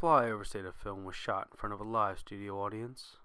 flyover state of film was shot in front of a live studio audience.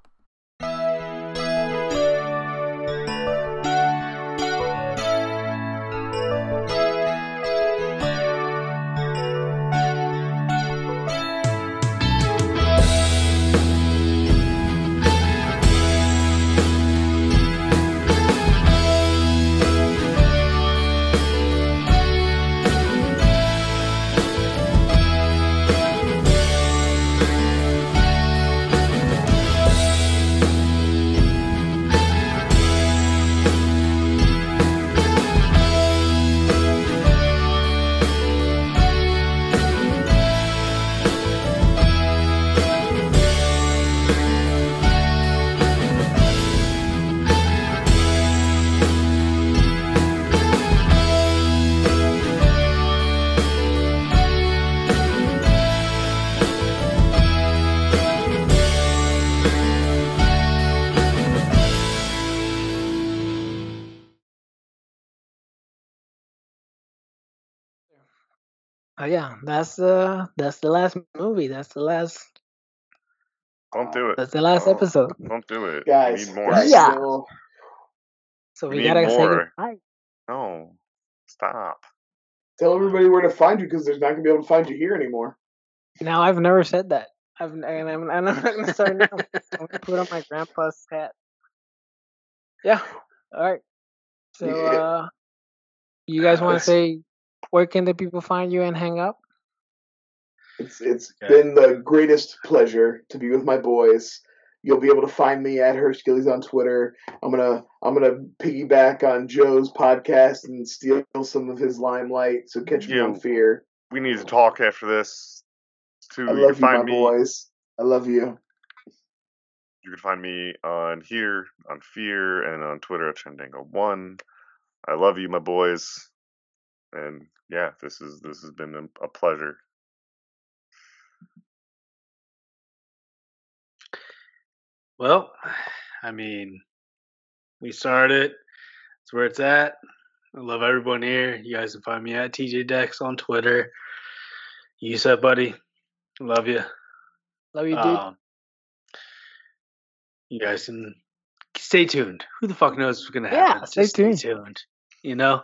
Oh yeah, that's the that's the last movie. That's the last. Don't do it. That's the last Oh, episode. Don't do it. Guys, we need more. guys, Yeah. so So We we gotta say more. goodbye. No. Stop. tell everybody where to find you because there's not gonna be able to find you here anymore. Now I've never said that. I've and I'm, and I'm not gonna start now. I'm gonna put on my grandpa's hat. Yeah. All right. So Yeah. uh, you guys want to say where can the people find you and hang up? It's it's Yeah. been the greatest pleasure to be with my boys. You'll be able to find me at Herskillies on Twitter. I'm gonna I'm gonna piggyback on Joe's podcast and steal some of his limelight. So catch me on Fear. We need to talk after this. Too. I love can you, find my me. boys. I love you. You can find me on here, on Fear, and on Twitter at Chandango1. I love you, my boys. And yeah, this is this has been a, a pleasure. Well, I mean, we started. It's where it's at. I love everyone here. You guys can find me at TJ Dex on Twitter. You said, buddy. Love you. Love you, dude. Um, you guys can stay tuned. Who the fuck knows what's gonna Yeah, happen? stay Just tuned. Stay tuned. You know.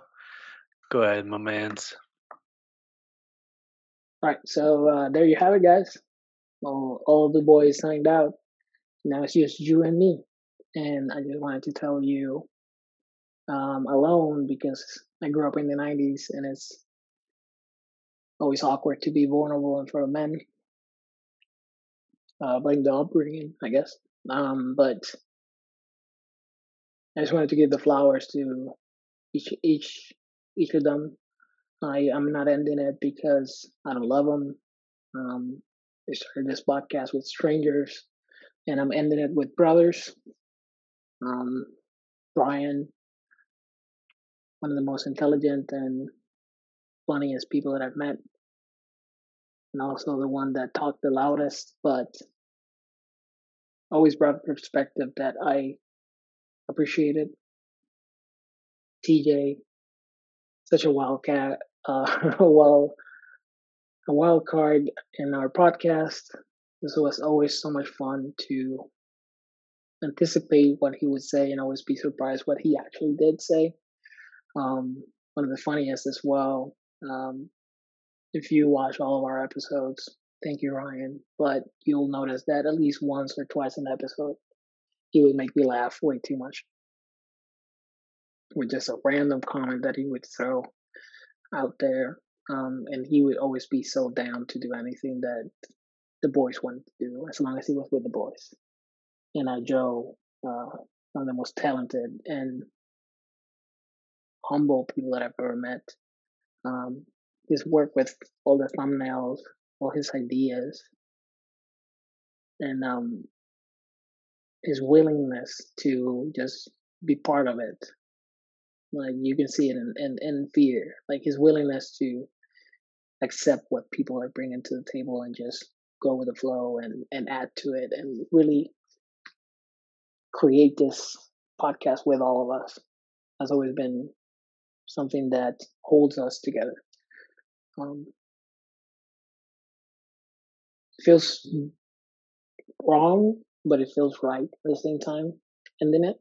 Go ahead, my man's. All right, so uh, there you have it, guys. All, all the boys signed out. Now it's just you and me. And I just wanted to tell you, um, alone because I grew up in the '90s, and it's always awkward to be vulnerable in front of men. Uh, blame the upbringing, I guess. Um, but I just wanted to give the flowers to each each each of them. I I'm not ending it because I don't love them. Um, I started this podcast with strangers, and I'm ending it with brothers. Um, Brian, one of the most intelligent and funniest people that I've met, and also the one that talked the loudest, but always brought perspective that I appreciated. TJ, such a wildcat, uh, a wild, a wild card in our podcast. This was always so much fun to anticipate what he would say and always be surprised what he actually did say. Um, one of the funniest as well. Um, if you watch all of our episodes, thank you, Ryan. But you'll notice that at least once or twice an episode, he would make me laugh way too much with just a random comment that he would throw out there. Um, and he would always be so down to do anything that the boys wanted to do, as long as he was with the boys. And uh, Joe, uh, one of the most talented and humble people that I've ever met. Um, his work with all the thumbnails, all his ideas, and um, his willingness to just be part of it. Like you can see it in, in, in fear, like his willingness to accept what people are bringing to the table and just go with the flow and, and add to it and really create this podcast with all of us has always been something that holds us together. Um, feels wrong, but it feels right at the same time. Ending it.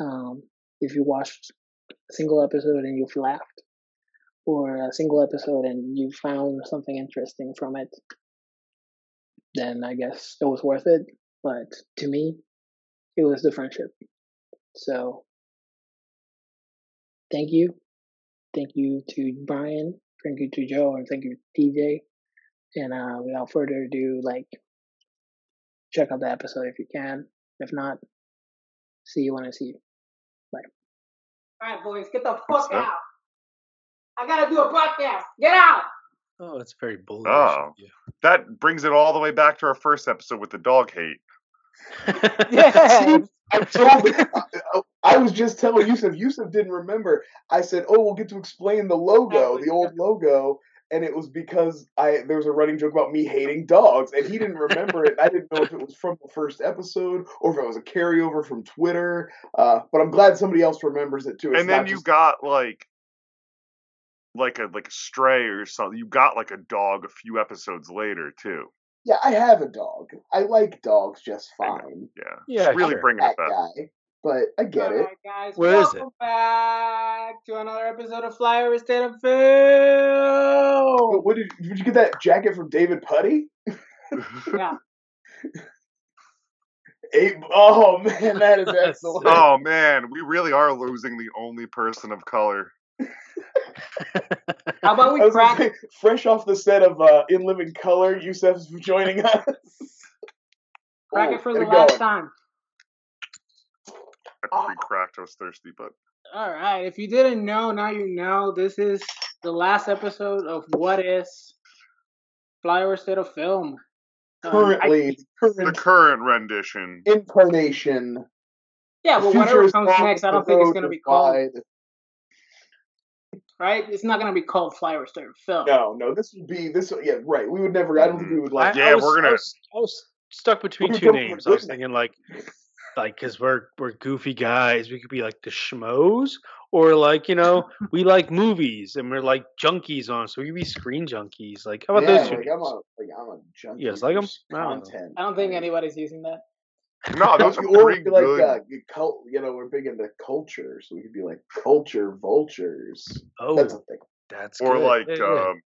Um, if you watched a single episode and you've laughed, or a single episode and you found something interesting from it, then I guess it was worth it. But to me, it was the friendship. So, thank you. Thank you to Brian. Thank you to Joe. And thank you to TJ. And uh, without further ado, like, check out the episode if you can. If not, see you when I see you. Bye. All right, boys, get the fuck out. I gotta do a podcast. Get out. Oh, that's very bullish. Oh. That brings it all the way back to our first episode with the dog hate. Yeah. I told I, I was just telling Yusuf. Yusuf didn't remember. I said, "Oh, we'll get to explain the logo, the old logo," and it was because I there was a running joke about me hating dogs, and he didn't remember it. I didn't know if it was from the first episode or if it was a carryover from Twitter. Uh, but I'm glad somebody else remembers it too. It's and then you just- got like like a like a stray or something. You got like a dog a few episodes later too. yeah, I have a dog. I like dogs just fine. Yeah. Yeah, Just really sure. bringing That it back. guy, but I get All it. right, guys. What is welcome back to another episode of Flyover State of Film. But what did did you get that jacket from David Puddy? Yeah. Eight, oh man, that is excellent. oh man, we really are losing the only person of color. How about I we was crack? say, fresh off the set of uh, In Living Color, Yusuf's joining us. Crack Oh, it for the last going. time. I Ah. pre-cracked. I was thirsty, but All right. If you didn't know, now you know. This is the last episode of What Is Flyover State of Film. Um, Currently, the current current rendition. incarnation. yeah, but The whatever future comes next, I don't think it's gonna be called wide. right. It's not gonna be called Flyover State of Film. No, no, this would be this. Yeah, right. We would never. I don't think we would like. I, Yeah, I was, we're gonna- I was, I was stuck between two names. I was thinking like, like because we're we're goofy guys, we could be like the schmoes, or like you know we like movies and we're like junkies on, so we could be screen junkies. Like how about yeah, those two? like? I'm a like I'm a junkie. You guys like for 'em? I don't. Content. I don't think anybody's using that. No, those are or pretty we'd like good. uh, you cult. You know, we're big into culture, so we could be like culture vultures. Oh, That's a thing. that's or good. like Yeah, yeah. um,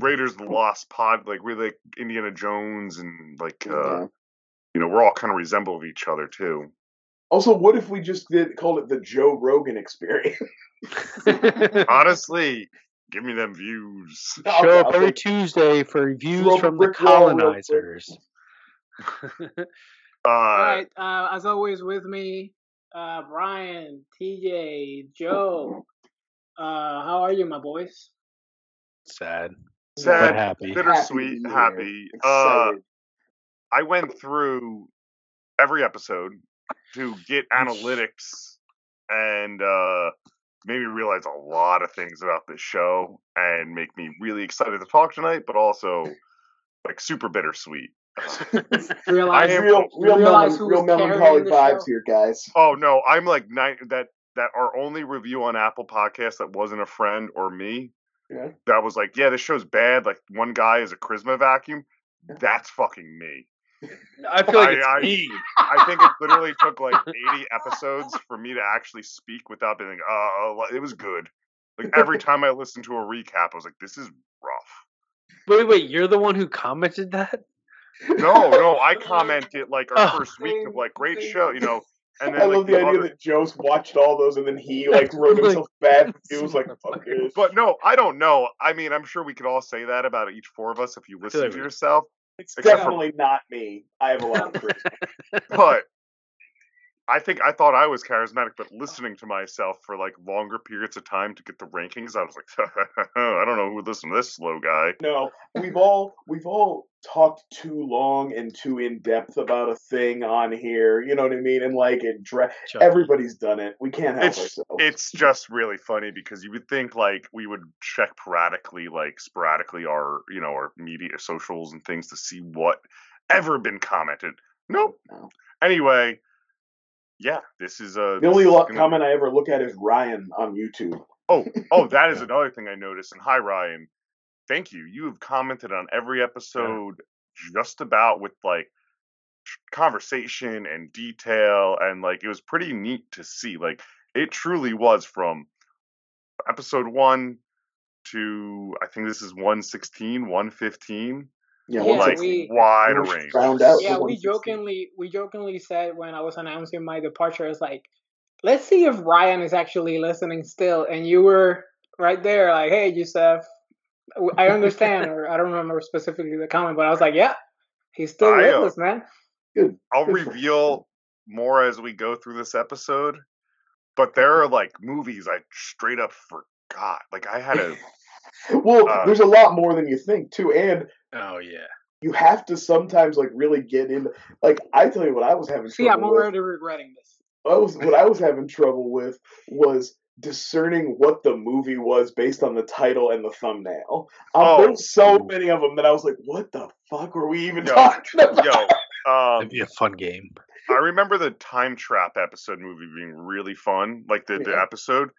Raiders of the Lost Pod, like really like Indiana Jones and like uh, Yeah. You know we're all kind of resemble of each other too. Also, what if we just did called it the Joe Rogan experience? Honestly, give me them views. Show I'll- up every Tuesday for views throw from the brick wall real quick. colonizers. Uh, All right. Uh, as always, with me, uh, Brian, TJ, Joe. Uh, how are you, my boys? Sad, Sad, but happy. bittersweet, to be happy. Here. Excited. I went through every episode to get analytics and uh, made me realize a lot of things about this show and make me really excited to talk tonight, but also like super bittersweet. Realize I am- real, real, realize melan- real was carrying melancholy the vibes show? here, guys. oh no, I'm like nine that that our only review on Apple Podcast that wasn't a friend or me. Yeah. That was like, yeah, this show's bad. Like one guy is a charisma vacuum. That's fucking me. I feel like I- it's I- me. I think it literally took like 80 episodes for me to actually speak without being like, oh, it was good. Like every time I listened to a recap, I was like, this is rough. Wait, wait, you're the one who commented that? No, no, I commented like our Oh. first week of like great show, you know, and then I like love the idea other- that Joe's watched all those and then he like wrote Like, himself bad was like fuck this. But no, I don't know. I mean, I'm sure we could all say that about each four of us if you listen like to yourself. It's except for- definitely not me. I have a lot of charisma. But I think I thought I was charismatic, but listening to myself for like longer periods of time to get the rankings, I was like, I don't know who would listen to this slow guy. No, we've all we've all talked too long and too in depth about a thing on here. You know what I mean? And like it, dra- everybody's done it. We can't help It's ourselves. it's just really funny because you would think like we would check sporadically, like sporadically our you know our media socials and things to see what ever been commented. Nope. No. Anyway, yeah, this is a the only comment I ever look at is Ryan on YouTube. Oh, oh, that is another thing I noticed. And hi, Ryan. Thank you. You have commented on every episode just about with like conversation and detail and like it was pretty neat to see like it truly was from episode 1 to I think this is 116 115 Yeah, Yeah, like we- wide we range found out yeah, we jokingly we jokingly said when I was announcing my departure, it's like, let's see if Ryan is actually listening still. And you were right there, like, hey, Yusef, I understand, or I don't remember specifically the comment, but I was like, yeah, he's still I, with uh, us, man. Good. I'll Good reveal more as we go through this episode, but there are like movies I straight up forgot. Like I had a Well, Uh, there's a lot more than you think too, and Oh yeah. you have to sometimes like really get in. Like I tell you, what I was having See, I'm trouble with. regretting this. I was what I was having trouble with was discerning what the movie was based on the title and the thumbnail. Um, Oh. There's so many of them that I was like, "What the fuck were we even Yo, talking about?" yo. Um, That'd be a fun game. I remember the time trap episode movie being really fun, like the, the episode.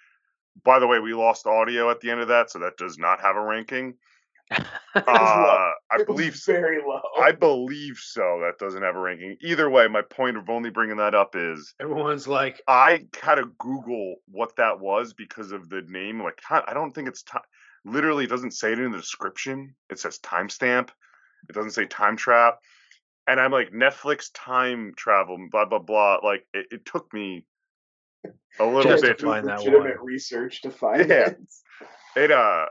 By the way, we lost audio at the end of that, so that does not have a ranking. was Uh. I believe so. very low. I believe so. That doesn't have a ranking. Either way, my point of only bringing that up is Everyone's like, I had to Google what that was because of the name. Like, I don't think it's time. Literally, it doesn't say it in the description. It says timestamp. It doesn't say time trap. And I'm like, Netflix time travel, blah blah blah. Like, it, it took me a little Just to bit. do find that legitimate one. research to find Yeah. it. It uh.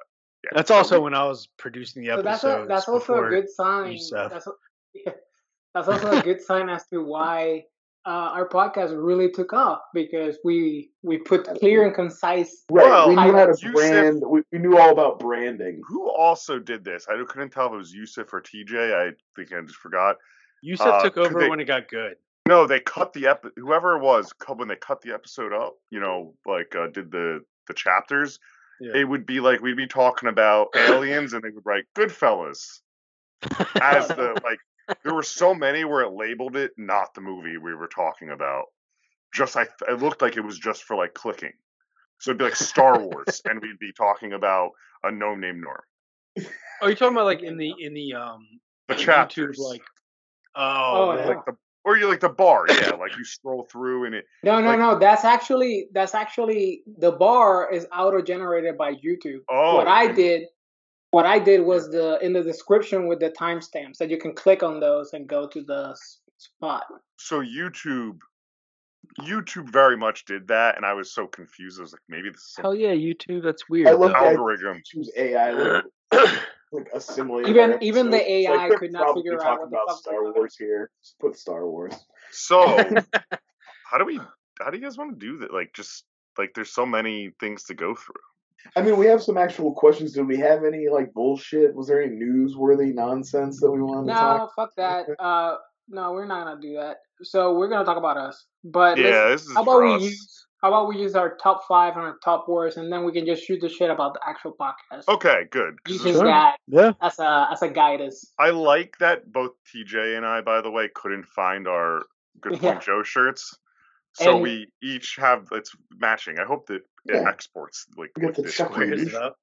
Yeah, that's so also we- when I was producing the So that's episode. a, that's also a good sign. That's, a, yeah, that's also a good sign as to why uh, our podcast really took off because we we put clear and concise. Right. Well, we knew how to Yusuf- brand. We, we knew all about branding. Who also did this? I couldn't tell if it was Yusuf or TJ. I think I just forgot. Yusef uh, took over they- when it got good. No, they cut the episode. Whoever it was, when they cut the episode up. You know, like uh, did the the chapters. Yeah. It would be like we'd be talking about aliens, and they would write Goodfellas as the like. There were so many where it labeled it not the movie we were talking about. Just I, it looked like it was just for like clicking. So it'd be like Star Wars, and we'd be talking about a no name norm. Are you're talking about like in the in the um The YouTube, chapters, like Oh, oh, yeah. like the or you like the bar, yeah, like you scroll through and it. No, no, Like- no. That's actually that's actually the bar is auto generated by YouTube. Oh, what I and- did, what I did was the in the description with the timestamps that you can click on those and go to the spot. so YouTube YouTube very much did that and I was so confused. I was like, maybe this is some hell yeah, YouTube. That's weird. I love though. that. algorithm. Choose AI like, like assimilate. Even- our even the AI they're could not figure out talking what the about fuck Star we're talking Wars here. Just put Star Wars. So how do we how do you guys want to do that? Like just like there's so many things to go through. I mean, we have some actual questions. Did we have any like bullshit? Was there any newsworthy nonsense that we wanted to talk? No, fuck that. Uh, no, we're not gonna do that. So we're gonna talk about us. But Yeah, this is how about for we use how about we use our top five and our top worst, and then we can just shoot the shit about the actual podcast. Okay, good. Using Sure. that Yeah. as a as a guidance. I like that both TJ and I, by the way, couldn't find our Good Point Yeah. Joe shirts. So And- we each have it's matching. I hope that it Yeah. exports like We get with this check Squares squeeze. it up.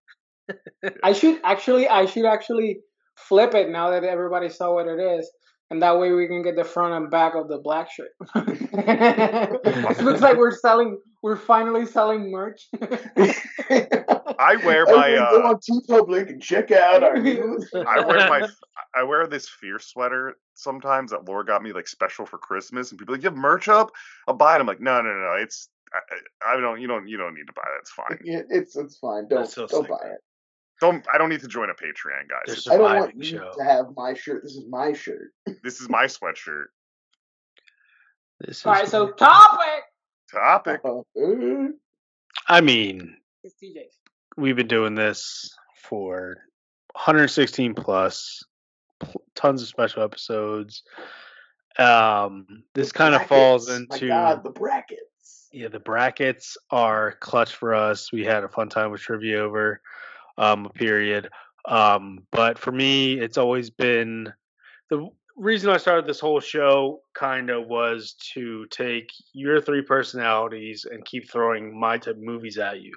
I should actually I should actually flip it now that everybody saw what it is. And that way we can get the front and back of the black shirt. It looks like we're selling we're finally selling merch. I wear my Everyone go uh, on TeePublic and check out our news. I wear my I wear this fear sweater sometimes that Laura got me like special for Christmas, and people are like, "You have merch up? I'll buy it." I'm like, "No, no, no, no. it's I, I I don't you don't you don't need to buy that. It's fine. Yeah, it's it's fine. Don't so don't sick, buy it. Don't I don't need to join a Patreon, guys. I don't want Surviving you show. to have my shirt. This is my shirt. This is my sweatshirt. This is All right, so weird. topic Topic. I mean, is TJ's. we've been doing this for 116 plus, tons of special episodes. Um, this kind of falls into My God, the brackets. yeah, the brackets are clutch for us. We had a fun time with trivia over um, a period. Um, but for me, it's always been the reason I started this whole show kind of was to take your three personalities and keep throwing my type of movies at you.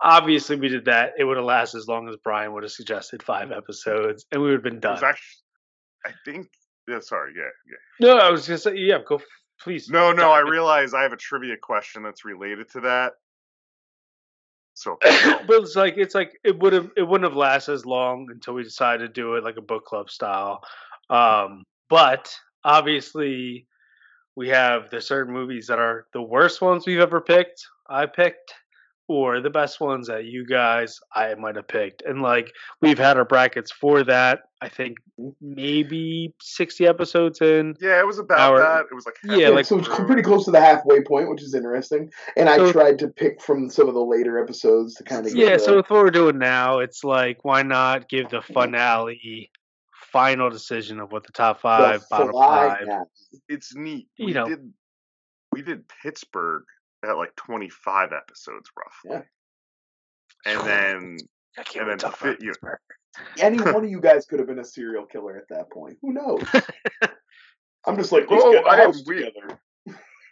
Obviously, we did that. It would have lasted as long as Brian would have suggested five episodes, and we would have been done. actually I think. Yeah, sorry. Yeah, yeah. No, I was just yeah, go. Please. No, no. I realize I have a trivia question that's related to that. So but it's like it's like it would have it wouldn't have lasted as long until we decided to do it like a book club style. Um, but obviously, we have the certain movies that are the worst ones we've ever picked. I picked, or the best ones that you guys I might have picked, and like we've had our brackets for that. I think maybe sixty episodes in. yeah, it was about Our- that. It was like Yeah, Yeah, like- so it's pretty close to the halfway point, which is interesting. And I tried to pick from some of the later episodes to kind of Yeah, get so the, with what we're doing now, it's like why not give the finale final decision of what the top five, the bottom five. nap. it's neat. You We know. did we did Pittsburgh at like 25 episodes roughly. And then I can't and wait then to talk fit you. Any one of you guys could have been a serial killer at that point. Who knows? I'm just like, Oh, get a I am together.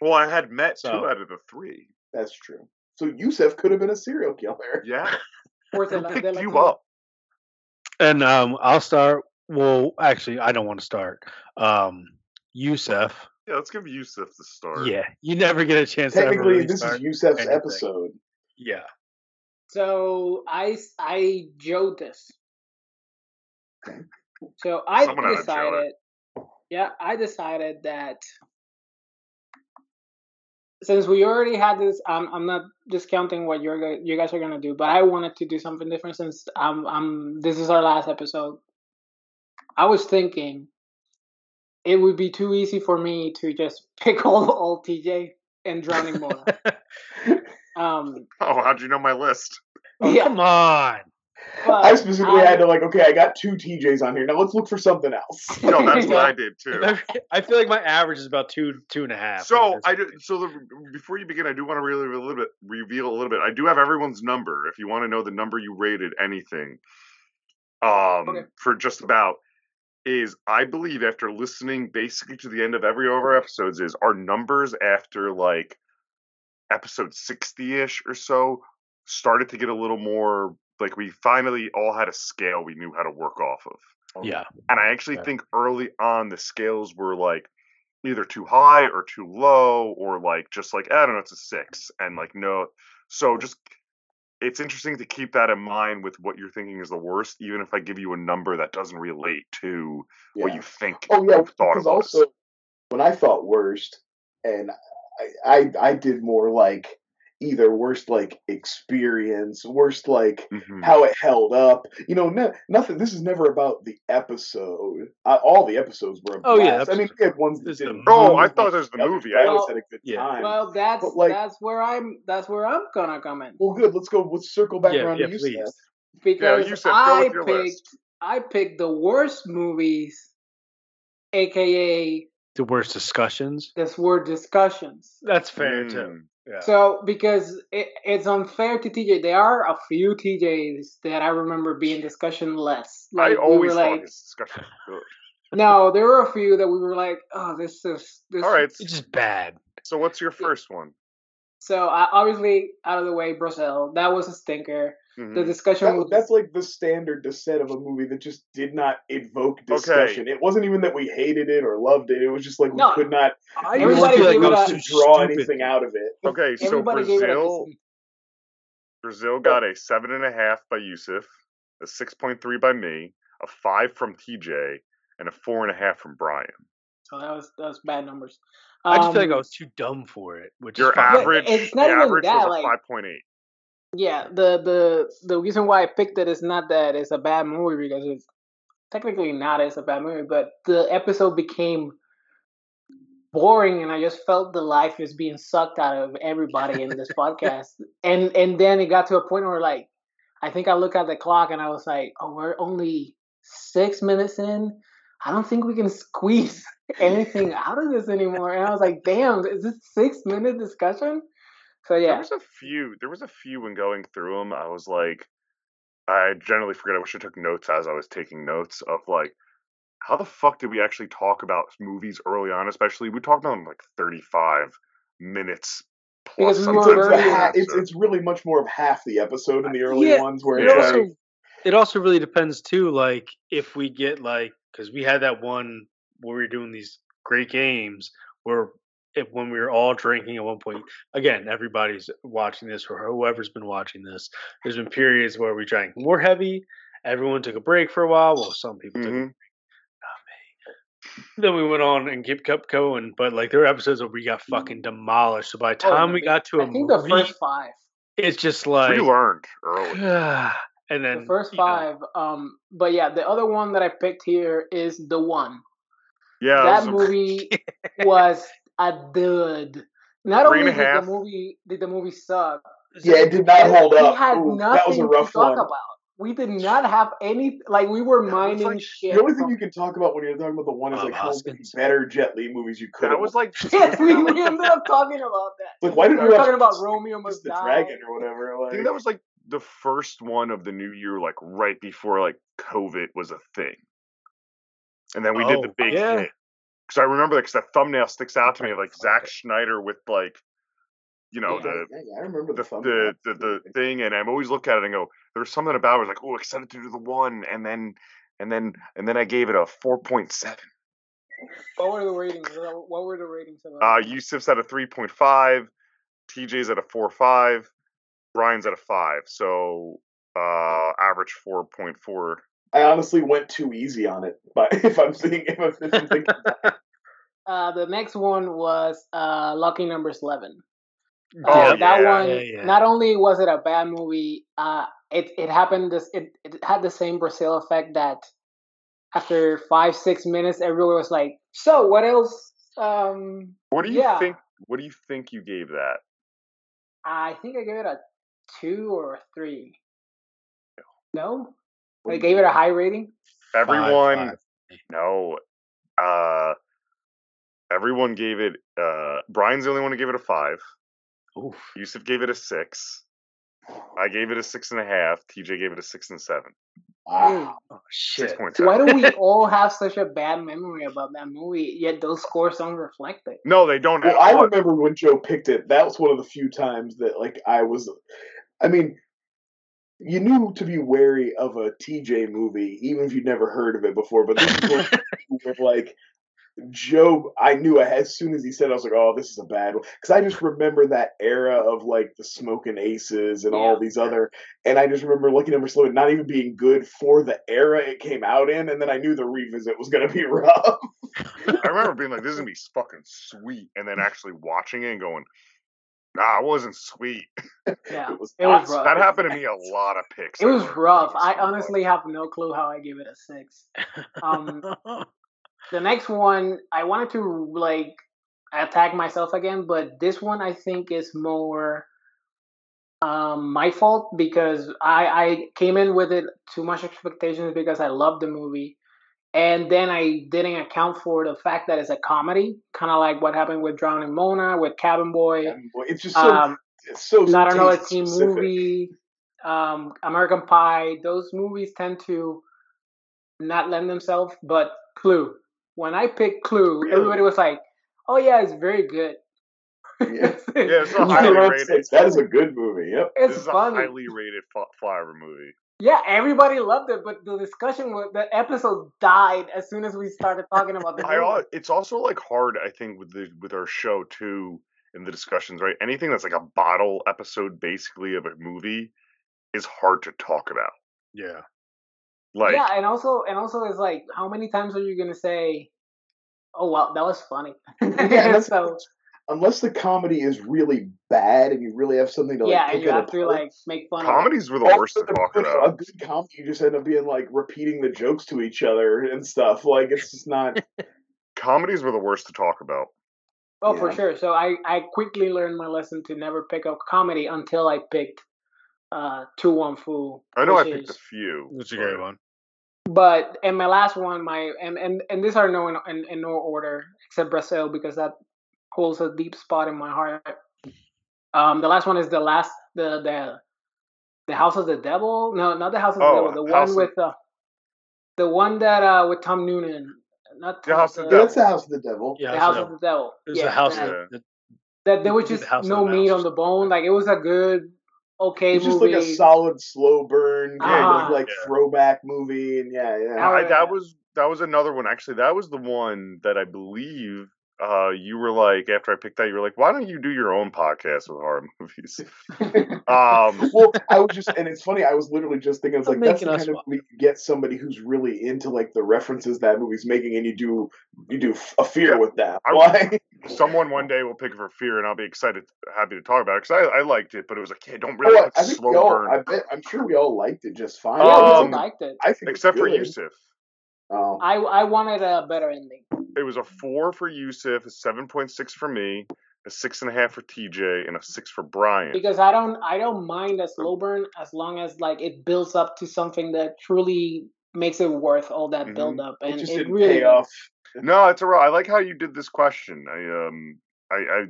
well, I had met So- two out of the three. That's true. So Yusef could have been a serial killer. Yeah. Fourth Who de picked la you Cruz. up? And um, I'll start. Well, actually, I don't want to start. Um, Yusef. Yeah, let's give Yusuf the start. Yeah, you never get a chance to ever Technically, really this start. is Yusef's anything. episode. Yeah. So I I Joe this. So I Someone had to Joe it. decided. Yeah, I decided that since we already had this, I'm I'm not discounting what you're you guys are gonna do, but I wanted to do something different since I'm I'm this is our last episode. I was thinking it would be too easy for me to just pick all all TJ and Drowning Mona. Um, Oh, how'd you know my list? Oh, yeah, come on. but I specifically I- had to like, okay, I got two TJs on here. Now let's look for something else. No, that's what I did too. I feel like my average is about two, two and a half. So I do, so the, before you begin, I do want to really a little bit reveal a little bit. I do have everyone's number. If you want to know the number you rated anything, um, Okay. for just about is I believe after listening basically to the end of every of our episodes is our numbers after like episode sixty ish or so started to get a little more like we finally all had a scale we knew how to work off of. Oh, yeah, And I actually Okay. think early on the scales were like either too high or too low or like just like I don't know, it's a six and like no. So just it's interesting to keep that in mind with what you're thinking is the worst, even if I give you a number that doesn't relate to what you think Oh yeah, thought because also when I thought worst, and I, I I did more like either worst like experience, worst like Mhm. how it held up. You know, no, nothing. This is never about the episode. Uh, all the episodes were. A Oh, yeah, blast. I mean, we had ones that This is did. the Oh, I really thought there's the movie. I I always had a good yeah. time. Well, that's But, like- that's where I'm that's where I'm gonna come in well, good. Let's go. Let's circle back yeah, around yeah. to you, Please. Steph. because Yusuf, go I picked list. I picked the worst movies, aka The worst discussions. this word discussions. That's fair too. Yeah. So because it, it's unfair to TJ, there are a few TJs that I remember being discussion less. I Like we always were thought like, his discussion was good. no, there were a few that we were like, oh, this is this. All right. it's just bad. So what's your first one? So I, obviously, out of the way, Brazil. That was a stinker. The Mhm. discussion That, was that's like the standard to set of a movie that just did not evoke discussion. It wasn't even that we hated it or loved it. It was just like we No, could not I we Everybody didn't gave feel it like a- draw stupid. anything out of it. Okay, so everybody gave it a Brazil Brazil got a seven and a half by Yusuf, a six point three by me, a five from TJ, and a four and a half from Brian. So that was that was bad numbers. I just feel like I Um, was too dumb for it. Which Your is average, it's not the even average that, was a like- five point eight. Yeah, the the the reason why I picked it is not that it's a bad movie because it's technically not it's a bad movie, but the episode became boring and I just felt the life is being sucked out of everybody in this podcast. And and then it got to a point where like I think I looked at the clock and I was like, Oh, we're only six minutes in. I don't think we can squeeze anything out of this anymore. And I was like, damn, is this six minute discussion? So yeah, There was a few. There was a few when going through them. I was like, I generally forget. I wish I took notes as I was taking notes of like, how the fuck did we actually talk about movies early on? Especially we talked about them like thirty five minutes plus. Because we It's, were sometimes it's, a very- an ha- it's, it's really much more of half the episode uh, in the early Yeah, ones where It it's Yeah. also like it also really depends too. Like if we get like because we had that one where we were doing these great games where if, when we were all drinking at one point. Again, everybody's watching this or whoever's been watching this. There's been periods where we drank more heavy. Everyone took a break for a while. Well, some people took. A Mhm. break. Then we went on and kept kept going, but like there were episodes where we got fucking demolished. So by the Oh, time no, we got to a I think the first five. it's just like we learned early. and then The first you know, five. Um, but yeah, the other one that I picked here is the one. Yeah, that a- movie was a dud. Not Three only did half. the movie did the movie suck, Yeah, it did not hold we up. had Ooh, nothing that was a rough to talk one. about. We did not have any like we were That mining like- shit. The only thing you can talk about when you're talking about the one is Bob like how many better Jet Li movies you could that have. was like yes, we, we ended up talking about that. like why didn't we we were talking about Romeo Kiss Must the Die. Dragon or whatever? I Like think that was like the first one of the new year, like right before like COVID was a thing, and then we did the Oh, big yeah. hit. Because I remember, because that thumbnail sticks out to me of like Zack Schneider with like, you know, Yeah. the yeah, yeah, I remember the the the, the the thing, and I'm always look at it and go, there's something about it. I was like, oh, excited to do the one, and then and then and then I gave it a four point seven. What were the ratings? What were the ratings Uh. Yusuf's at a three point five, TJ's at a four five, Brian's at a five. So uh, average four point four. I honestly went too easy on it, but if I'm thinking, if I'm, if I'm thinking, Uh, the next one was uh, Lucky Number Slevin. Oh, Uh, that yeah. one. Yeah, yeah. Not only was it a bad movie, uh, it it happened. This it, it had the same Brazil effect that after five six minutes, everyone was like, "So what else?" Um, What do you Yeah. think? What do you think you gave that? I think I gave it a two or a three. No, What I do gave it a high rating. Everyone, five. no. Uh, everyone gave it. Uh, Brian's the only one who gave it a five. Oof. Yusuf gave it a six. I gave it a six and a half. TJ gave it a six and seven. wow. Oh Six shit. point Why do we all have such a bad memory about that movie? Yet those scores don't reflect it. No, they don't. Well, I remember when Joe picked it. That was one of the few times that like I was. I mean, you knew to be wary of a TJ movie, even if you'd never heard of it before. But this is one where, like Joe, I knew as soon as he said, it, I was like, "Oh, this is a bad one," because I just remember that era of like the Smoking Aces and all these other, and I just remember looking at Number Slevin not even being good for the era it came out in, and then I knew the revisit was gonna be rough. I remember being like, "This is gonna be fucking sweet," and then actually watching it and going, "Nah, it wasn't sweet." Yeah, It was it was rough. That happened to me a lot of picks. It was rough. I honestly have no clue how I give it a six. Um, the next one, I wanted to like attack myself again, but this one I think is more um, my fault because I, I came in with it too much expectations because I loved the movie. And then I didn't account for the fact that it's a comedy, kind of like what happened with Drowning Mona, with Cabin Boy. And, well, it's just so Um, it's so not another teen movie, um, American Pie. Those movies tend to not lend themselves. But Clue, when I picked Clue, Really? everybody was like, "Oh yeah, it's very good." Yeah. Yeah, it's a highly rated. That is a good movie. Yep. It's this is funny. a highly rated fl- flyover movie. Yeah, everybody loved it, but the discussion, was, the episode died as soon as we started talking about the I movie. it's also like hard, I think, with the with our show too, in the discussions, right? Anything that's like a bottle episode, basically of a movie, is hard to talk about. yeah. Like, yeah, and also, and also, it's like, how many times are you gonna say, "Oh wow, that was funny"? that's- so Unless the comedy is really bad and you really have something to like yeah, pick and you it have to like make fun of. comedies were the worst to talk about. A good comedy, you just end up being like repeating the jokes to each other and stuff. Like it's just not. Comedies were the worst to talk about. Oh, for sure. So I, I quickly learned my lesson to never pick up comedy until I picked uh To Wong Foo. I know I which picked a few. That's a but- great one. But and my last one, my and and and these are no in, in, in no order except Brazil because that holds a deep spot in my heart. Um, the last one is the last the the the House of the Devil. No, not the House of the Oh, Devil. The House one of- with uh, the one that uh with Tom Noonan. Not The Tom- House of the Devil. That's the House of the Devil. Yeah, The House House of of the Devil. It yeah, the house that, of the, that there was just House of no meat on the bone. Like it was a good, okay movie. It's just movie. like a solid slow burn kind Ah. of like Yeah. throwback movie, and yeah, yeah. I, that was that was another one. Actually, that was the one that I believe uh, you were like after I picked that, you were like, "Why don't you do your own podcast with horror movies?" um, well, I was just, and it's funny. I was literally just thinking, it's like that's the kind of one. movie you get somebody who's really into like the references that movie's making, and you do you do a fear Yeah, with that. I- Why? someone one day will pick it for fear, and I'll be excited, happy to talk about it because I, I liked it, but it was like, hey, don't really Oh, put I slow all, burn. I bet, I'm sure we all liked it just fine. yeah, we Um, liked it. I think except for good. Yusuf. Oh, I I wanted a better ending. It was a four for Yusuf, a seven point six for me, a six and a half for TJ, and a six for Brian. because I don't I don't mind a slow burn as long as like it builds up to something that truly makes it worth all that Mhm. build up it and just it didn't really pay off. No, it's a real. I like how you did this question. I um, I, I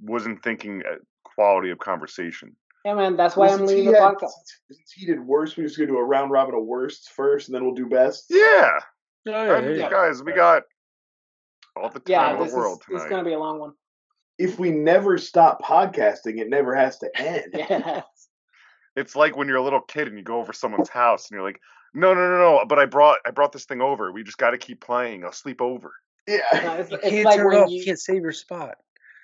wasn't thinking uh, quality of conversation. Yeah, man, that's why Well, I'm leaving the had- podcast. Since he did worst, we're just gonna do a round robin of worsts first, and then we'll do best. Yeah, Oh, yeah, I there mean, you guys, we got all the time Yeah, in the world is this is gonna be a long one. If we never stop podcasting, it never has to end. Yeah. It's like when you're a little kid and you go over someone's house and you're like, no, no, no, no. But I brought I brought this thing over. We just got to keep playing. I'll sleep over. No, Yeah. it's, You it's can't like turn it when off. you, You can't save your spot.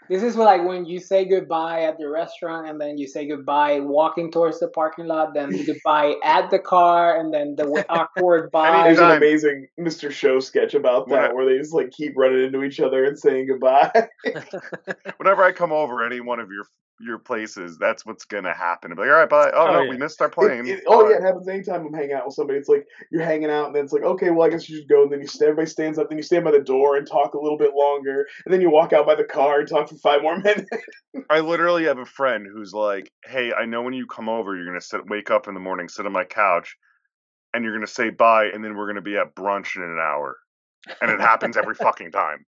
This is like when you say goodbye at the restaurant and then you say goodbye walking towards the parking lot, then goodbye at the car, and then the w- awkward bye. There's an amazing Mr. Show sketch about that I- where they just like keep running into each other and saying goodbye. Whenever I come over any one of your your places, that's what's gonna happen. I'm like, all right, bye. Oh, Oh, no, yeah. we missed our plane. it- oh Bye." yeah, it happens anytime I'm hanging out with somebody. It's like you're hanging out, and then it's like, okay, well, I guess you should go. And then you stand, everybody stands up, then you stand by the door and talk a little bit longer, and then you walk out by the car and talk for five more minutes. I literally have a friend who's like, "Hey, I know when you come over, you're gonna sit, wake up in the morning, sit on my couch, and you're gonna say bye, and then we're gonna be at brunch in an hour." And it happens every fucking time.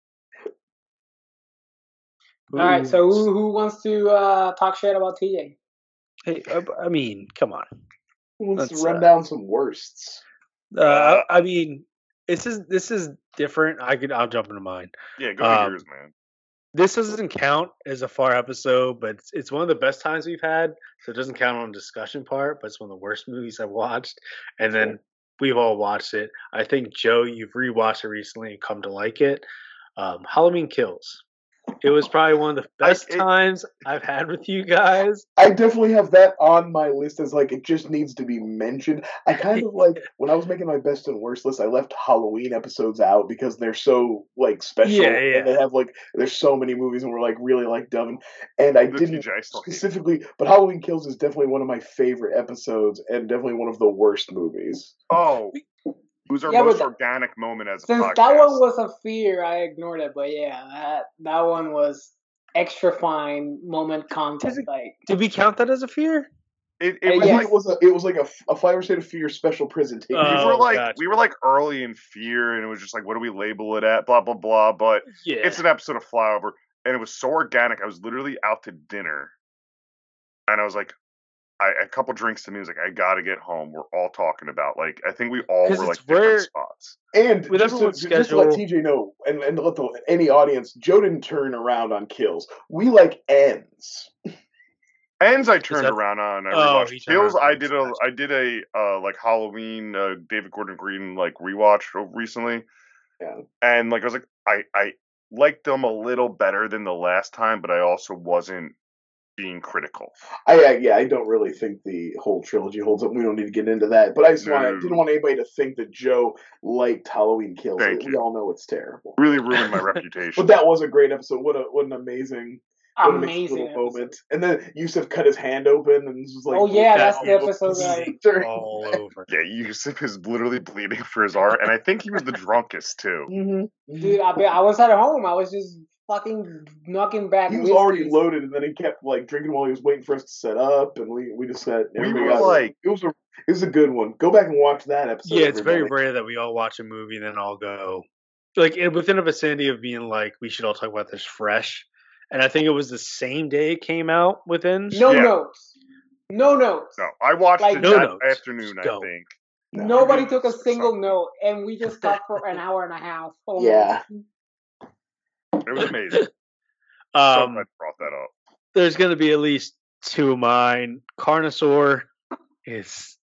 All right, so who, who wants to uh, talk shit about TJ? Hey, I, I mean, come on. Who wants Let's, to run uh, down some worsts? Uh, I, I mean, this is this is different. I could I'll jump into mine. Yeah, go to Um, yours, man. This doesn't count as a far episode, but it's, it's one of the best times we've had. So it doesn't count on the discussion part, but it's one of the worst movies I've watched. And then we've all watched it. I think Joe, you've rewatched it recently and come to like it. Um, Halloween Kills. It was probably one of the I- best it- times I've had with you guys. I definitely have that on my list as like it just needs to be mentioned. I kind of like when I was making my best and worst list, I left Halloween episodes out because they're so like special Yeah, yeah. and they have like there's so many movies and we're like really like Devin. And I The didn't TJ, I still hate it. specifically, but Halloween Kills is definitely one of my favorite episodes and definitely one of the worst movies. Oh, it was our Yeah, most th- organic moment as a Since podcast. that one was a fear, I ignored it. But yeah, that that one was extra fine moment content. it- Like Did we count that as a fear? it, Uh, it I was yes. like it was a it was like a, a Fire State of Fear special presentation. we Oh, were like gotcha. we were like early in fear, and it was just like, what do we label it at? Blah blah blah. But Yeah. it's an episode of Flyover, and it was so organic. I was literally out to dinner, and I was like, I, a couple drinks to me I was like, I gotta get home. We're all talking about like, I think we all were like it's different where- spots. And With just to, everyone's just to let TJ know, and, and to let the, any audience, Joe didn't turn around on kills. We like ends. Ends I turned that- around on. I Oh, he Kills. I did Kills, a did a uh, like Halloween uh, David Gordon Green like rewatch recently. Yeah. And like I was like I I liked them a little better than the last time, but I also wasn't being critical. I, I yeah, I don't really think the whole trilogy holds up. We don't need to get into that. But I just want, No. didn't want anybody to think that Joe liked Halloween Kills. Thank we you. all know it's terrible. Really ruined my reputation. But that was a great episode. What a what an amazing, what an amazing little moment. And then Yusuf cut his hand open and was like, Oh, yeah, that's the episode that I- all over. yeah, Yusuf is literally bleeding for his art, and I think he was the drunkest too. Mhm. Dude, I, I was at home. I was just fucking knocking back. He was already loaded, and then he kept like drinking while he was waiting for us to set up, and we we just said We were got- like- it was a it was a good one. Go back and watch that episode. Yeah, it's very rare that we all watch a movie and then all go like within a vicinity of being like we should all talk about this fresh. And I think it was the same day it came out within. No Yeah. notes. No notes. No, I watched Like- it No that notes. afternoon. I think. No, Nobody took a single something. note, and we just talked for an hour and a half. almost. Yeah. It was amazing. so Um, glad brought that up. there's going to be at least two of mine. Carnosaur is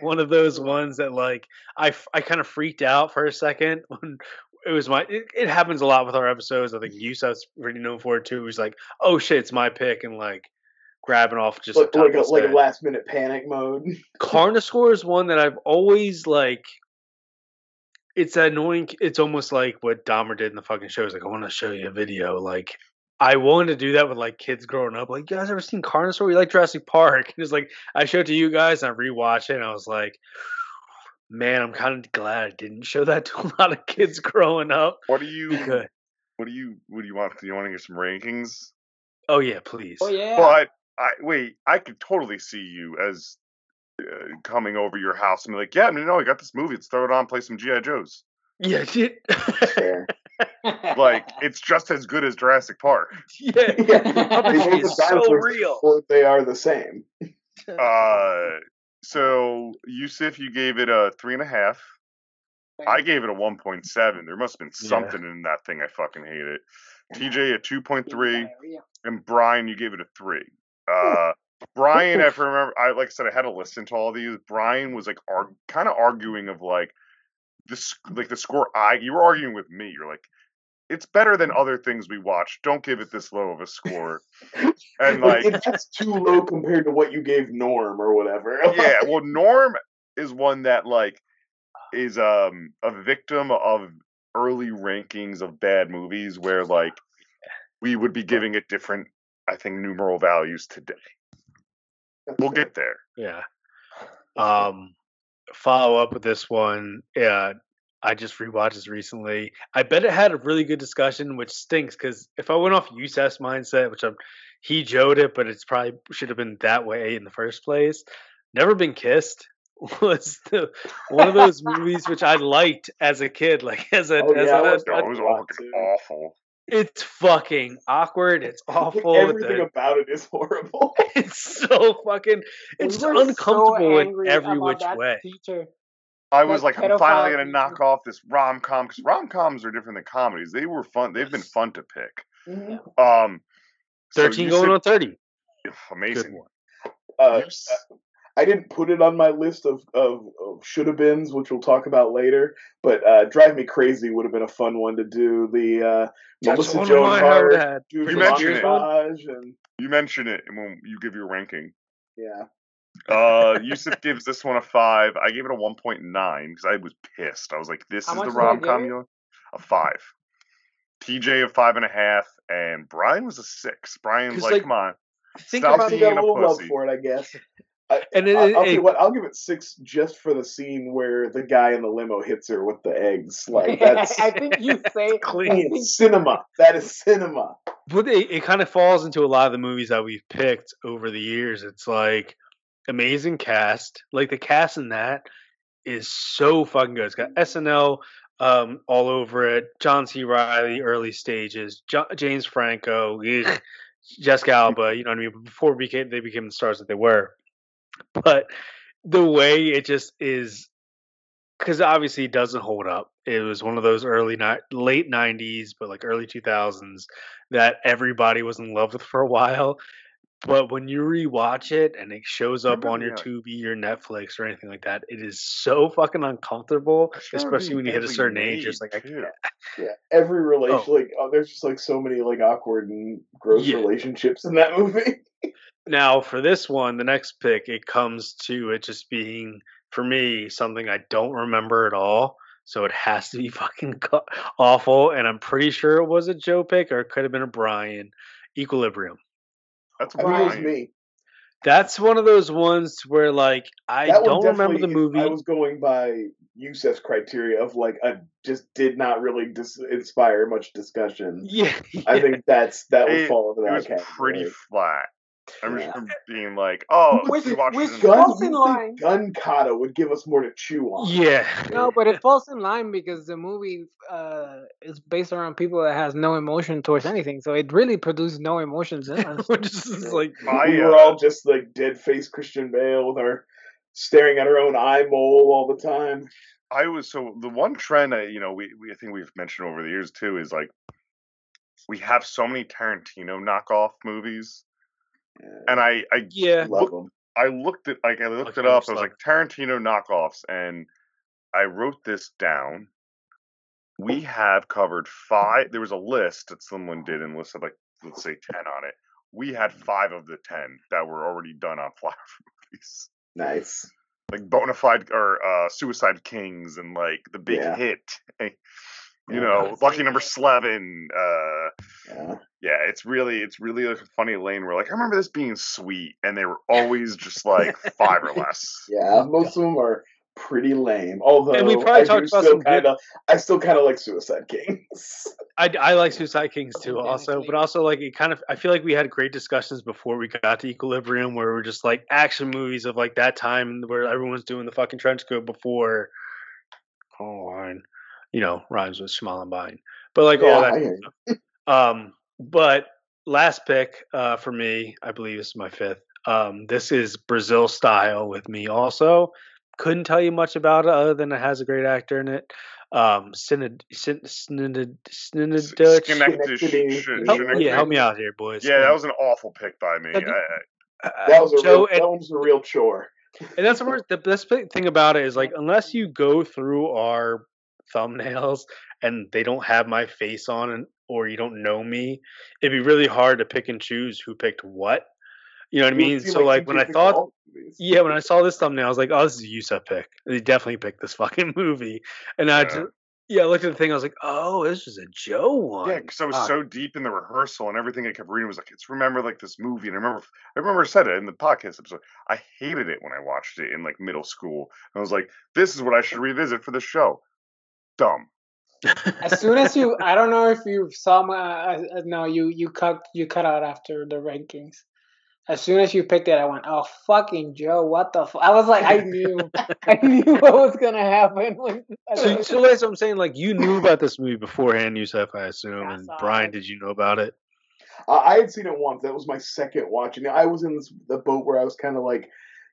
one of those ones that like I, I kind of freaked out for a second when it was my it, it happens a lot with our episodes. I think Yusuf's pretty known for it too. He was like, "Oh shit, it's my pick," and like grabbing off just like, like, a, like a last minute panic mode. Carnosaur is one that I've always like. It's annoying. It's almost like what Dahmer did in the fucking show. Is like, I want to show you a video. Like, I wanted to do that with like kids growing up. Like, you guys ever seen Carnosaur? You like Jurassic Park? And it's like, I showed it to you guys, and I rewatched it, and I was like, man, I'm kind of glad I didn't show that to a lot of kids growing up. What do you? Because, What do you? What do you want? Do you want to get some rankings? oh yeah, please. Oh yeah. But I wait. I could totally see you as uh, coming over your house and be like, "Yeah, no, no, I got this movie. Let's throw it on. Play some GI Joes." Yeah, dude. Fair. Like it's just as good as Jurassic Park. yeah. Yeah. Puppetry is so real. they are the same. Uh, so Yusuf, you gave it a three and a half. I gave it a one point seven. There must have been Yeah. something in that thing. I fucking hate it. TJ a two point three, and Brian, you gave it a three. Uh, Brian, if I remember, I like I said, I had to listen to all these. Brian was like arg- kind of arguing of like this, like the score. I you were arguing with me. You're like, it's better than other things we watch. Don't give it this low of a score. And Like, if that's too low compared to what you gave Norm or whatever. yeah, well, Norm is one that like is um a victim of early rankings of bad movies where like we would be giving it different, I think, numeral values today. We'll get there. Yeah. Um, follow up with this one. Yeah, I just rewatched this recently. I bet it had a really good discussion, which stinks because if I went off Yusuf's mindset, which I'm, he joked it, but it's probably should have been that way in the first place. Never been kissed was the, one of those movies which I liked as a kid, like as a Oh, as yeah, a, was- it was a lot, fucking awful. It's fucking awkward. It's awful. Everything the- about it is horrible. it's so fucking. It's We were so uncomfortable in every which way. Teacher. I was like, I'm finally gonna knock teacher. off this rom com because rom coms are different than comedies. They were fun. They've been fun to pick. Mhm. Um, Thirteen you going said- on thirty. Good amazing. one. Uh, You s- I didn't put it on my list of, of, of should have beens, which we'll talk about later. But uh, Drive Me Crazy would have been a fun one to do. The uh, That's Melissa one Joan I Hart, heard had. You some mentioned it. and You mention it when you give your ranking. yeah. Uh, Yusuf gives this one a five. I gave it a one point nine because I was pissed. I was like, "This How is the did I rom com you." A five. TJ a five and a half, and Brian was a six. Brian's 'Cause, like, like, "Come on, Think Stop about Probably being a a love pussy." for it, I guess. I, and it, I'll, it- I'll tell you it- what. I'll give it six just for the scene where the guy in the limo hits her with the eggs. Like that's I think you say Clean. It's cinema. That is cinema. but it, it kind of falls into a lot of the movies that we've picked over the years. It's like amazing cast. Like the cast in that is so fucking good. It's got SNL um, all over it. John C. Reilly, early stages. Jo- James Franco, ugh, Jessica Alba. You know what I mean? But before became they became the stars that they were. But the way it just is, because obviously it doesn't hold up. It was one of those early ni- late '90s, but like early 2000s that everybody was in love with for a while. But when you rewatch it and it shows up on your Tubi or Netflix or anything like that, it is so fucking uncomfortable, remember especially when you hit a certain age. It's like, I can't. Yeah, every oh. relation Oh. like oh, there's just like so many like awkward and gross Yeah. relationships in that movie. Now, for this one, the next pick, it comes to it just being, for me, something I don't remember at all. So it has to be fucking awful. And I'm pretty sure it was a Joe pick or it could have been a Brian. Equilibrium. that's I think it was Brian." me. That's one of those ones where, like, I That don't remember the movie. I was going by Yusuf's criteria of like I just did not really dis- inspire much discussion. yeah, I think that's that would It, fall into it that was category. pretty flat. I Yeah. remember being like, "Oh, Which- we watched which it in gun- the- falls in line. Gun kata would give us more to chew on. Yeah. No, but it falls in line because the movie uh, is based around people that has no emotion towards anything, so it really produced no emotions in us. Which is like, My, we were uh, all just like dead face Christian Bale with our staring at our own eye mole all the time. I was so the one trend I you know we, we I think we've mentioned over the years too is like we have so many Tarantino knockoff movies, and I I yeah. Love them. I looked at like I looked it up. I was like Tarantino knockoffs, and I wrote this down. We have covered five. There was a list that someone did and listed like let's say ten on it. We had five of the ten that were already done on flyover movies, Nice. like Bonafide or uh, Suicide Kings and like The Big Yeah. Hit. You Yeah. know, Lucky Number Slevin. Uh, Yeah. yeah, it's really it's really a funny lane where like I remember this being sweet, and they were always just like five or less. Yeah, most of them are pretty lame. Although And we probably I talked about still some kind of, I still kind of like Suicide Kings. I, I like Suicide Kings too, also, Organically. but also like it kind of. I feel like we had great discussions before we got to Equilibrium, where we're just like action movies of like that time where everyone's doing the fucking trench coat before. Oh, line, you know, rhymes with Schmalenbein, but like all that I. Um, but last pick uh, for me, I believe this is my fifth. Um, this is Brazil style with me also. Couldn't tell you much about it other than it has a great actor in it. Um, Synod, Syn, Synod, Synod, S- Dutch. Schenectady- Schenectady. Sh- Help- Help, yeah, help me out here, boys. Yeah, that was an awful pick by me. I, I- Uh, That was a Joe, real, and- that was a real chore. and that's the worst. The best thing about it is like unless you go through our thumbnails and they don't have my face on it, or you don't know me, it'd be really hard to pick and choose who picked what. You know what I mean? So like when I thought, yeah, when I saw this thumbnail, I was like, oh, this is a Yusuf pick. They definitely picked this fucking movie. And I Yeah. just, yeah, I looked at the thing. I was like, oh, this is a Joe one. yeah, because I was so deep in the rehearsal and everything I kept reading was like, it's remember like this movie. And I remember, I remember I said it in the podcast episode. I hated it when I watched it in like middle school. And I was like, this is what I should revisit for the show. Dumb. As soon as you, I don't know if you saw my, uh, no, you you cut you cut out after the rankings. As soon as you picked it, I went, "Oh fucking Joe, what the?" F-? I was like, I knew, I knew what was gonna happen. When, so, so that's what I'm saying. Like you knew about this movie beforehand, Yusuf, I assume. Yeah, I and Brian, it. did you know about it? Uh, I had seen it once. That was my second watching. I was in this, the boat where I was kind of like,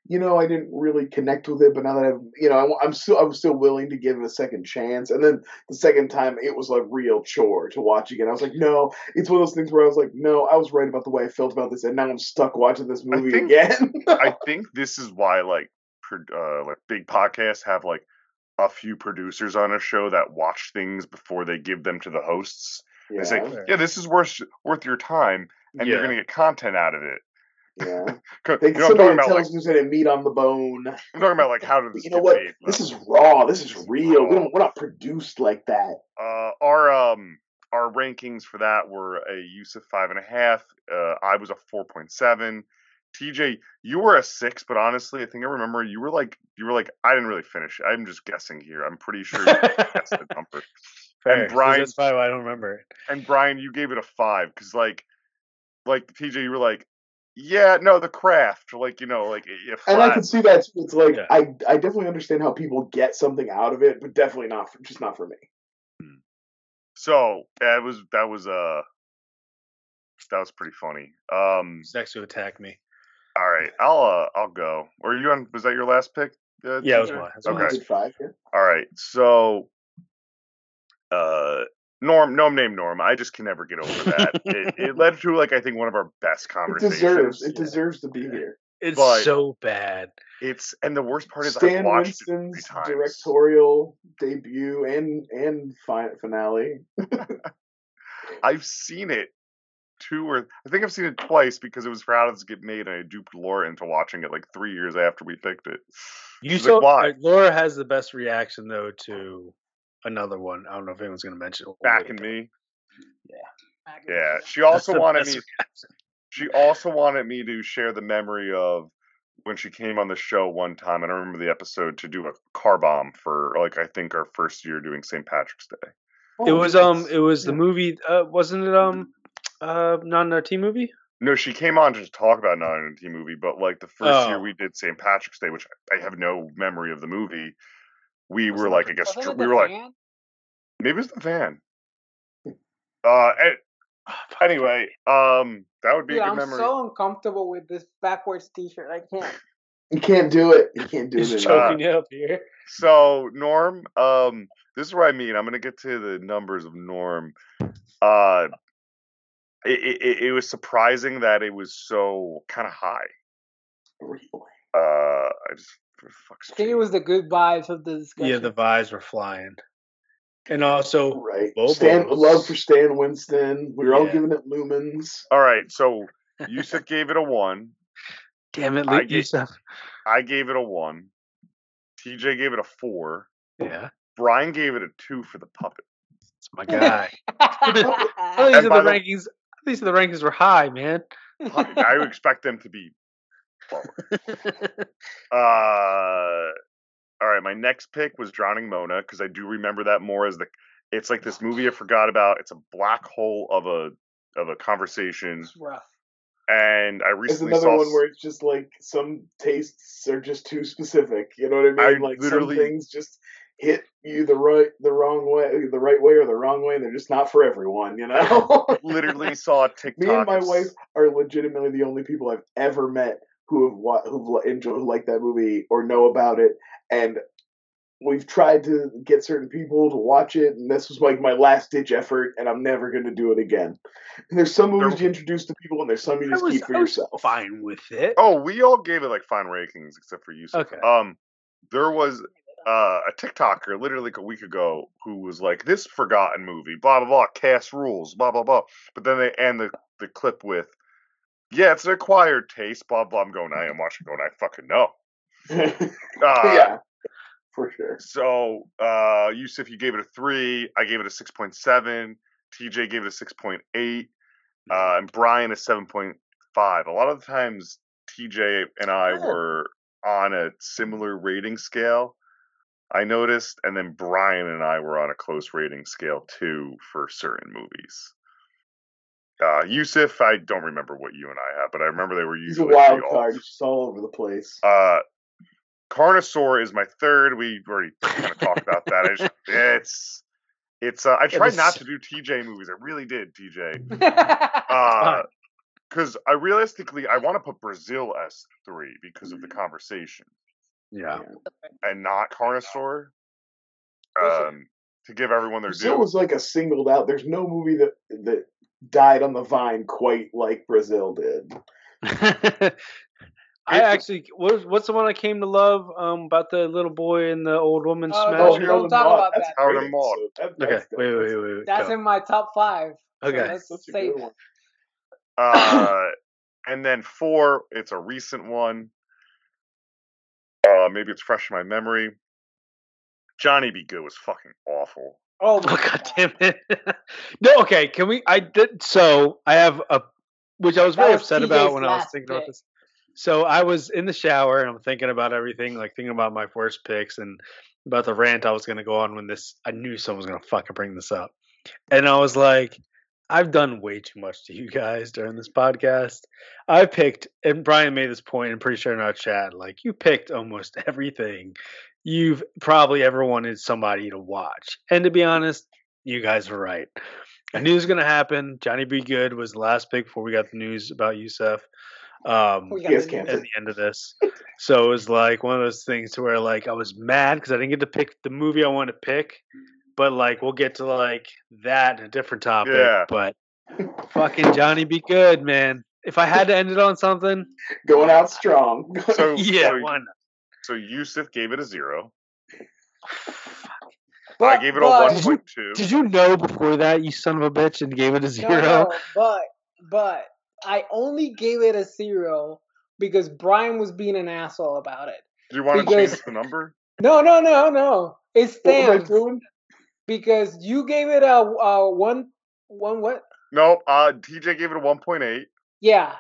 you know, I didn't really connect with it, but now that I've, you know, I, am still, I was still willing to give it a second chance. And then the second time, it was like real chore to watch again. I was like, no, it's one of those things where I was like, no, I was right about the way I felt about this, and now I'm stuck watching this I movie think- again. I think this is why like uh, like big podcasts have like a few producers on a show that watch things before they give them to the hosts. They say, yeah, yeah, this is worth worth your time, and you're gonna get content out of it. Yeah. 'Cause, They, you know, I'm somebody talking tells like us there's any meat on the bone. I'm talking about like how did this You know get what? made? This is raw. This is real. We don't. We're not produced like that. Uh, our um our rankings for that were a use of five and a half. Uh, I was a four point seven. TJ, you were a six, but honestly, I think I remember you were like you were like I didn't really finish. it. I'm just guessing here. I'm pretty sure you guessed the number. Fair, And 'cause Brian, that's probably why I don't remember it. and Brian, you gave it a five because like like TJ, you were like, yeah, no, the craft, like you know, like yeah, And I can see that. too. It's like Yeah. I I definitely understand how people get something out of it, but definitely not for, just not for me. So that was that was uh that was pretty funny. Um, Who's next to attack me? all right, I'll uh I'll go. Or you on? Was that your last pick? Uh, Yeah, it was mine. That's So mine. Okay. Five. Yeah. All right, so uh Norm, no name Norm. I just can never get over that. it, it led to like I think one of our best conversations. It deserves. It Yeah. deserves to be here. It's But- so bad. It's and the worst part is I've Stan watched it three Winston's times. directorial debut and and fi- finale. I've seen it two or I think I've seen it twice because it was for How Does It Get Made, and I duped Laura into watching it like three years after we picked it. You She's saw like, why? uh, Laura has the best reaction though to another one. I don't know if anyone's gonna mention it. Back in me. Yeah. Yeah. She also wanted me she also wanted me to share the memory of when she came on the show one time, and I remember the episode to do a car bomb for like I think our first year doing St. Patrick's Day. It Oh, was nice. um it was the Yeah. movie uh wasn't it um uh not an RT movie? No, she came on to just talk about not an T movie, but like the first year Oh. we did St. Patrick's Day, which I have no memory of the movie. We Was were like, the- I guess, dr- we the were like, maybe it was the van. Uh, and anyway, um, that would be Dude, a good I'm memory. so uncomfortable with this backwards T-shirt. I can't. You can't do it. You can't do He's it. choking you up here. So Norm, um, this is what I mean. I'm gonna get to the numbers of Norm. Uh, it, it, it was surprising that it was so kind of high. Really. Uh, I just for fuck's I think it was the good vibes of the discussion. Yeah, the vibes were flying. And also, Right. Lobos. Stan, love for Stan Winston. We were all giving it lumens. All right, so Yusuf gave it a one. damn it, I Lee get- Yusuf. I gave it a one. TJ gave it a four. Yeah, Brian gave it a two for the puppet. it's my guy. these, are the the- rankings, these are the rankings were high, man. I would expect them to be Uh, all right, my next pick was Drowning Mona because I do remember that more as the. It's like this movie I forgot about. It's a black hole of a of a conversation, It's rough. and I It's recently another saw. one where it's just like some tastes are just too specific. You know what I I mean? like literally- some things just hit you the right the wrong way, the right way or the wrong way, and they're just not for everyone. You know. literally saw a TikTok. Me and my wife are legitimately the only people I've ever met who have wa- who've enjoyed who like that movie or know about it, and we've tried to get certain people to watch it, and this was like my last ditch effort, and I'm never going to do it again. And there's some movies There- you introduce to people, and there's some you I just was, keep for I was yourself. fine with it. Oh, we all gave it like fine rankings except for you. Okay. Um, there was uh, a TikToker literally like a week ago who was like, "This forgotten movie, blah blah blah, cast rules, blah blah blah." But then they end the the clip with, "Yeah, it's an acquired taste, blah blah." I'm going, I am watching, going, I fucking know. Uh, yeah, for sure. So, uh, Yusuf, you gave it a three. I gave it a six point seven. TJ gave it a six point eight, uh, and Brian a seven point five. A lot of the times, TJ and I were on a similar rating scale. I noticed, and then Brian and I were on a close rating scale too for certain movies. Uh, Yusuf, I don't remember what you and I had, but I remember they were He's a usually wild pretty card. He's just all over the place. Uh, Carnosaur is my third. We already kind of talked about that. It's it's it's. Uh, I tried was- not to do TJ movies. I really did, TJ. fine. Because I realistically, I want to put Brazil as three because of the conversation, Yeah. and not Carnosaur. Um, to give everyone their Brazil due. was like a singled out. There's no movie that that died on the vine quite like Brazil did. I actually what, what's the one I came to love um about the little boy and the old woman Oh, smashing? don't- it? don't talk about That's that. a Harold and Maude. episode. That- Okay, that's- wait, wait, wait, wait. That's go. in my top five. So Okay. let's That's a save good it. one. Uh, and then four, it's a recent one. Uh, maybe it's fresh in my memory. Johnny Be Good was fucking awful. Oh my god damn it! no, okay. Can we? I did. So I have a, which I was very upset TJ's about when I was thinking about this. So I was in the shower and I'm thinking about everything, like thinking about my first picks and about the rant I was going to go on when this. I knew someone was going to fucking bring this up, and I was like, I've done way too much to you guys during this podcast. I picked, and Brian made this point. I'm pretty sure in our chat, like you picked almost everything you've probably ever wanted somebody to watch. And to be honest, you guys were right. I knew it was going to happen. Johnny Be Good was the last pick before we got the news about Yusuf um, We got Yes, the- at the end of this. So it was like one of those things to where like I was mad because I didn't get to pick the movie I wanted to pick. But like we'll get to like that in a different topic. Yeah. But fucking Johnny Be Good, man. If I had to end it on something, Going out strong. So yeah, so, why not? So Yusuf gave it a zero. I But- I gave it a but- one point two. Did you know before that, you son of a bitch, and gave it a zero? No, no, but but I only gave it a zero because Brian was being an asshole about it. Do you want to because- change the number? No, no, no, no. It What was stands because you gave it a, a one one what? No, uh, TJ gave it a one point eight. Yeah,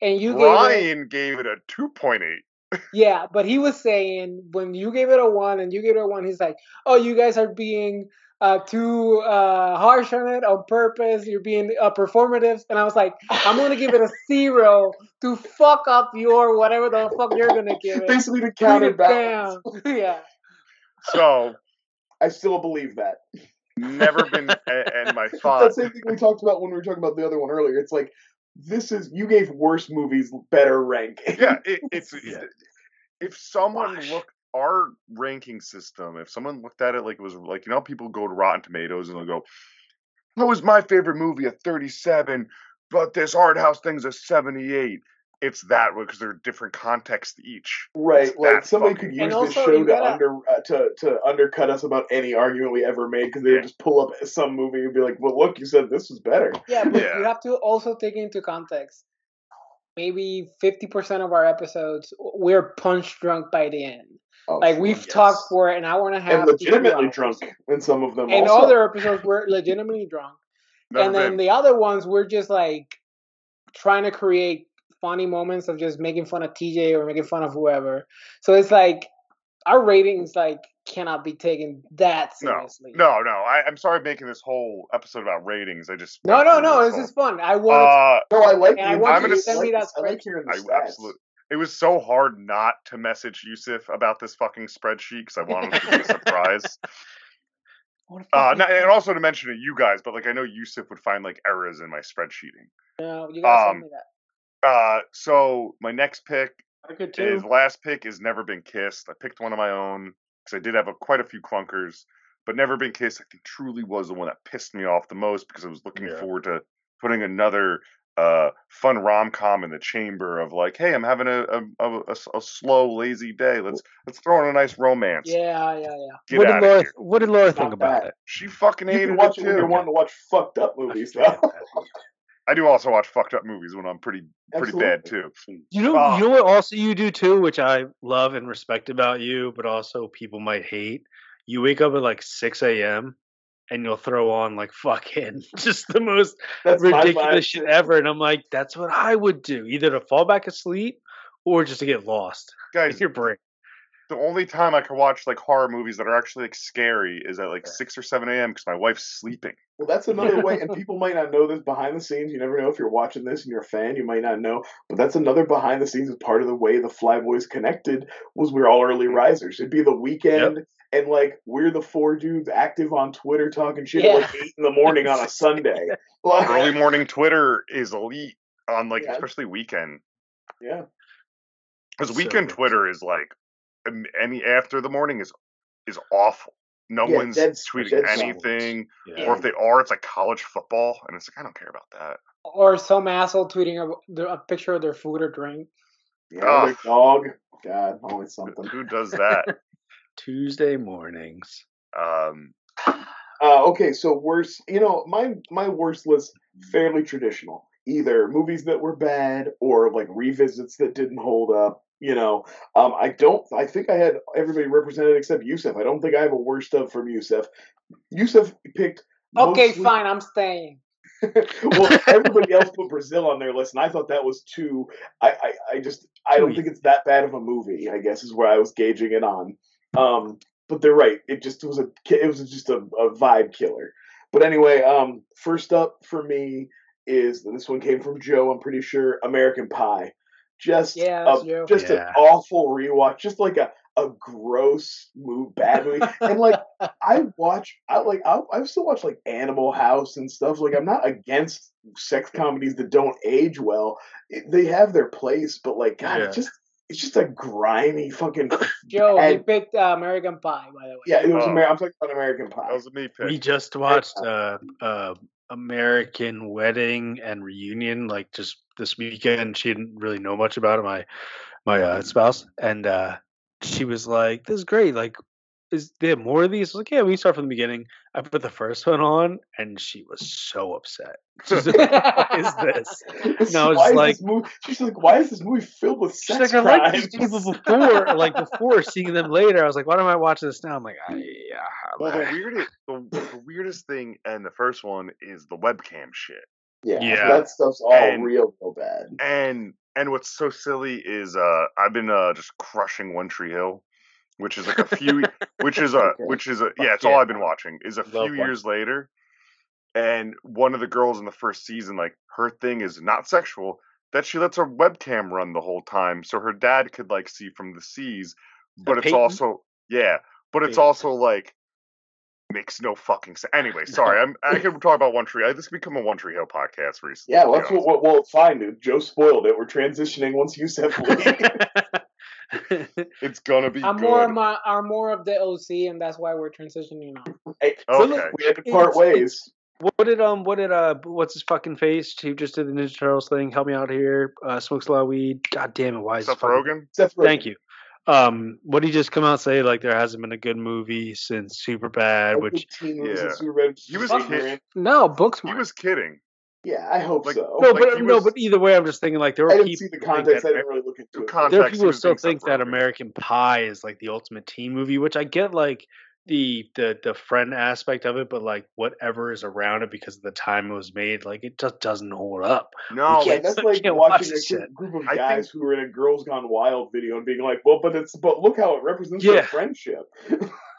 and you gave it gave it a two point eight. Yeah, but he was saying when you gave it a one and you gave it a one, he's like, oh, you guys are being uh, too uh, harsh on it on purpose. You're being uh, performative, and I was like, I'm gonna give it a zero to fuck up your whatever the fuck you're gonna give it. Basically to Bring counter it balance. down. yeah. So I still believe that. never been. and my It's thought. that same thing we talked about when we were talking about the other one earlier. It's like this is you gave worse movies better ranking. yeah, it, it's Yeah. if someone Wash. looked our ranking system, if someone looked at it like it was like you know people go to Rotten Tomatoes and they'll go, "That was my favorite movie at 37, but this art house thing's a 78." It's that because they're different contexts each. Right, It's like somebody could use this show you to gotta- under uh, to to undercut us about any argument we ever made because they Yeah. would just pull up some movie and be like, "Well, look, you said this was better." Yeah, but Yeah. you have to also take into context. Maybe fifty percent of our episodes, we're punch drunk by the end. Oh, Like we've yes. talked for an hour and a half, and to two legitimately drunk in some of them. And also. other episodes, we're legitimately drunk. Never and then been. the other ones, we're just like trying to create funny moments of just making fun of TJ or making fun of whoever. So it's like our ratings like cannot be taken that seriously. no, no. I, I'm sorry making this whole episode about ratings. I just no, no, no. this This is fun. I want. Uh, no, I like. And I the want you to send me like- that I like spreadsheet. hearing the I absolutely. It was so hard not to message Yusuf about this fucking spreadsheet because I wanted him to be a surprise. What Uh, fuck no, is and also to mention to you guys, but like I know Yusuf would find like errors in my spreadsheeting. No, you gotta um, send me that. Uh, so my next pick I could is too. last pick is Never Been Kissed. I picked one of my own because I did have a, quite a few clunkers, but Never Been Kissed I think truly was the one that pissed me off the most because I was looking Yeah. forward to putting another uh fun rom com in the chamber of like, hey, I'm having a a slow lazy day. Let's let's throw in a nice romance. Yeah, yeah, yeah. Get what did Laura? What did Laura think about bad. it? She fucking You hated can watch it it when too. you're wanting to watch fucked up movies, forget though. I do also watch fucked up movies when I'm pretty pretty bad too. You know, Ah. you know what? Also, you do too, which I love and respect about you, but also people might hate. You wake up at like six a.m. and you'll throw on like fucking just the most ridiculous shit ever, and I'm like, that's what I would do, either to fall back asleep or just to get lost in Guys, your brain. The only time I can watch like horror movies that are actually like scary is at like six or seven a.m. because my wife's sleeping. Well, that's another way, and people might not know this behind the scenes. You never know if you're watching this and you're a fan, you might not know. But that's another behind the scenes. Part of the way the Flyboys connected was we're all early mm-hmm. risers. It'd be the weekend, and like we're the four dudes active on Twitter talking shit at like eight in the morning on a Sunday. Like, Early morning Twitter is elite on like Yeah. especially weekend yeah, because weekend good. Twitter is like any after the morning is is awful. No Yeah, one's dead- tweeting dead silence. anything, Yeah. or if they are, it's like college football, and it's like I don't care about that. Or some asshole tweeting a, a picture of their food or drink. yeah, Ugh. their dog. God, always something. Who does that? Tuesday mornings. um, Uh, okay, so worst. You know, my my worst list fairly traditional. Either movies that were bad or like revisits that didn't hold up. You know, um, I don't. I think I had everybody represented except Yusuf. I don't think I have a worst of from Yusuf. Yusuf picked. Okay, mostly- fine, I'm staying. well, everybody else put Brazil on their list, and I thought that was too. I, I, I just I don't think it's that bad of a movie. I guess is where I was gauging it on. Um, but they're right. It just was a it was just a, a vibe killer. But anyway, um, first up for me is this one came from Joe. I'm pretty sure American Pie. Just Yeah, a, just Yeah. an awful rewatch. Just like a a gross move, bad movie, and like I watch, I like, I, I still watch like Animal House and stuff. Like, I'm not against sex comedies that don't age well. It, they have their place, but like, God, Yeah. it's just, it's just a grimy fucking. Joe, he picked uh, American Pie, by the way. Yeah, it was. Oh. Amer- I'm talking about American Pie. that was a me pick. We just watched uh, uh, American Wedding and Reunion like just this weekend. She didn't really know much about it, my my uh, spouse, and uh, she was like, "This is great. Like, is there more of these?" I was like, "Yeah, we start from the beginning." I put the first one on, and she was so upset. She's like, "What is this?" It's- No, it's why is like- this movie? She's like, why is this movie filled with She's sex like, I like these people before, like before seeing them later. I was like, why am I watching this now? I'm like, I, yeah. Well, the weirdest, the, the weirdest thing and the first one is the webcam shit, Yeah, Yeah. that stuff's all And- real, real bad. and and what's so silly is uh I've been uh just crushing One Tree Hill, which is like a few, which is a Okay. which is a yeah, it's Yeah. all I've been watching. Is a Love few One years later, and one of the girls in the first season, like her thing is not sexual. That she lets her webcam run the whole time, so her dad could like see from the seas. Uh, but it's Peyton? also yeah, but it's Peyton. also like makes no fucking sense. Anyway, sorry, I'm I can talk about One Tree. I, this become a One Tree Hill podcast recently. Yeah, to well, be that's honest. what, well, well, fine, dude. Joe spoiled it. We're transitioning once Yusuf leaves. It's gonna be I'm good. more, of my, I'm more of the OC, and that's why we're transitioning now. Hey, Okay. we had to part ways. What did um what did uh what's his fucking face who just did the Ninja Turtles thing? Help me out here. Uh, smokes a lot of weed. God damn it! Why is Seth fucking- Rogen. Seth Rogen. Thank you. Um, what did he just come out and say? Like there hasn't been a good movie since Superbad, I which think Teen movies and Yeah. Superbad He was just kid- ignorant. No, books. He was kidding. Yeah, I hope Like, so. no, like, but he no, but either way, I'm just thinking like there were. I didn't people see the context. that I didn't really look into it. Context. there are people who still think that American Pie is like the ultimate teen movie, which I get like the the the friend aspect of it, but like whatever is around it because of the time it was made, like it just doesn't hold up. No, Yeah, can't- that's like can't watch watching a group, shit. group of guys think- who were in a Girls Gone Wild video and being like, "Well, but it's but look how it represents Yeah. their friendship."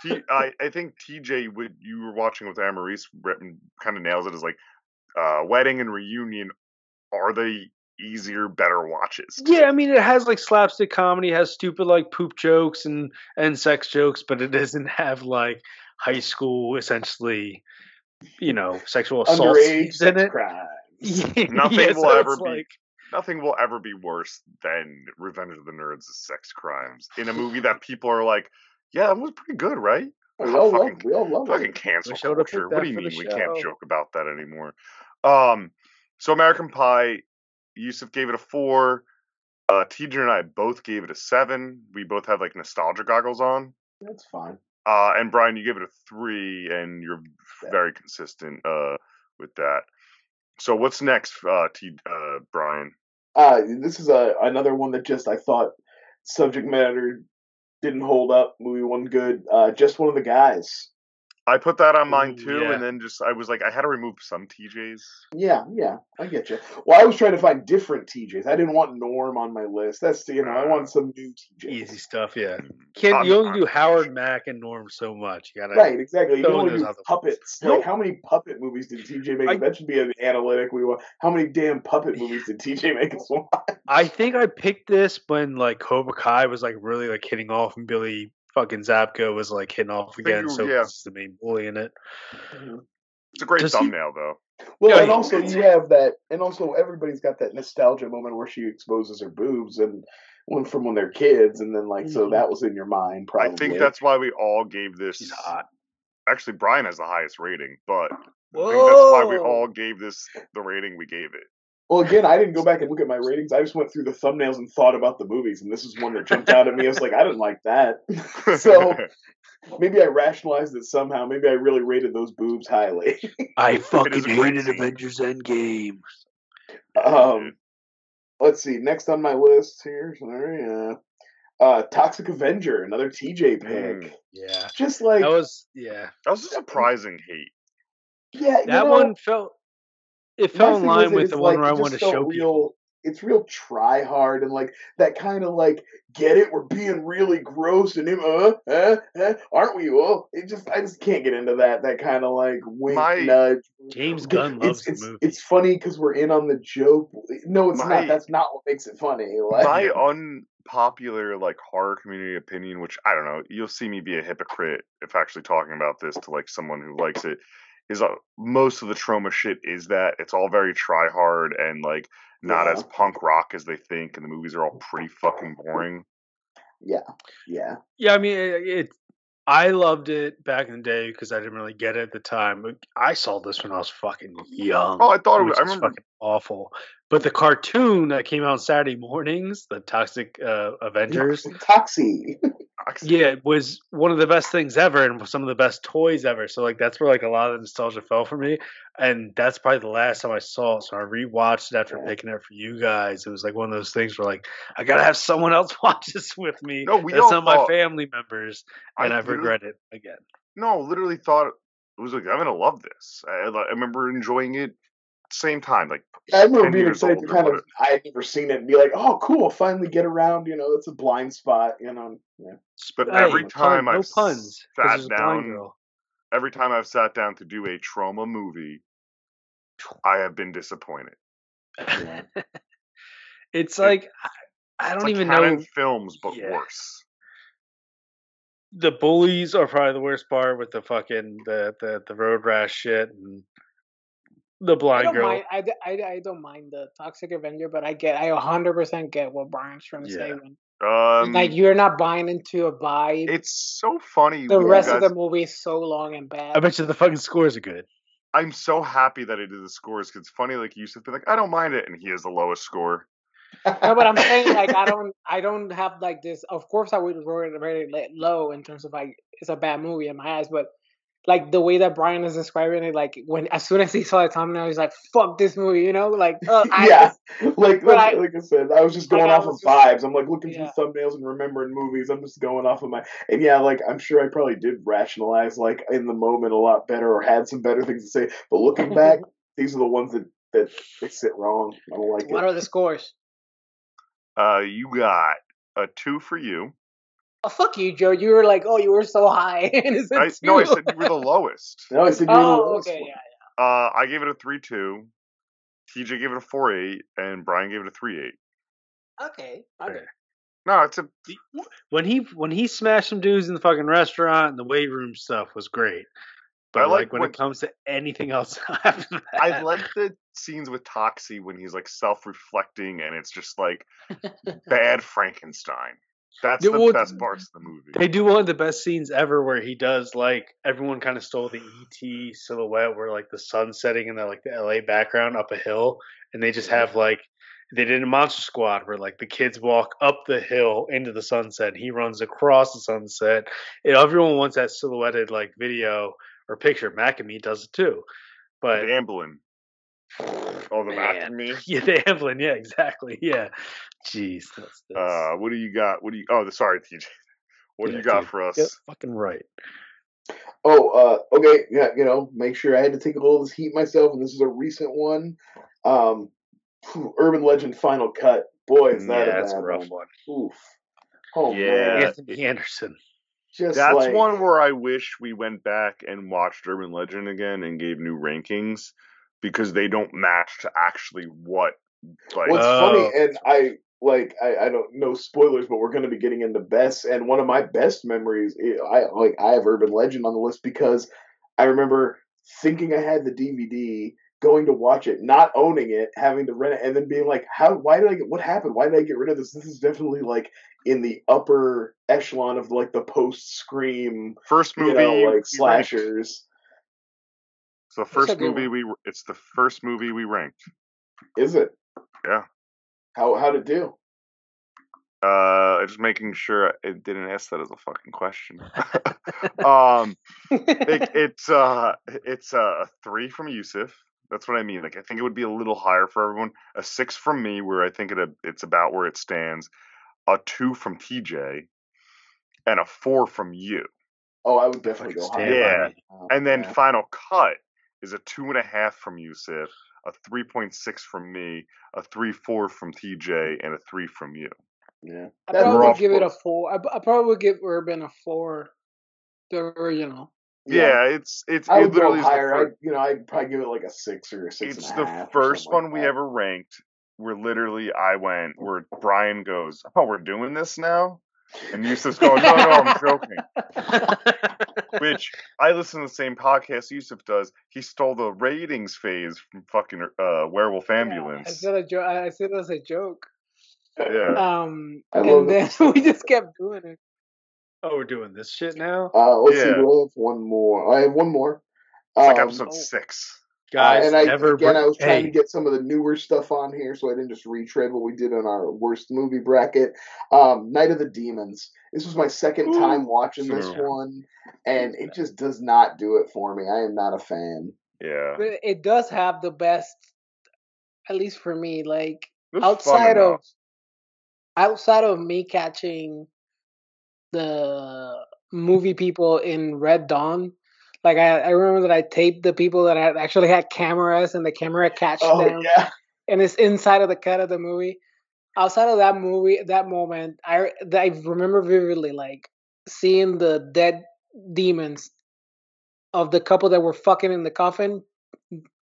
T- I, I think TJ, what you were watching with Amaris, kind of nails it as like, uh, wedding and reunion are the easier, better watches. Yeah, I mean it has like slapstick comedy, has stupid like poop jokes and and sex jokes, but it doesn't have like high school essentially, you know, sexual assault Underage scenes in it. crimes. Yeah, Nothing yeah, will so ever be- like- Nothing will ever be worse than Revenge of the Nerds' sex crimes in a movie that people are like, yeah, that was pretty good, right? We all love. Fucking- We all love Fucking it. cancel We showed up with culture. What do you mean we can't joke about that anymore? Um, so American Pie, Yusuf gave it a four. Uh, TJ and I both gave it a seven. We both had like nostalgia goggles on. That's fine. Uh, and Brian, you gave it a three, and you're Yeah. very consistent uh, with that. So what's next, uh, T, uh, Brian? Uh, this is a another one that just I thought subject matter didn't hold up. Movie wasn't good. Uh, just one of the guys. I put that on mine too, yeah. and then just I was like, I had to remove some TJs. Yeah, yeah, I get you. Well, I was trying to find different TJs. I didn't want Norm on my list. That's you know, I want some new TJs. easy stuff, yeah. Mm, Can't you only do Howard Mack and Norm so much. You gotta Right, exactly. You Throw can in only do other ones. puppets. You know- Like, how many puppet movies did TJ make? I- that should be an analytic we want. How many damn puppet movies did TJ make us watch? I think I picked this when like Cobra Kai was like really like hitting off and Billy fucking Zabka was like hitting off again. you- So yeah. he's the main bully in it. It's a great Does he- thumbnail, though. Well, Yeah, and he- also you have that, and also everybody's got that nostalgia moment where she exposes her boobs and when from when they're kids, and then like so Mhm. that was in your mind. Probably. I think that's why we all gave this. She's hot. Actually, Brian has the highest rating, but I think that's why we all gave this the rating we gave it. Well, again, I didn't go back and look at my ratings. I just went through the thumbnails and thought about the movies, and this is one that jumped out at me. I was like, I didn't like that. so maybe I rationalized it somehow. Maybe I really rated those boobs highly. I It is fucking a hated scene. Avengers Endgame. um, let's see. Next on my list here, sorry, uh, uh, Toxic Avenger, another TJ pick. Mm. Yeah. Just like That was yeah. that was a surprising hate. yeah, you That know, one felt it fell in line with the one like, where I it wanted to show real, people. It's real try hard and like that kind of like get it. We're being really gross and uh, uh, uh, aren't we? all? it just I just can't get into that. That kind of like wink My- nudge. James Gunn loves it's, the it's, movie. It's funny because we're in on the joke. No, it's My- not. That's not what makes it funny. Like, My unpopular like horror community opinion, which I don't know, you'll see me be a hypocrite if actually talking about this to like someone who likes it, is uh, most of the Troma shit is that it's all very try hard and like not Yeah. as punk rock as they think, and the movies are all pretty fucking boring. yeah, Yeah, yeah. I mean, it, it. I loved it back in the day because I didn't really get it at the time. I saw this when I was fucking young. Oh, I thought it was. which I remember. fucking awful. But the cartoon that came out on Saturday mornings, the Toxic uh, Avengers, Toxie. yeah, it was one of the best things ever and some of the best toys ever. So like that's where like a lot of the nostalgia fell for me. And that's probably the last time I saw it. So I rewatched it after Yeah. picking it for you guys. It was like one of those things where like I gotta have someone else watch this with me. No, we That's all not my thought- family members, and I I've literally- regretted it again. No, literally thought it was like I'm gonna love this. I, I remember enjoying it. Same time, like I remember 10 being years excited to kind of. whatever. I had never seen it and be like, "Oh, cool! Finally get around." You know, that's a blind spot. You know, yeah. But Hey, every pun- time no I've puns. 'cause sat there's a blind down, every time I've sat down to do a Troma movie, I have been disappointed. it's It- like I, I don't like even Cannon know. films, but Yeah. worse. The bullies are probably the worst part with the fucking the the, the road rash shit and the I blind don't girl. mind. I, d- I, d- I don't mind the Toxic Avenger, but I get. I 100 percent get what Brian's trying to say. When, Um, like you're not buying into a vibe. it's so funny. the when you rest of the movie is so long and bad. I bet you the fucking scores are good. I'm so happy that I did the scores because it's funny. Like you used to be like, I don't mind it, and he has the lowest score. no, but I'm saying like I don't I don't have like this. Of course, I would rate it very low in terms of like it's a bad movie in my eyes, but like the way that Brian is describing it, like when as soon as he saw the thumbnail, he's like, "Fuck this movie," you know, like uh, I yeah, just, like but I- like I said, I was just going I off of was just- vibes. I'm like looking Yeah. through thumbnails and remembering movies. I'm just going off of my and yeah, like I'm sure I probably did rationalize like in the moment a lot better or had some better things to say. But looking back, these are the ones that that they sit wrong. I don't like what it. are the scores? Uh, you got a two for you. Oh fuck you, Joe. You were like, oh, you were so high, and it's no, I said you were the lowest. No, I said you were the Oh, lowest okay, one. yeah. Uh, I gave it a three two. TJ gave it a four eight, and Brian gave it a three eight. Okay, okay. No, it's a when he when he smashed some dudes in the fucking restaurant and the weight room stuff was great. But I like, like when, when- it comes to anything else after that, I like the scenes with Toxie when he's like self-reflecting and it's just like bad Frankenstein. That's Yeah, the well, best parts of the movie. They do one of the best scenes ever where he does like everyone kind of stole the ET silhouette where like the sun setting in the like the LA background up a hill and they just have like they did a monster squad where like the kids walk up the hill into the sunset he runs across the sunset and everyone wants that silhouetted like video or picture Mac and me does it too but Amblin. Oh, the Man. me. yeah the Amblin yeah exactly yeah jeez that's, that's Uh, what do you got? What do you? Oh, the- sorry, TJ. What do you got dude. for us? Get fucking right Oh, uh, okay, yeah, you know, make sure I had to take a little of this heat myself, and this is a recent one. Um, phew, Urban Legend Final Cut. Boy, is that yeah a that's a rough one. one Oof. Oh Yeah. man, Anthony Anderson just That's like, one where I wish we went back and watched Urban Legend again and gave new rankings because they don't match to actually what. Like, What's Oh, funny, and I like I, I don't know spoilers, but we're going to be getting into best, and one of my best memories, i I like I have Urban Legend on the list because I remember thinking I had the DVD, going to watch it, not owning it, having to rent it, and then being like, "How? Why did I get? What happened? Why did I get rid of this? This is definitely like in the upper echelon of like the post Scream, first you movie know, like ranked. slashers." It's the first good movie we. It's the first movie we ranked. Is it? Yeah. How how did it do? Uh, just making sure it didn't ask that as a fucking question. um, it, it's uh, it's a three from Yusuf. That's what I mean. Like, I think it would be a little higher for everyone. A six from me, where I think it it's about where it stands. A two from TJ, and a four from you. Oh, I would definitely go higher. Yeah. Oh, And then yeah. final cut is a two and a half from you, Yusuf, a three point six from me, a three four from TJ, and a three from you. yeah. I That's probably would give it a four. I, I probably would give Urban a four. The original. Yeah, it's it's I it would go literally is the higher. I, you know, I'd probably give it like a six or a six it's and a the half first one like we ever ranked where literally I went where Brian goes, Oh, we're doing this now? And Yusuf's going, No, no, I'm joking. Which I listen to the same podcast Yusuf does. He stole the ratings phase from fucking uh Werewolf I Ambulance. said a joke. I said it was a joke. Yeah. Um, I and then it. we just kept doing it. oh we're doing this shit now Uh, let's see. Yeah. Do I have one more? I have one more. It's like Um, episode oh. six. Guys and I never again, bring- I was trying to get some of the newer stuff on here, so I didn't just retread what we did in our worst movie bracket. Um, Night of the Demons. This was my second time watching this Yeah. one, and it just does not do it for me. I am not a fan. Yeah. But it does have the best, at least for me. Like It outside of outside of me catching the movie people in Red Dawn. Like I, I remember that I taped the people that had actually had cameras and the camera catched Oh them yeah, and it's inside of the cut of the movie. Outside of that movie, that moment, I I remember vividly like seeing the dead demons of the couple that were fucking in the coffin,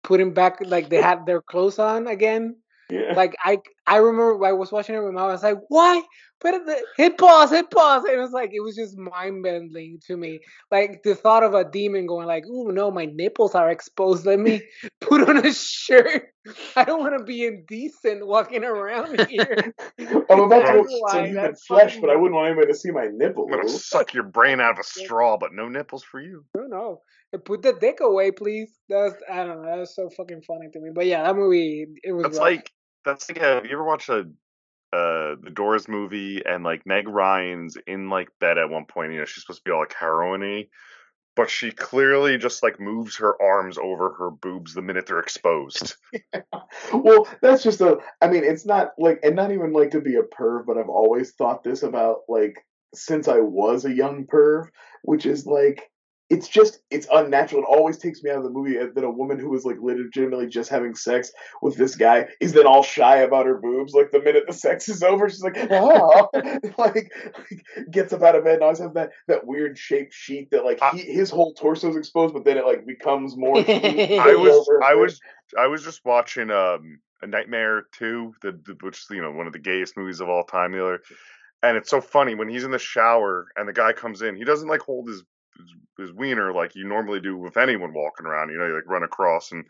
putting back like they had their clothes on again. yeah. Like I I remember I was watching it with my mom. I was like, why? but the, hit pause, hit pause, and it was like it was just mind bending to me. Like the thought of a demon going like, "Ooh, no, my nipples are exposed. Let me put on a shirt. I don't want to be indecent walking around here." I'm about to That's go why, some human flesh, but I wouldn't want anybody to see my nipple. I'm gonna suck your brain out of a straw, but no nipples for you. No, no. Put the dick away, please. That's I don't know. That was so fucking funny to me. But yeah, that movie it was. That's rough. like that's like have you ever watched a uh the Doors movie and like Meg Ryan's in like bed at one point, you know, she's supposed to be all like heroiny, but she clearly just like moves her arms over her boobs the minute they're exposed. well, that's just a. I mean, it's not like, and not even like to be a perv, but I've always thought this about like since I was a young perv, which is like it's just it's unnatural. It always takes me out of the movie that a woman who was like legitimately just having sex with this guy is then all shy about her boobs. Like the minute the sex is over, she's like, oh, like, like gets up out of bed and always have that that weird shaped sheet that like he, his whole torso's exposed, but then it like becomes more. I was I was I was just watching um a Nightmare 2, the, the which is you know one of the gayest movies of all time the other and it's so funny when he's in the shower and the guy comes in, he doesn't like hold his his, his wiener like you normally do with anyone walking around, you know, you like run across and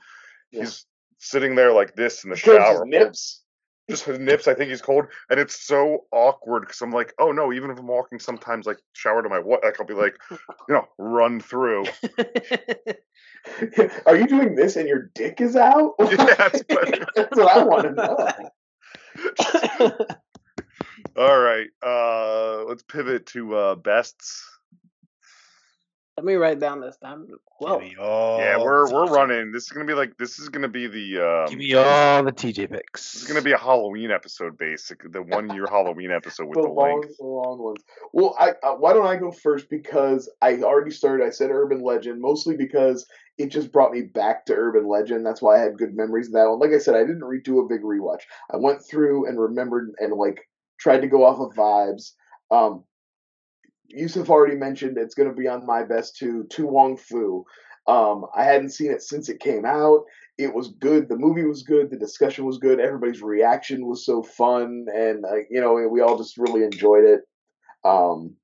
Yeah. he's sitting there like this in the shower. nips. Just his nips, I think he's cold, and it's so awkward because I'm like, oh no, even if I'm walking, sometimes like shower to my what, like I'll be like, you know, run through. Are you doing this and your dick is out? Yeah, that's what- That's what I want to know. All right, uh, let's pivot to uh, bests. Let me write down this time. Whoa. Give me all yeah, we're we're TJ running. This is gonna be like this is gonna be the um, Give me all the TJ picks. This is gonna be a Halloween episode, basically the one year Halloween episode with the the, long, length. the long ones. Well, I uh, why don't I go first because I already started. I said urban legend mostly because it just brought me back to urban legend. That's why I had good memories of that one. Like I said, I didn't redo a big rewatch. I went through and remembered and like tried to go off of vibes. Um, Yusuf already mentioned it's going to be on my best too. To Wong Foo. Um, I hadn't seen it since it came out. It was good. The movie was good. The discussion was good. Everybody's reaction was so fun, and uh, you know we all just really enjoyed it. Um,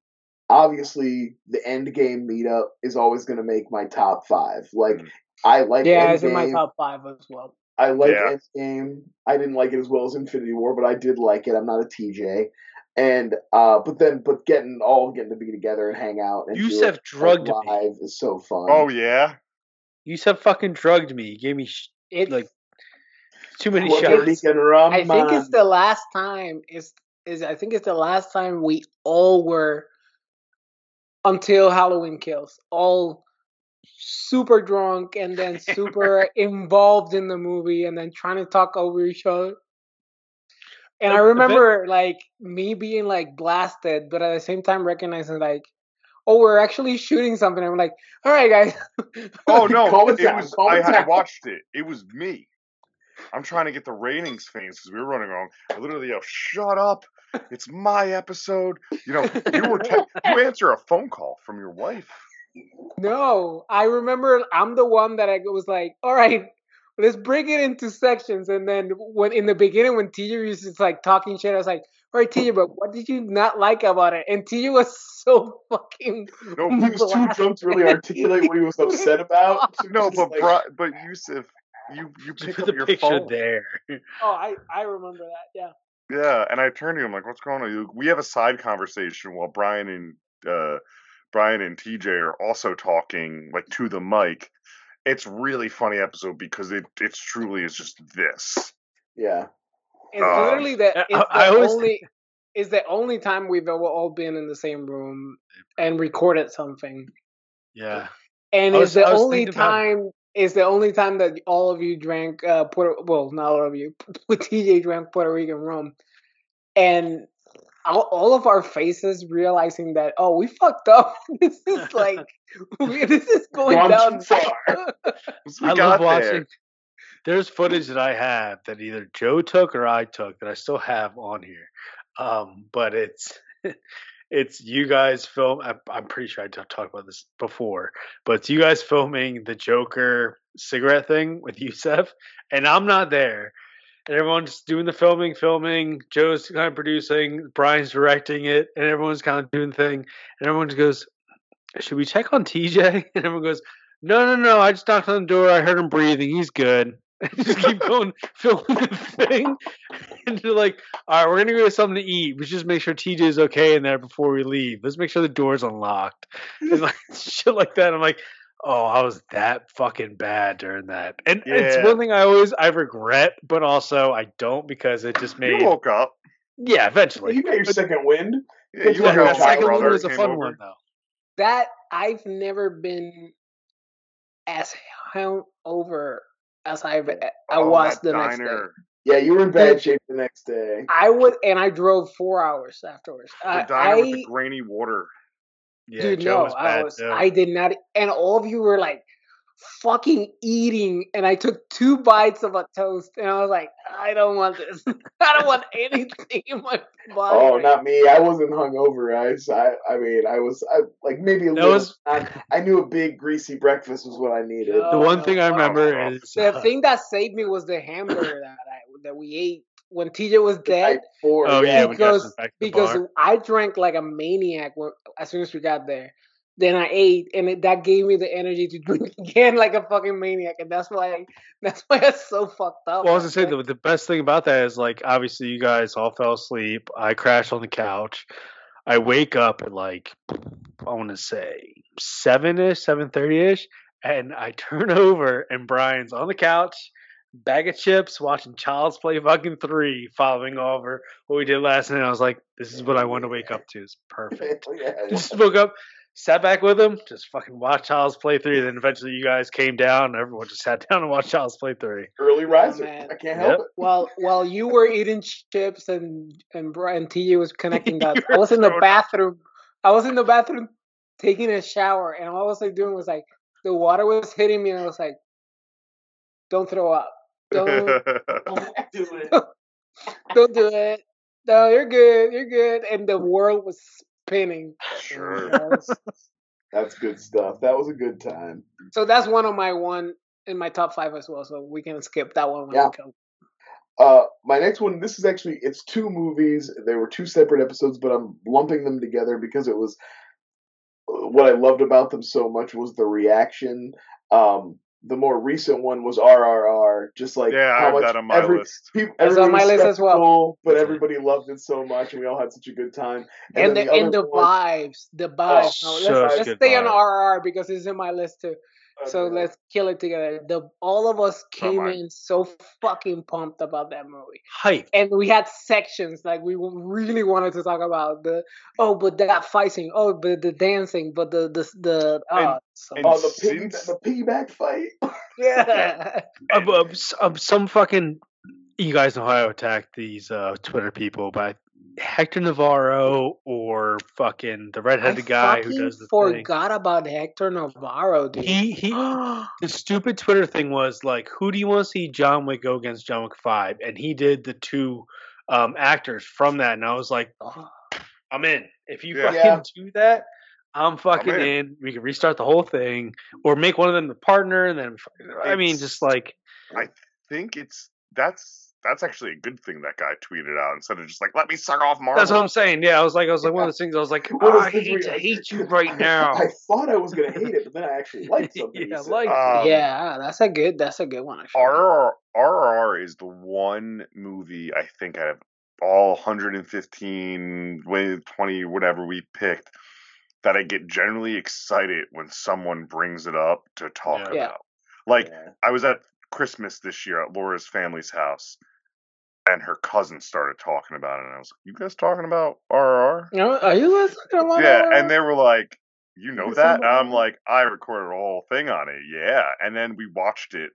obviously, the end game meetup is always going to make my top five. Like Mm. I like Yeah, it's in my top five as well. I like Yeah. Endgame. I didn't like it as well as Infinity War, but I did like it. I'm not a TJ. And uh, but then but getting all getting to be together and hang out and do Yusuf it, drugged like, me. is so fun. Oh yeah, Yusuf fucking drugged me. He gave me sh- It's like too many Puerto shots. Rum, I think it's the last time is is I think it's the last time we all were until Halloween kills. All super drunk and then super involved in the movie and then trying to talk over each other. And I remember like me being like blasted, but at the same time recognizing like, oh, we're actually shooting something. I'm like, all right, guys. Oh no, it down, was. I it had down. watched it. It was me. I'm trying to get the ratings fans because we were running wrong. I literally yelled, "Shut up! It's my episode." You know, you were te- you answer a phone call from your wife. No, I remember I'm the one that I was like, all right, let's break it into sections. And then when in the beginning, when TJ was just like talking shit, I was like, all right, TJ, but what did you not like about it? And TJ was so fucking. No, He was too blasted. drunk to really articulate what he was upset about. No, Just but like- Bri- but Yusuf, you you Just pick put up the your picture phone. there. Oh, I, I remember that. Yeah. Yeah, and I turned to him like, "What's going on?" We have a side conversation while Brian and uh, Brian and TJ are also talking like to the mic. It's really funny episode because it it's truly is just this. yeah. It's Um, literally the, I- it's the I always- only. It's the only time we've ever all been in the same room and recorded something, Yeah. and I it's the only thinking about- time. It's the only time that all of you drank uh, Puerto. Well, not all of you. But TJ drank Puerto Rican rum, and all, all of our faces realizing that oh we fucked up. this is like we, this is going Gone down. far. We I got love there- watching. There's footage that I have that either Joe took or I took that I still have on here. Um, but it's it's you guys film. I, I'm pretty sure i talked about this before, but it's you guys filming the Joker cigarette thing with Yusuf, and I'm not there. And everyone's doing the filming, filming. Joe's kind of producing, Brian's directing it, and everyone's kind of doing the thing. And everyone just goes, "Should we check on TJ?" And everyone goes, "No, no, no. I just knocked on the door. I heard him breathing. He's good." And just keep going, filming the thing. And they're like, "All right, we're gonna go get something to eat. We just make sure TJ is okay in there before we leave. Let's make sure the door's unlocked." And like shit like that. I'm like, Oh, I was that fucking bad during that. And it's one thing I always I regret, but also I don't because it just made You made woke up. Yeah, eventually. You got your second wind. Yeah, you Yeah, that up. that when second brother one was a fun over. one though. That I've never been as hung over as I've oh, I Oh, was that the next day. Yeah, you were in bad shape the next day. I would, and I drove four hours afterwards. The I, diner with the I grainy water. Yeah, dude, Joe no, was I was, too. I did not, and all of you were like fucking eating, and I took two bites of a toast, and I was like, I don't want this. I don't want anything in my body. Oh, not me. I wasn't hungover. I, I, I mean, I was I, like maybe a That little. was- I, I knew a big greasy breakfast was what I needed. the one no. thing I Oh, remember oh. is The uh, thing that saved me was the hamburger that I that we ate when TJ was dead. night before, Oh yeah, because sent back to the because bar. I drank like a maniac when, as soon as we got there. Then I ate, and it, that gave me the energy to drink again like a fucking maniac, and that's why that's why I was so fucked up. Well, I was gonna say the, the best thing about that is like obviously you guys all fell asleep. I crashed on the couch. I wake up at like I want to say seven ish, seven thirty ish, and I turn over and Brian's on the couch, bag of chips, watching Child's Play fucking three, following over what we did last night. I was like, this is what I want to wake up to. It's perfect. yeah, just woke up, sat back with him, just fucking watched Child's Play three. Then eventually you guys came down, and everyone just sat down and watched Child's Play three. early oh, riser. man. I can't Yep. help it. while while you were eating chips and and Brian TJ was connecting dots, I was in the bathroom. I was in the bathroom taking a shower, and all I was like doing was like the water was hitting me, and I was like, "Don't throw up, don't don't, Do it. don't do it. No, you're good, you're good." And the world was spinning. sure. That's good stuff. That was a good time. So that's one of my one in my top five as well. So we can skip that one when Yeah. we come. Uh, my next one. This is actually it's two movies. They were two separate episodes, but I'm lumping them together because it was uh, what I loved about them so much was the reaction. Um, the more recent one was RRR. Just like yeah, I how have much that on my every, list. People, That's on my list as well. But That's it. everybody loved it so much, and we all had such a good time. And, then the, and other the one- vibes, the vibes. No, let's let's good stay on RRR because it's in my list too. So Okay. let's kill it together. The all of us came mine. in so fucking pumped about that movie, Hype. and we had sections like we really wanted to talk about the oh, but that fighting, oh, but the dancing, but the the the oh, And- so and Oh, the piggy, since- the piggyback fight. yeah. Um, um, some fucking you guys know how I attack these uh, Twitter people, but Hector Navarro or fucking the I redheaded guy who does the thing. forgot about Hector Navarro, dude. He he. the stupid Twitter thing was like, who do you want to see John Wick go against John Wick Five? And he did the two um, actors from that, and I was like, Oh, I'm in. If you Yeah. fucking Yeah. do that, I'm fucking in. in. We can restart the whole thing, or make one of them the partner, and then I mean, just like I think it's that's that's actually a good thing that guy tweeted out instead of just like let me suck off Marvel. that's what I'm saying. Yeah, I was like, I was like one of those things. I was like, oh, I hate where to you're hate you right now. I thought I was gonna hate it, but then I actually liked something. Yeah, he said. like- Um, yeah, that's a good. That's a good one. Actually. RRR, RRR is the one movie I think out of all 115, 20, whatever we picked, that I get generally excited when someone brings it up to talk Yeah. Yeah. about. Like Yeah. I was at Christmas this year at Laura's family's house, and her cousin started talking about it, and I was like, "You guys talking about RRR?" You are you guys talking about Yeah, that? and they were like, "You know You that?" And I'm like, "I recorded a whole thing on it, yeah." And then we watched it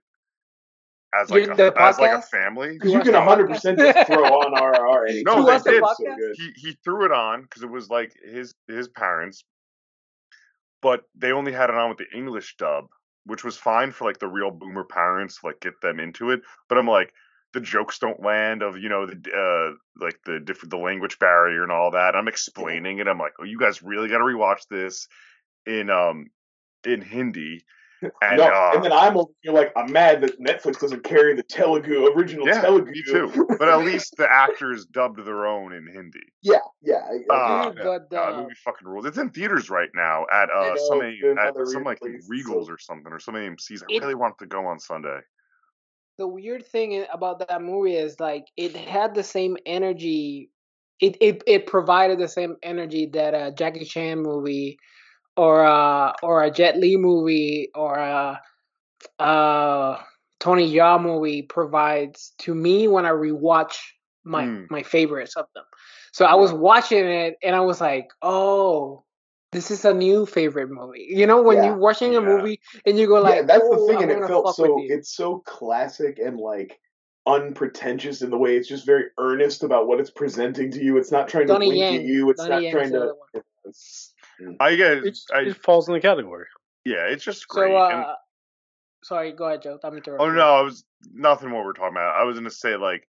as like a, as like a family. Because You you can 100 percent just throw on RRR anytime. No, You they watched the did. So good. He he threw it on because it was like his his parents, but they only had it on with the English dub, which was fine for like the real boomer parents, like get them into it. But I'm like, the jokes don't land of you know the uh like the different the language barrier and all that. I'm explaining it. I'm like, oh, you guys really got to rewatch this in um in Hindi. And, no, uh, and then I'm over here like I'm mad that Netflix doesn't carry the Telugu original yeah, Telugu. me too. But at least the actors dubbed their own in Hindi. yeah, yeah. I- I- Uh, Dude, but God, uh, movie fucking rules. It's in theaters right now at uh know, some it's at some like Regals so- or something or some AMC's. I It- really wanted to go on Sunday. The weird thing about that movie is like it had the same energy. It it it provided the same energy that a Jackie Chan movie, or a or a Jet Li movie, or a uh Tony Jaa movie provides to me when I rewatch my Mm. my favorites of them. So I was watching it and I was like, oh. This is a new favorite movie. You know, when Yeah. you're watching a movie and you go like, yeah, that's oh, the thing, I and it felt so it's so classic and like unpretentious in the way it's just very earnest about what it's presenting to you. It's not trying to Donnie wink at you. It's Donnie not Yen's trying to. other one. it's- I guess It's, I, it falls in the category. yeah, it's just great. So, and- uh, sorry, go ahead, Joe. I'm interrupting. Oh no, I was nothing what we're talking about. I was gonna say like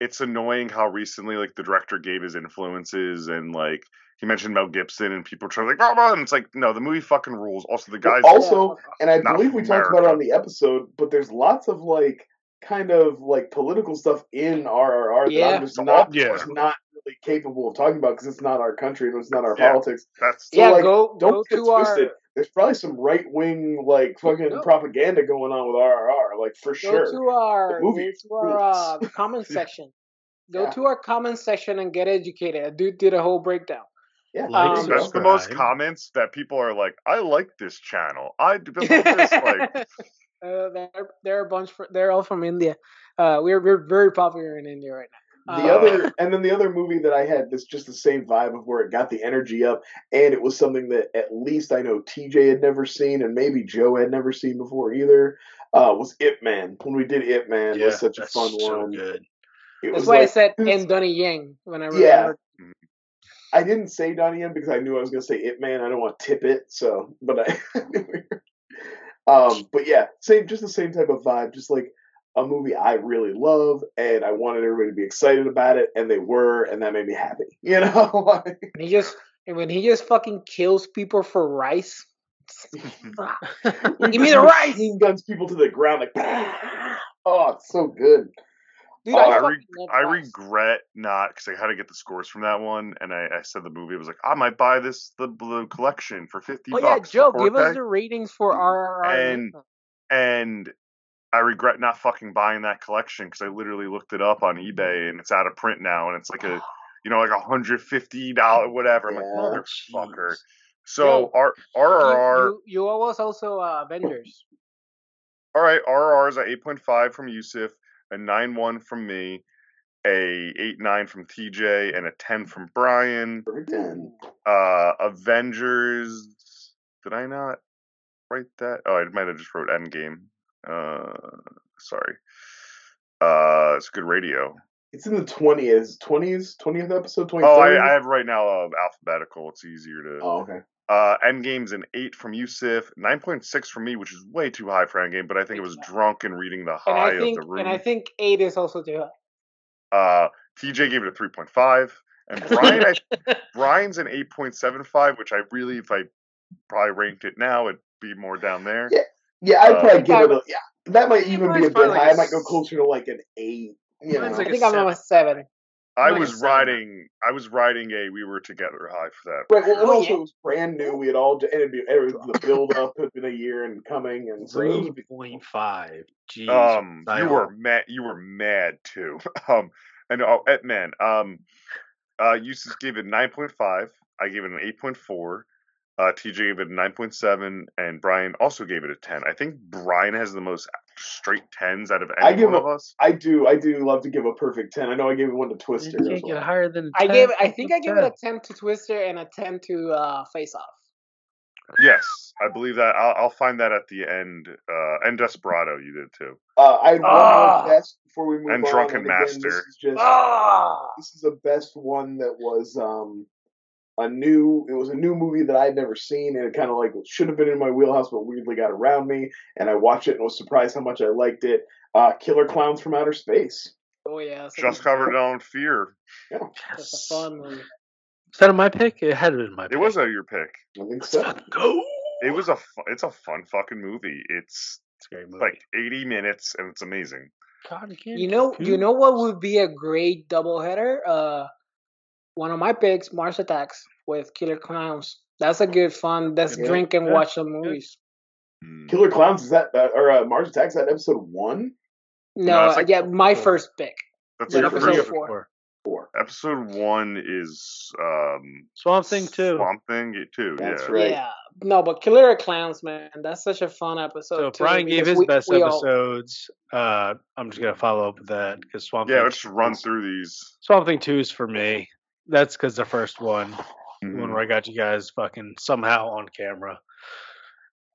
it's annoying how recently like the director gave his influences and like he mentioned Mel Gibson and people try like oh, oh," and it's like no, the movie fucking rules. Also the Well, guys also, and I believe from we talked about it on the episode, but there's lots of like kind of like political stuff in RRR that I'm just not, Yeah. just not really capable of talking about because it's not our country and it's not our Yeah. politics. that's So, yeah, like, go Don't go get to twisted. our There's probably some right wing like fucking No. propaganda going on with RRR, like for go sure. to our The movie go to our uh, comment section. Go Yeah. to our comment section and get educated. A dude did a whole breakdown. Yeah, Like, Um, that's the most comments that people are like, I like this channel. I do this like uh, they're they're a bunch. For, they're all from India. Uh, we're we're very popular in India right now. The Uh, other, and then the other movie that I had this just the same vibe of where it got the energy up, and it was something that at least I know TJ had never seen, and maybe Joe had never seen before either. Uh, was Ip Man when we did Ip Man yeah, was such a that's fun so one. good. It That's was why I said and Donnie Yen when I Yeah. Remembered. I didn't say Donnie Yen because I knew I was going to say Ip Man. I don't want to tip it, so but I. um, but yeah, same, just the same type of vibe, just like a movie I really love, and I wanted everybody to be excited about it, and they were, and that made me happy. You know, he just and when he just fucking kills people for rice. Give me the rice, machine guns people to the ground like. Oh, it's so good. Dude. Oh, I, I, re- I regret not because I had to get the scores from that one, and I, I said the movie I was like, I might buy this the blue collection for fifty Oh yeah. Joe, give us the ratings for RRR. And- and I regret not fucking buying that collection because I literally looked it up on eBay and it's out of print now, and it's like a you know like a hundred fifty dollar whatever. I'm like motherfucker. So RRR, You, you, you owe us also uh, Avengers. all right, RRR is a eight point five from Yusuf, a nine one from me, a eight nine from TJ, and a ten from Brian. Perfect ten. Uh, Avengers. Did I not write that? Oh, I might have just wrote Endgame. Uh, sorry. Uh, it's good radio. It's in the twenties, twenties, twentieth episode, twenty Oh, third. I, I have right now uh, alphabetical. It's easier to. Oh, okay. Uh, Endgame's an eight from Yusuf, nine point six from me, which is way too high for Endgame. But I think it was drunk and reading the high think of the room. and I think eight is also too high. uh, TJ gave it a three point five, and Brian, I, Brian's an eight point seven five, which I really, if I probably ranked it now, it'd be more down there. Yeah. Yeah, I'd Uh, probably give it a yeah. That might even be a bit probably like high. a I might go closer to like an eight. You Mine's know. like I a think I'm on a seven. I Like was seven. riding. I was riding a. We were together high for that. Right. Well, and Oh, also yeah. it was brand new. We had all and it'd be, every, the build up had been a year and coming, and so it was Three point five. Jeez. Um, you were mad. You were mad too. Um, and oh, at man. Um, uh, Yusuf gave it nine point five. I gave it an eight point four. Uh, TJ gave it a nine point seven, and Brian also gave it a ten. I think Brian has the most straight tens out of any I give one a- of us. I do. I do love to give a perfect ten. I know I gave one to Twister. You Twister. can't as get well. higher than. I 10. gave I think I What's gave it a ten to Twister and a ten to uh, Face Off. Yes, I believe that. I'll, I'll find that at the end. Uh, and Desperado, you did too. Uh, I Ah! best before we move And on. Drunken and again, Master. This is just Ah, this is the best one that was um a new it was a new movie that I'd never seen and it kind of like should have been in my wheelhouse but weirdly got around me and I watched it and was surprised how much I liked it. Uh Killer Clowns from Outer Space. oh yeah, that's Just covered it on Fear. That's a fun movie. Is that my pick? It had been my pick. It was a your pick. I think so. go. it was a fu- it's a fun fucking movie. It's It's a great movie. like 80 minutes and it's amazing. God, You know, you know what would be a great doubleheader? Uh, one of my picks, Mars Attacks with Killer Clowns. That's a good fun. That's Yeah. drink and Yeah. watch some movies. Mm. Killer Clowns is that uh, or uh, Mars Attacks that episode one No, it's like yeah, my four. first pick. That's like episode three. four. four. Episode one is um Swamp Thing two. Swamp Thing two. That's yeah. right. Yeah, no, but Killer Clowns, man, that's such a fun episode. So too, Brian gave his we- best we all- episodes, uh, I'm just gonna follow up with that because Swamp Yeah, Thing. let's just run through these. Swamp Thing Two is for me. That's because the first one, the Mhm. one where I got you guys fucking somehow on camera.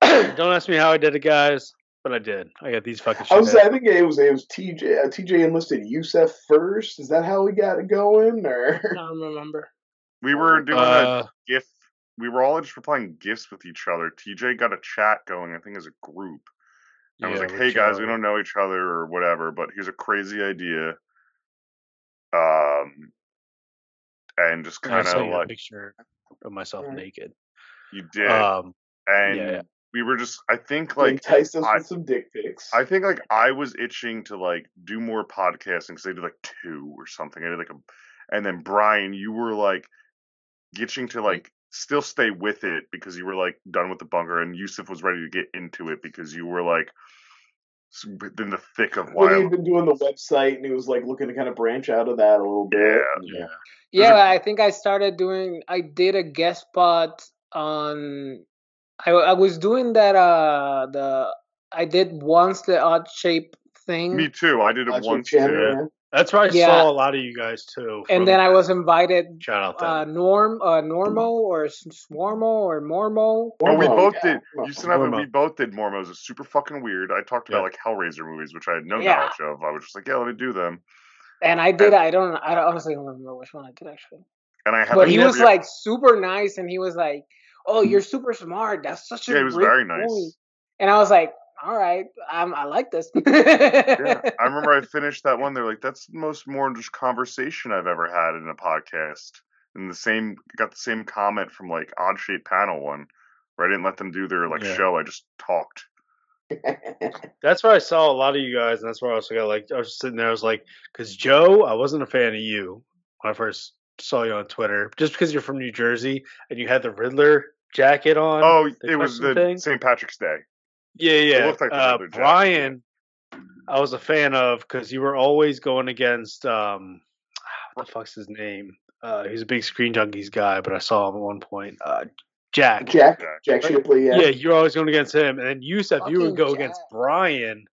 Don't ask me how I did it, guys, but I did. I got these fucking. I was shitheads. I think it was it was TJ uh, TJ enlisted Yusuf first. Is that how we got it going or? I don't remember. We were doing Uh, a GIF. We were all just replying GIFs with each other. TJ got a chat going, I think, as a group. And was like, hey guys, we don't know each other or whatever, but here's a crazy idea. Um, and just kind of you a like, picture of myself Right. naked. you did. Um, and yeah. we were just, I think, Like, like, enticed us I- with some dick pics. I think like I was itching to like do more podcasting because I did like two or something. I did like a, and then Brian, you were like itching to like still stay with it because you were like done with the bunker, and Yusuf was ready to get into it because you were like s- in the thick of when he had been doing the website and he was like looking to kind of branch out of that a little bit. Yeah. yeah. Yeah, a- I think I started doing. I did a guest spot on. I I was doing that. Uh, the I did once the odd shape thing, Me too. I did it Watch your once channel, too. Yeah. man. That's where I Yeah. saw a lot of you guys too. and then I was invited. shout out them. Uh, Norm, uh, Normo or S- Swarmo or Mormo. Oh, we both yeah, did. Mormo. Yusuf and I, we both did Mormos. It's super fucking weird. I talked about Yeah. like Hellraiser movies, which I had no Yeah. knowledge of. I was just like, yeah, let me do them. And I did. I don't. I honestly don't remember which one I did actually. And I had But he was every- like super nice, and he was like, "Oh, you're super smart. That's such a Yeah, he was great very nice. movie." And I was like, "All right, um, I like this." Yeah, I remember I finished that one. They're like, "That's the most more just conversation I've ever had in a podcast." And the same got the same comment from like Odd Shape Panel one, where I didn't let them do their like Yeah. show. I just talked. That's where I saw a lot of you guys, and that's where I also got like I was just sitting there. I was like, because Joe, I wasn't a fan of you when I first saw you on Twitter, just because you're from New Jersey and you had the Riddler jacket on. Oh, it was the thing? St. Patrick's Day. Yeah, yeah. looked like uh, Riddler jacket, Brian, I was a fan of because you were always going against um, what the fuck's his name? Uh, he's a big Screen Junkies guy, but I saw him at one point. Uh, Jack. Jack Yeah. Jack Shipley, yeah. Yeah, you're always going against him, and then Yusuf, you would Fucking go against Brian.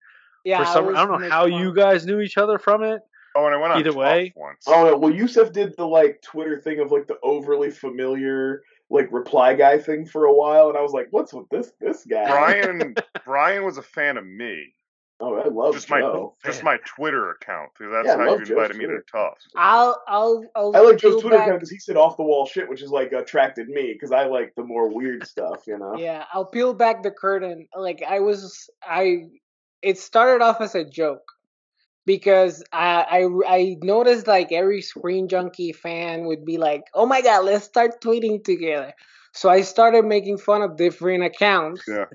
yeah, for some, always I don't know how fun. you guys knew each other from it. Oh, and I went on Either way. once. Oh well Yusuf did the like Twitter thing of like the overly familiar like reply guy thing for a while, and I was like, "What's with this this guy?" Brian Brian was a fan of me. Oh, I love just my Joe. just my Twitter account because that's Yeah, how love you Joe's invited me to Twitter. Tough. I'll, I'll, I'll. I like Joe's Twitter back- account because he said off the wall shit, which is like attracted me because I like the more weird stuff, you know. Yeah, I'll peel back the curtain. Like I was, I. It started off as a joke because I, I, I noticed like every Screen Junkie fan would be like, "Oh my god, let's start tweeting together." So I started making fun of different accounts. Yeah.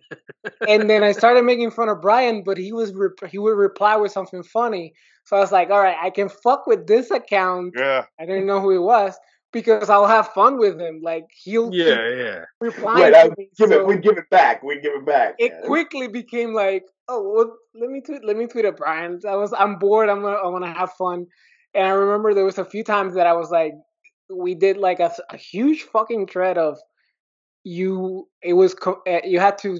and then I started making fun of Brian, but he was rep- he would reply with something funny. So I was like, all right, I can fuck with this account. Yeah, I didn't know who he was because I'll have fun with him. Like he'll Yeah, yeah. replying Right, to me. give so it. We'd give it back. We'd give it back. it yeah. quickly became like, oh, well, let me tweet, let me tweet at Brian. I was, I'm bored. I'm gonna, I want to have fun. And I remember there was a few times that I was like, we did like a, a huge fucking thread of you. It was co- uh, you had to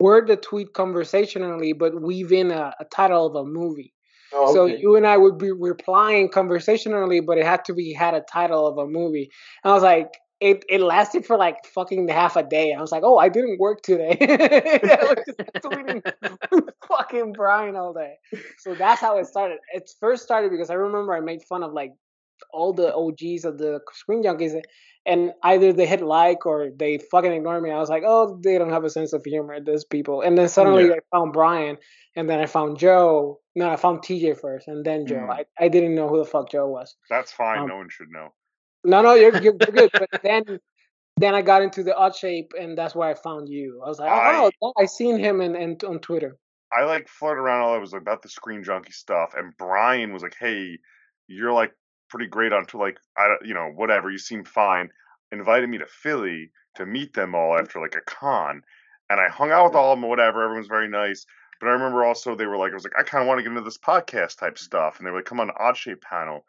word the tweet conversationally, but weave in a, a title of a movie. Oh, So you and I would be replying conversationally, but it had to be had a title of a movie. And I was like, it, it lasted for like fucking half a day. I was like, oh, I didn't work today. I was just tweeting fucking Brian all day. So that's how it started. It first started because I remember I made fun of like all the OGs of the Screen Junkies, and either they hit like or they fucking ignore me. I was like, oh, they don't have a sense of humor, those people. And then suddenly Yeah. I found Brian, and then I found Joe. No, I found TJ first, and then Joe. Mm. I, I didn't know who the fuck Joe was. that's fine. Um, no one should know. No, no, you're you're, good. But then then I got into the odd shape, and that's where I found you. I was like, I- oh, I seen him in, in on Twitter. I like flirted around all I was about the screen junkie stuff, and Brian was like, "Hey, you're like pretty great on to like I you know whatever you seem fine." Invited me to Philly to meet them all mm-hmm. after like a con, and I hung out with all of them. Whatever, everyone's very nice. But I remember also they were like, I was like, I kind of want to get into this podcast type mm-hmm. stuff, and they were like, come on, Odd Shape panel,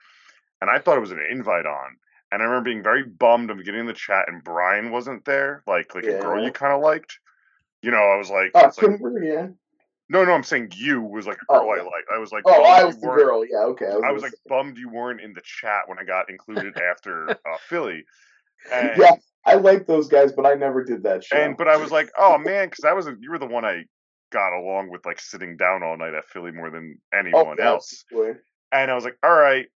and I thought it was an invite on. And I remember being very bummed of getting in the chat, and Brian wasn't there, like like a girl you kind of liked. You know, I was like, Oh, was like yeah. No, no, I'm saying you was like a Oh, girl I like. I was like, Oh, I was the girl. Yeah, okay. I was gonna like say- bummed you weren't in the chat when I got included after uh, Philly. And, Yeah, I like those guys, but I never did that show. and but I was like, oh man, because that was you were the one I got along with, like sitting down all night at Philly more than oh, anyone yeah, else. absolutely. And I was like, all right,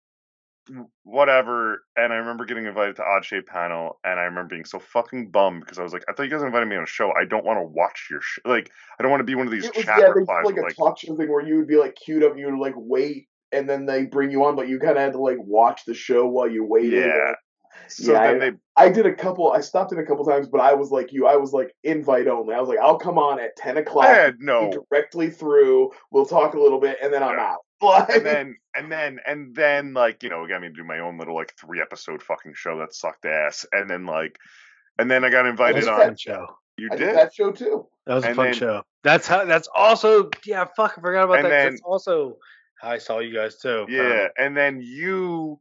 whatever. And I remember getting invited to Odd Shape panel, and I remember being so fucking bummed because I was like, I thought you guys invited me on a show. I don't want to watch your show. Like, I don't want to be one of these It was chat yeah, replies. did like a talk show thing where you would be like queued up, you would like wait, and then they bring you on, but you kind of had to like watch the show while you waited. yeah. So Yeah, then they I did a couple. I stopped in a couple times, but I was like you. I was like invite only. I was like, I'll come on at ten I o'clock. Eh, had no directly through. We'll talk a little bit, and then I'm Yeah. out. Like, and then and then and then like you know got me to do my own little like three episode fucking show that sucked ass and then like and then I got That invited was a on fun show. you I did did that show too. That was a fun then- show. That's how. That's also. Yeah, fuck. I forgot about that then- that's also how I saw you guys too. yeah and then you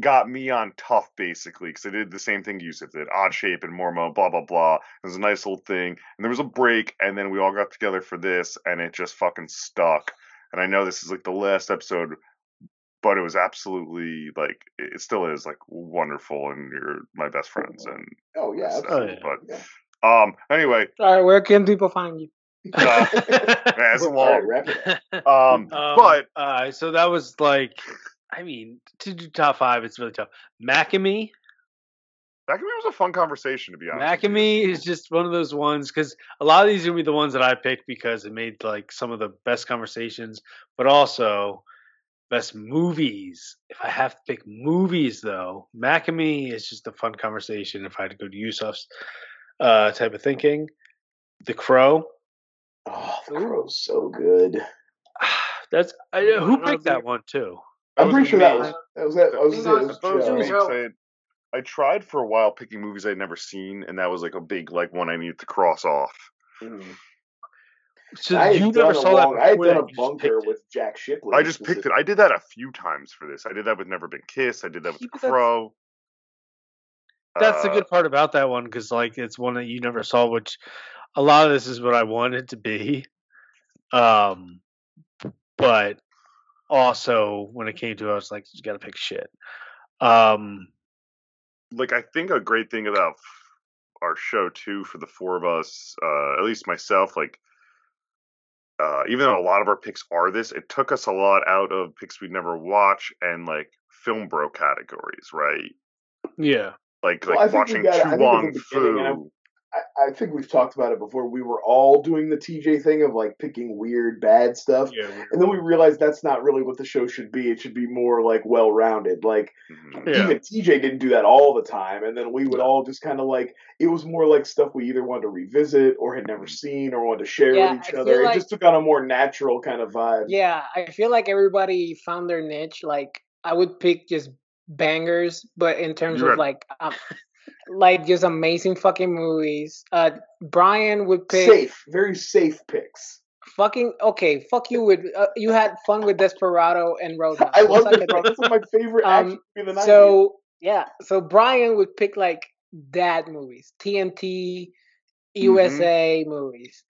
got me on tough basically because I did the same thing Yusuf did odd shape and Mormo blah blah blah it was a nice little thing and there was a break and then we all got together for this and it just fucking stuck and I know this is like the last episode but it was absolutely like it still is like wonderful and you're my best friends and Oh yeah, So, absolutely. but Yeah. um anyway All right, where can people find you? uh, that's All long right, wrap it up. um Um, but uh, so that was like, I mean, to do top five, it's really tough. Mac and Me, that was a fun conversation to be honest with you. Mac and Me is just one of those ones because a lot of these are gonna be the ones that I picked because it made like some of the best conversations, but also best movies. If I have to pick movies though, Mac and Me is just a fun conversation. If I had to go to Yusuf's uh, type of thinking, The Crow. Oh, the crow's so good. That's I, who another picked that one too. I'm pretty sure that was that was that. I was Hang gonna say, on, it was Those Joe. weeks Joe. I, had- I tried for a while picking movies I'd never seen, and that was like a big like one I needed to cross off. Mhm. So I you never saw long, that I had before done a just bunker picked it. with Jack Shipley. I just picked it. I did that a few times for this. I did that with Never Been Kissed. I did that with Yeah, The but that's- Crow. That's the Uh, good part about that one because like it's one that you never saw, which a lot of this is what I wanted to be. Um, but also when it came to it, I was like, you got to pick shit. Um, Like I think a great thing about our show too for the four of us, uh, at least myself, like uh, even though a lot of our picks are this, it took us a lot out of picks we'd never watch and like film bro categories, right? yeah, Like Well, like think watching got- I Tu think at the Wong beginning, and I- Fu. I, I think we've talked about it before. We were all doing the TJ thing of like picking weird, bad stuff. yeah, And then we realized that's not really what the show should be. It should be more like well rounded. Like Mhm. Yeah. even TJ didn't do that all the time. And then we would No. all just kind of like it was more like stuff we either wanted to revisit or had never seen or wanted to share Yeah, with each I other. feel It just took on a more natural kind of vibe. Yeah, I feel like everybody found their niche. Like I would pick just bangers, but in terms You of had- like, um, like just amazing fucking movies. Uh, Brian would pick Safe, very safe picks. fucking okay. Fuck you with uh, you had fun with Desperado and Roadhouse. I So love suck this. a bro. dick. This is my favorite Um, action movie of the 90s. So yeah, so Brian would pick like dad movies, TNT, USA movies,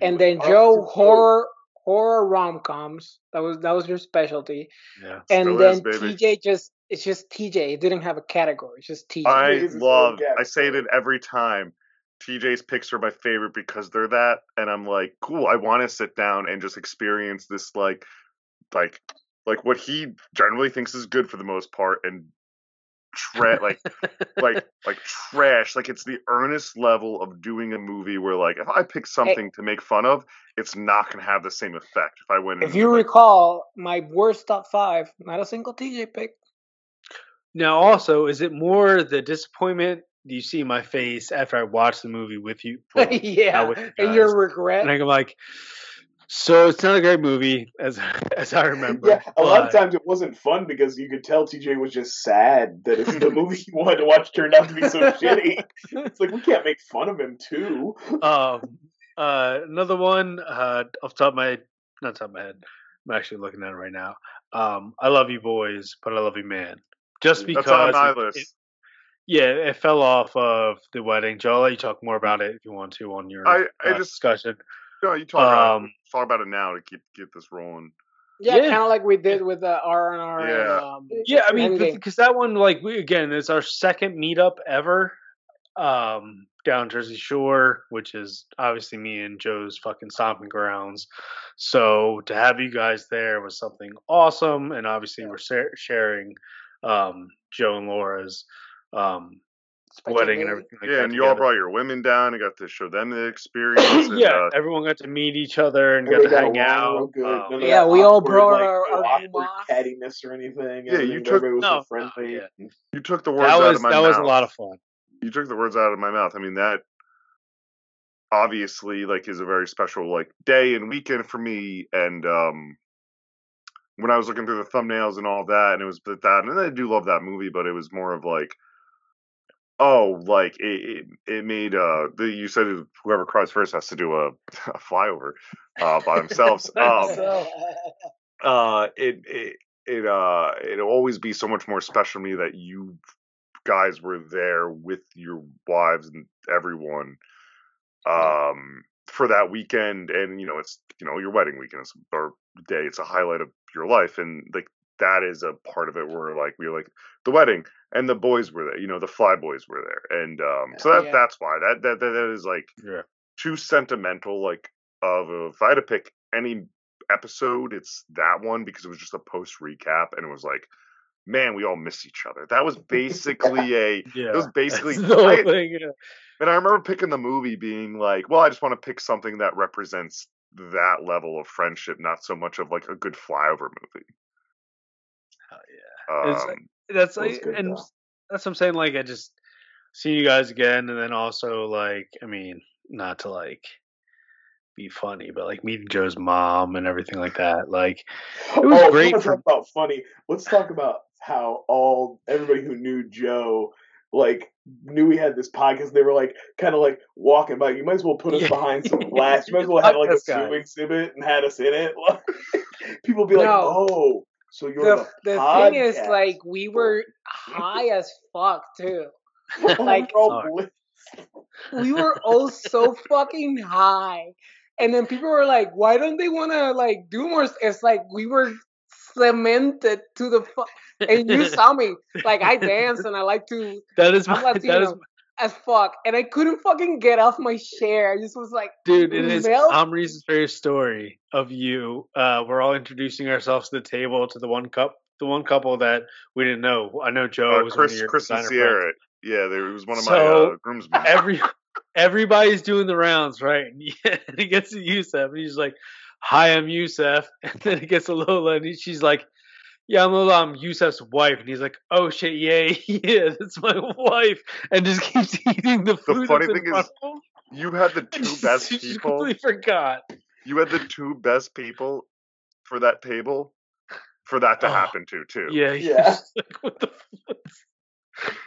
and then Joe horror horror rom coms. That was that was your specialty. yeah. And then is. TJ just it's just TJ. It didn't have a category. It's just TJ. I is his own love. I say it every time. TJ's picks are my favorite because they're that, and I'm like, cool. I want to sit down and just experience this, like, like, like what he generally thinks is good for the most part, and tra- like, like, like trash. Like it's the earnest level of doing a movie where, like, if I pick something to make fun of, it's not gonna have the same effect if I went. if you like, recall, my worst top five, not a single TJ pick. Now, also, is it more the disappointment do you see my face after I watch the movie with you? well, yeah, with you and your regret. And I'm like, so it's not a great movie as as I remember. Yeah, a lot of times it wasn't fun because you could tell TJ was just sad that the movie he wanted to watch turned out to be so shitty. It's like we can't make fun of him too. um, uh, another one uh, off the top of my not top of my head. I'm actually looking at it right now. Um, I love you boys, but I love you man. Just because That's on my it- list. it- yeah, it fell off of the wedding. Joe, I'll let you talk more about it if you want to on your I- I uh, just- discussion. no, you talk about it. Um, talk about it now to keep get this rolling. yeah, yeah. kind of like we did with the R and R. Yeah. Um, Yeah, I mean, because that one, like, we, again, it's our second meetup ever um, down Jersey Shore, which is obviously me and Joe's fucking stomping grounds. So to have you guys there was something awesome, and obviously we're sa- sharing um, Joe and Laura's um, wedding and everything like yeah, that. and you all brought your women down and got to show them the experience. and, yeah, uh, everyone got to meet each other and got to got hang out. Um, None of Yeah, that we all brought like, our- no our awkward gumas. cattiness or anything. Yeah, you took- was No, so friendly. no, you took the words that out of my that mouth. That was a lot of fun. you took the words out of my mouth. I mean, that obviously like is a very special like day and weekend for me. And um when I was looking through the thumbnails and all that, and it was that, and I do love that movie, but it was more of like, oh, like it it, it made uh the you said whoever cries first has to do a, a flyover uh by themselves. um, uh it it it uh it'll always be so much more special to me that you guys were there with your wives and everyone. Um for that weekend and you know it's you know your wedding weekend or day it's a highlight of your life and like that is a part of it where like we were like the wedding and the boys were there you know the fly boys were there and um so that Yeah. that's why that that that, that is like Yeah. too sentimental like of if i had to pick any episode it's that one because it was just a post recap and it was like man we all miss each other that was basically a Yeah, it was basically the I- thing. yeah. and I remember picking the movie being like, well, I just want to pick something that represents that level of friendship, not so much of like a good flyover movie. Hell It's- Um, that's like, good, and though. that's what I'm saying. Like, I just see you guys again, and then also like, I mean, not to like be funny, but like meeting Joe's mom and everything like that. Like, it was oh, great for- about funny. Let's talk about how all everybody who knew Joe like knew we had this podcast. They were like kind of like walking by. You might as well put us Yeah. behind some glass. You might as well have like a Podcast guy. zoo exhibit and had us in it. People be like, No. "Oh, so you're the the, the thing is, like, we were high as fuck too. like- We're all Sorry. blitzed. We were all so fucking high, and then people were like, "Why don't they want to like do more?" It's like we were cemented to the fuck. And you saw me, like I dance and I like to that is I'm my, that is Latino. as fuck, and I couldn't fucking get off my chair. I just was like, dude. It is Mel- Omri's very story of you. Uh, we're all introducing ourselves to the table to the one cup, the one couple that we didn't know. I know Joe uh, was one of Chris, your Chris and designer friends. Sierra. Yeah, there was one of my So, uh, groomsmen. every everybody's doing the rounds, right? And he, and he gets to Yusuf, and he's like, "Hi, I'm Yusuf." And then it gets to Lola, and he, she's like, "Yeah, I'm Lola. I'm um, Yusuf's wife." And he's like, "Oh shit, yeah, yeah, that's my wife," and just keeps eating the food. The funny thing is, you had the two just- best she just people. completely forgot. You had the two best people for that table for that to Oh, happen to too. Yeah, Yeah. like, what the fuck?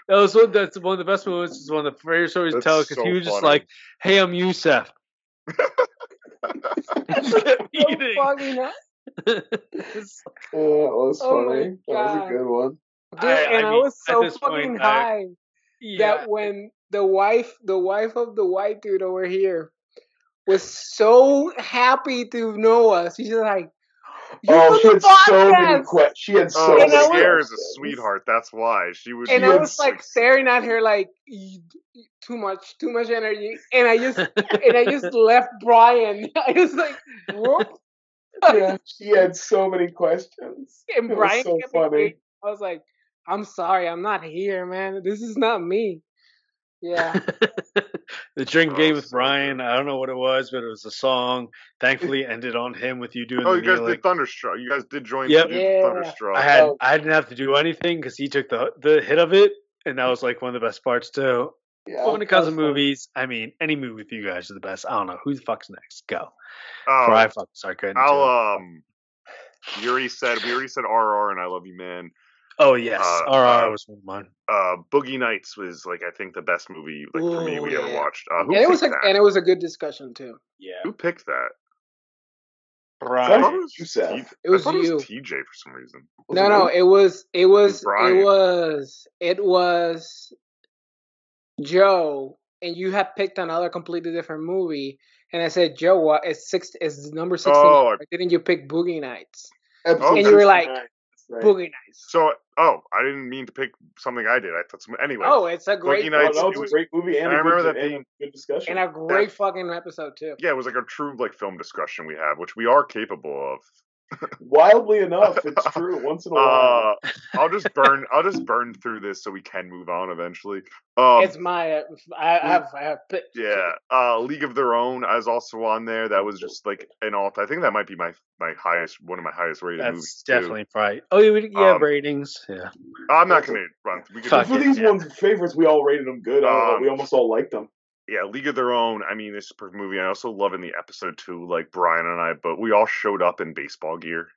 That was one. That's one of the best moments. Is one of the favorite stories to That's tell because so he was just like, "Hey, I'm Yusuf." He just kept so eating. fucking high. It's- Yeah, that was Oh funny. That was a good one. Dude, I- and I I, was so fucking point, I- high yeah, that when the wife, the wife of the white dude over here, was so happy to know us. She's like, "You oh, she the had so many questions. She had oh, so Oh, And I many was- Sierra's a sweetheart. That's why she would. and I would was like staring at her like "You- you- too much, too much energy, and I just and I just left Brian. I was like, whoop. Yeah, she had so many questions. and It was Brian so kept funny. agreeing. I was like, I'm sorry, I'm not here, man. This is not me. Yeah. the drink Oh, game with Brian. I don't know what it was, but it was a song. Thankfully, ended on him with you doing Oh, the you guys kneeling. did Thunderstruck. You guys did join. Yep. you Yeah. Thunderstruck. I had Oh. I didn't have to do anything because he took the the hit of it, and that was like one of the best parts too. Yeah, Well, when it comes to that's fun. movies, I mean, any movie with you guys are the best. I don't know who the fuck's next. Go. Oh, Before I fucking start getting into. I'll um. You already said we already said RR and I love you, man. Oh yes, uh, RR uh, was one of mine. Uh, Boogie Nights was like I think the best movie like for me Ooh, we ever watched. Uh, who And it was a, that? and it was a good discussion too. Yeah, Who picked that? I Brian. it was You, said. T- It was I thought it you. was TJ for some reason. Was no, it no, it was it was Brian. it was it was Joe, and you had picked another completely different movie, and I said, Joe, what is six is number sixty? Oh, I- Didn't you pick Boogie Nights? Episode And you were like, 69. Right. Boogie Nights. So oh, I didn't mean to pick something I did. I thought some anyway. Oh, it's a great Boogie Oh, Nights, no, it it's was- a great movie and, and I a good, remember that and a being- good discussion. and a great fucking episode too. yeah, it was like a true like film discussion we have, which we are capable of. Wildly enough, it's true. Once in a while. Uh, I'll just burn. I'll just burn through this so we can move on eventually. Um, it's my I have I have picked. yeah, uh, League of Their Own is also on there. That was just like an alt. I think that might be my my highest, one of my highest rated That's movies. too. definitely probably. Oh, yeah, would- you have Um, ratings. Yeah. I'm not gonna run. We could for it, these yeah. ones favorites, we all rated them good. I don't know, Um, we almost all liked them. Yeah, League of Their Own. I mean, this is perfect movie. I also love in the episode too, like Brian and I, but we all showed up in baseball gear.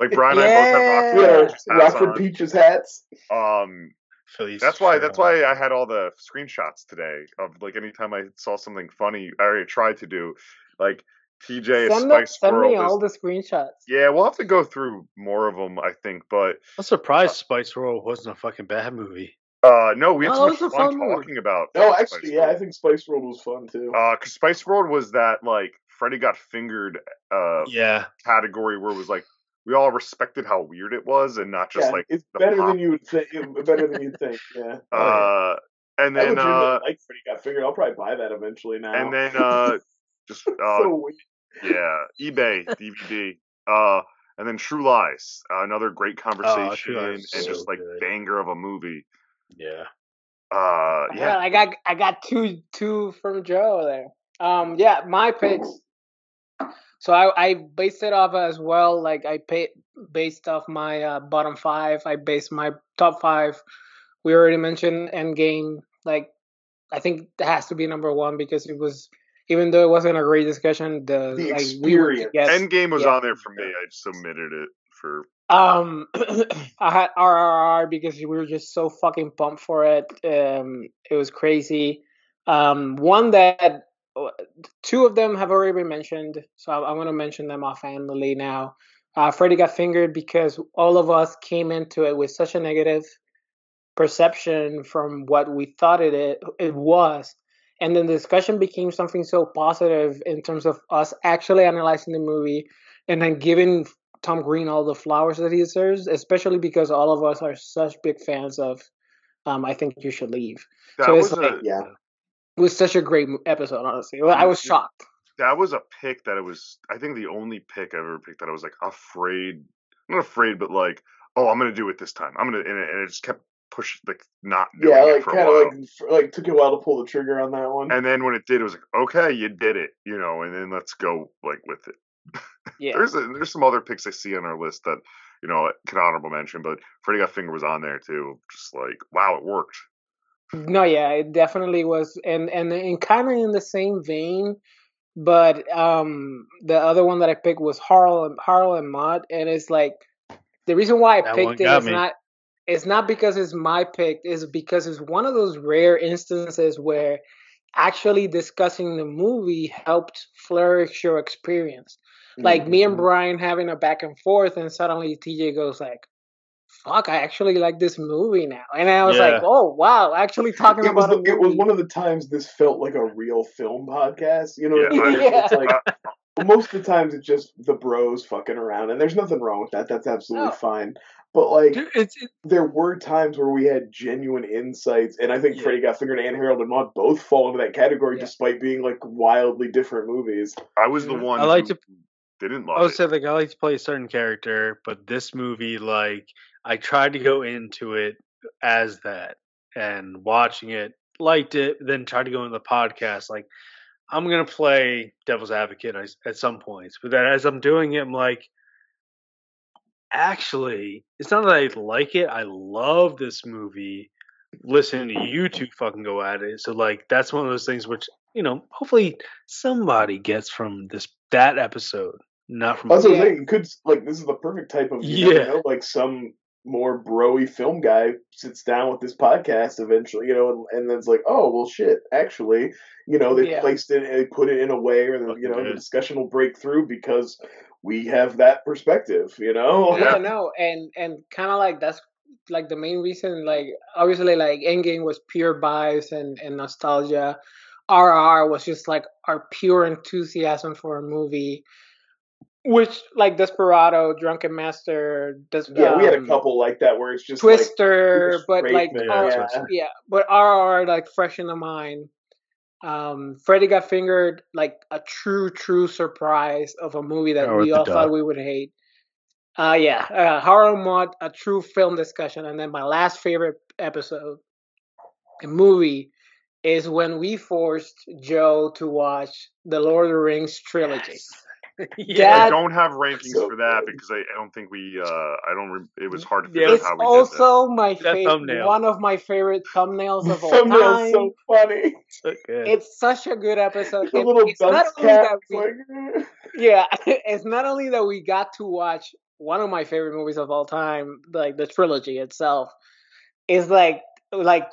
Like Brian and I both have We had Rockford, our Peaches hats Rockford on. Peaches hats. Um, Phillies. that's why. That's why I had all the screenshots today of like anytime I saw something funny, I already tried to do, like TJ Send, the, Spice send me all is- the screenshots. yeah, we'll have to go through more of them, I think. But I'm surprised Spice World wasn't a fucking bad movie. Uh, no, we had No, so it much was fun fun talking about. No, Spice actually, yeah, I think Spice World was fun too. Uh, cause Spice World was that like Freddy got fingered uh Yeah, category where it was like we all respected how weird it was and not just yeah, like it's the better pop. than you would think. Better than you'd think. Yeah. uh and then legitimately uh like Freddy Got Fingered. I'll probably buy that eventually now. and then uh just uh so weird. yeah eBay DVD uh and then True Lies uh, another great conversation True Lies and is just like good. banger of a man yeah. uh Yeah, yeah I got I got two two from Joe there. Um, yeah, my picks. So I, I based it off as well. Like I pay, based off my uh, bottom five. I based my top five. We already mentioned Endgame. Like I think that has to be number one because it was, even though it wasn't a great discussion, the, The like we were experience. together. Endgame was yeah. on there for me I submitted it for Um, I had RRR because we were just so fucking pumped for it. Um, it was crazy. Um, one that uh, two of them have already been mentioned, so I'm, I'm going to mention them offhandedly now. Uh, Freddy got fingered because all of us came into it with such a negative perception from what we thought it it, it was, and then the discussion became something so positive in terms of us actually analyzing the movie and then giving Tom Green all the flowers that he deserves, especially because all of us are such big fans of um, I think you should leave. that So it's was like- a Yeah. It was such a great episode, honestly. I was shocked. that was a pick that it was I think the only pick I ever picked that I was like afraid not afraid but like oh I'm gonna do it this time I'm gonna and it, just kept push like not doing Yeah, like kind of like like took a while to pull the trigger on that one. and then when it did it was like okay you did it you know and then let's go like with it Yeah. there's a, there's some other picks I see on our list that you know can honorable mention but Freddy Got Finger was on there too just like wow it worked No, yeah, it definitely was, and and and kind of in the same vein, but um, the other one that I picked was Harl Harl and Mud, and it's like the reason why I That picked it is me. not it's not because it's my pick, is because it's one of those rare instances where actually discussing the movie helped flourish your experience. Like me and Mhm. Brian having a back and forth, and suddenly TJ goes like. Fuck! I actually like this movie now, and I was like, "Oh wow!" Actually talking it was about the, it was one of the times this felt like a real film podcast. You know what I Yeah, mean? I- It's like most of the times it's just the bros fucking around, and there's nothing wrong with that. That's absolutely No. fine. But like, Dude, it's it, there were times where we had genuine insights, and I think Yeah. Freddy Got Fingered and Harold and Maude both fall into that category, Yeah. despite being like wildly different movies. I was the Mhm. one I like who to- didn't I love would it say like I like to play a certain character, but this movie, like I tried to go into it as that, and watching it, liked it, then tried to go into the podcast like I'm gonna play devil's advocate at at some points, but then as I'm doing it, I'm like, actually, it's not that I like it. I love this movie, listening to you two fucking go at it. So like that's one of those things which you know hopefully somebody gets from this that episode, not from. Also, Yeah. saying you could like this is the perfect type of you Yeah. know, like some more broy film guy sits down with this podcast eventually, you know, and, and then it's like, oh well, shit. Actually, you know, they Yeah. placed it, they put it in a way, or the, you Fucking know, the discussion will break through because we have that perspective, you know. yeah, no, and and kind of like that's like the main reason. Like obviously, like Endgame was pure bias and and nostalgia. RRR was just like our pure enthusiasm for a movie, which like Desperado, Drunken Master, Des- Yeah, we had a um, couple like that where it's just Twister, Like, but like man, all- yeah. Yeah, but RRR like fresh in the mind. Um, Freddy got fingered like a true, true surprise of a movie that Howard we all thought we would hate. Uh, yeah, uh, horror mod, a true film discussion, and then my last favorite episode, a movie, is when we forced Joe to watch the Lord of the Rings trilogy. yeah, I don't have rankings So for that good. because I, I don't think we. Uh, I don't. Re- it was hard to Yeah, figure It's out how we did that. also my favorite, one of my favorite thumbnails of all thumbnail's time. so funny. so good. It's such a good episode. The It- little it's not dunce only that we, yeah, it's not only that we got to watch one of my favorite movies of all time, like the trilogy itself, is like like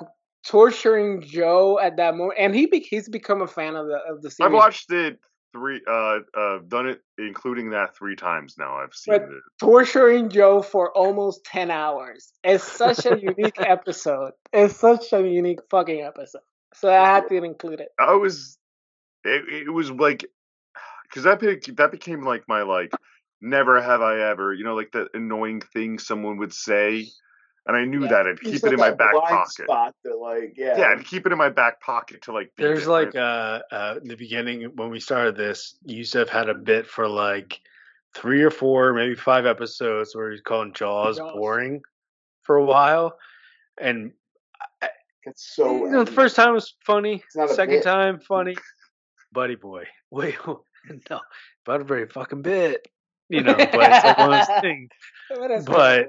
torturing Joe at that moment, and he be- he's become a fan of the of the series. I've watched it three. Uh, uh, done it including that three times now. I've seen But- it. torturing Joe for almost ten hours. It's such a unique episode. It's such a unique fucking episode. So I had to include it. I was. It, it was like, because that be, that became like my like. Never have I ever, you know, like the annoying thing someone would say, and I knew Yeah. that I'd keep said it in my back blind pocket. Spot that, like, yeah, Yeah, I'd keep it in my back pocket to like. Be There's like different. uh, uh in the beginning when we started this, Yusuf had a bit for like three or four, maybe five episodes where he's calling Jaws, Jaws. boring for a while. And it's so. you know, the first time was funny, not second bit. time funny. Buddy boy. Wait, no, Butterberry fucking bit. You know, but it's like one of those things. But- that?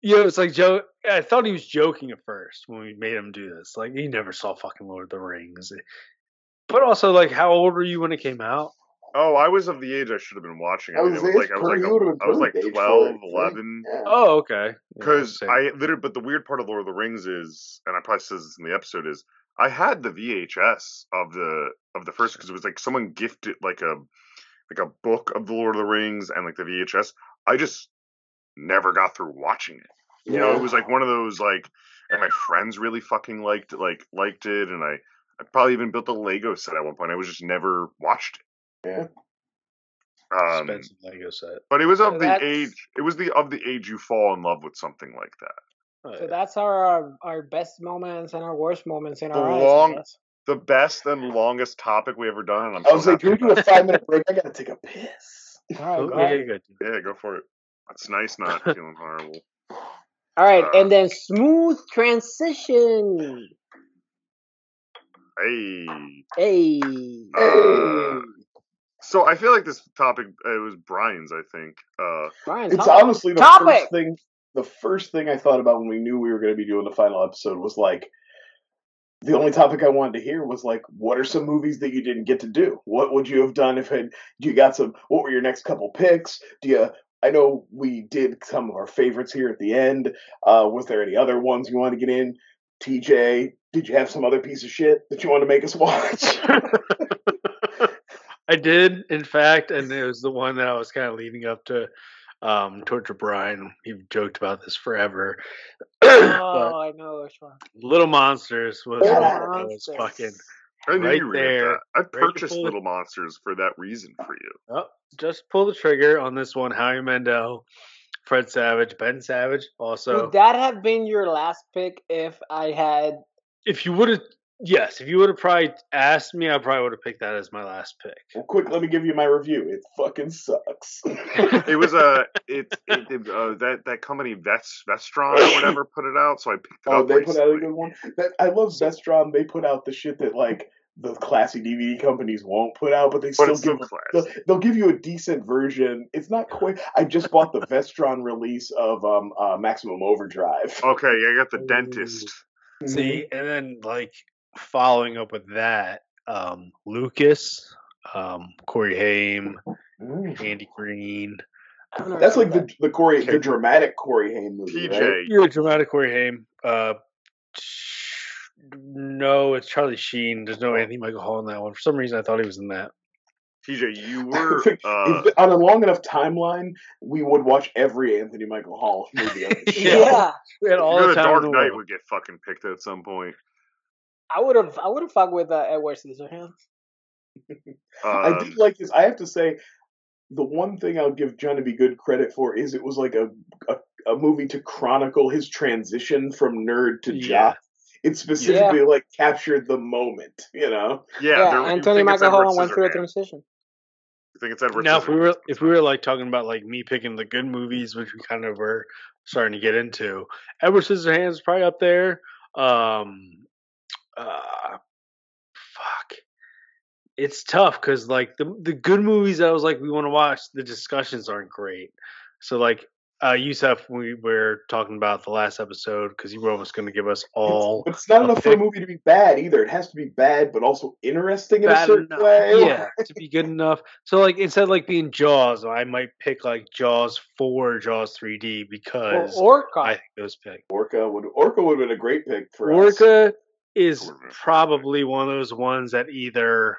You know, it's like Joe. I thought he was joking at first when we made him do this. Like he never saw fucking Lord of the Rings. But also, like, how old were you when it came out? Oh, I was of the age I should have been watching it. I I, was it was like age I was like you would've been I was like perfect age for 12, 11. Yeah. Oh, okay. Because same. I literally, but the weird part of Lord of the Rings is, and I probably says this in the episode is, I had the VHS of the of the first because it was like someone gifted like a like a book of the Lord of the Rings and like the VHS. I just never got through watching it. You know, it was like one of those like, and my friends really fucking liked like liked it, and I I probably even built a Lego set at one point. I was just never watched it. Yeah. Um, expensive Lego set. but it was of So the age. It was the of the age you fall in love with something like that. Oh, So yeah. that's our our, our best moments and our worst moments in The our long- eyes. The best and longest topic we ever done, and I'm I so was like, happy can we do a five minute break? I gotta take a piss. I guess. All right, go yeah, ahead. you got to. it. Yeah, go for it. It's nice not feeling horrible. All right, Uh, and then smooth transition. Hey. Hey. Uh, so I feel like this topic uh, it was Brian's. I think. Uh, Brian, It's talk- honestly the Topic! first thing. The first thing I thought about when we knew we were going to be doing the final episode was like, the only topic I wanted to hear was like, what are some movies that you didn't get to do? What would you have done if it, you got some? What were your next couple picks? Do you? I know we did some of our favorites here at the end. Uh, was there any other ones you wanted to get in? TJ, did you have some other piece of shit that you wanted to make us watch? I did, in fact, and it was the one that I was kind of leading up to um, Torture Brian. He joked about this forever. Oh, I know which one. Little Monsters was, Little was Monsters. fucking I knew Right you were there. get that. I Right to purchased pull. Little Monsters for that reason for you. Oh, just pull the trigger on this one. Howie Mandel, Fred Savage, Ben Savage. Also, Would that have been your last pick if I had? if you would have, yes, if you would have probably asked me, I probably would have picked that as my last pick. well, quick, let me give you my review. It fucking sucks. It was a it, it, it uh, that that company Vest Vestron or whatever put it out, so I picked it Oh, up. they put out a good one. That, I love Vestron. They put out the shit that like the classy DVD companies won't put out, but they But still it's still give. class. They'll, they'll give you a decent version. It's not quite. I just bought the Vestron release of um, uh, Maximum Overdrive. Okay, I got the Ooh. dentist. Mhm. See, and then like following up with that, um, Lucas, um, Corey Haim, Mm. Andy Green. That's like remember the the Corey, the dramatic Corey Haim movie, TJ. right? You're a dramatic Corey Haim. Uh, no, it's Charlie Sheen. There's no Anthony Michael Hall in that one. For some reason, I thought he was in that. TJ, you were uh, if- on a long enough timeline, we would watch every Anthony Michael Hall movie. on the that. show. yeah. We had all the the time Dark in the Knight would get fucking picked at some point. I would have I would have fucked with uh, Edward Scissorhands. I Um, did like this. I have to say, the one thing I'll give Johnny Be Good credit for is it was like a, a a movie to chronicle his transition from nerd to Yeah. jock. It specifically like captured the moment, you know. yeah, Yeah, there- you Anthony think it's Michael went through a transition. You think it's Edward Now, if we were if we were like talking about like me picking the good movies, which we kind of were starting to get into, Edward Scissorhands is probably up there. Um, uh, fuck, it's tough because like the the good movies I was like we want to watch, the discussions aren't great. So like uh, we were talking about the last episode because you were almost going to give us all But it's not enough for a movie to be bad either. It has to be bad, but also interesting in a certain enough. way. Yeah, to be good enough. So like instead of like being Jaws, I might pick like Jaws four, Jaws 3D Or because Orca. I think those pick. Orca would Orca would have been a great pick for us. Orca is been a probably one of those ones that either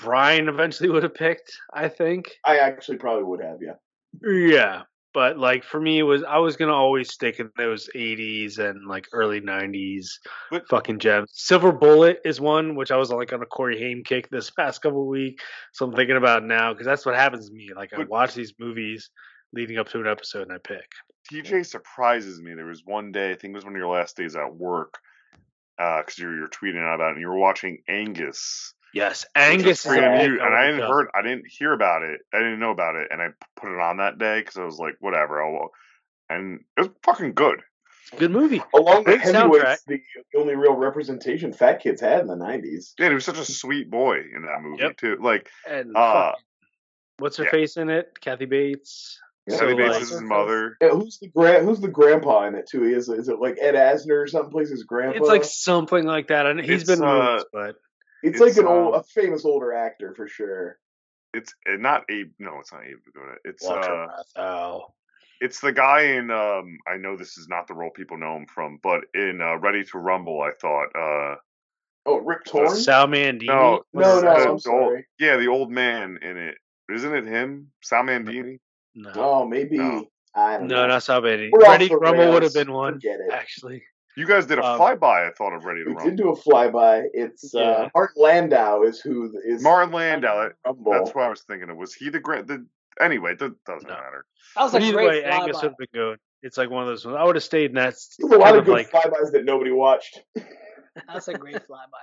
Brian eventually would have picked. I think. I actually probably would have, yeah. Yeah, but like for me, it was I was gonna always stick in those '80s and like early '90s But- fucking gems. Silver Bullet is one which I was like on a Corey Haim kick this past couple of weeks, so I'm thinking about now because that's what happens to me. Like I watch these movies leading up to an episode and I pick. TJ surprises me. There was one day, I think it was one of your last days at work, uh, because you were, you were tweeting about it, and you were watching Angus. Yes, Angus is free a on mute, and I didn't pick. heard, I didn't hear about it. I didn't know about it, and I put it on that day because I was like, whatever. I'll, and it was fucking good. Good movie. Along with Heavyweights, the only real representation Fat Kids had in the nineties. Yeah, he was such a sweet boy in that movie Yep. too. Like, And uh, fucking- what's her yeah. face in it? Kathy Bates. Yeah. Sonny So, Bates like- is his mother. Yeah, who's the gra- Who's the grandpa in it too? Is is it like Ed Asner or something? Plays his grandpa. It's like something like that. And he's It's, been in uh, movies, but it's, like it's, an old, uh, a famous older actor for sure. It's uh, not Abe. No, it's not Abe Vigoda. It's watch uh, her it's the guy in. Um, I know this is not the role people know him from, but in uh, Ready to Rumble, I thought. Uh, Oh, Rip Torn. Sal Bandini. no, No, the- no, I'm old- sorry. yeah, the old man in it. Isn't it him? Sal Bandini. No, Oh, maybe No. I don't no, know. not Sal Bandini. Ready the Rumble would have been one, Forget it. actually. You guys did a Um, flyby. I thought of Ready to We Rumble. did do a flyby. It's uh, Yeah. Art Landau is who is th- Martin Landau. Rumble. That's what I was thinking of. Was he the great? The anyway, that doesn't No. matter. That was But a either great way, Angus would have been good. It's like one of those ones. I would have stayed in that. s- There's a lot of of good like flybys that nobody watched. That's a great flyby.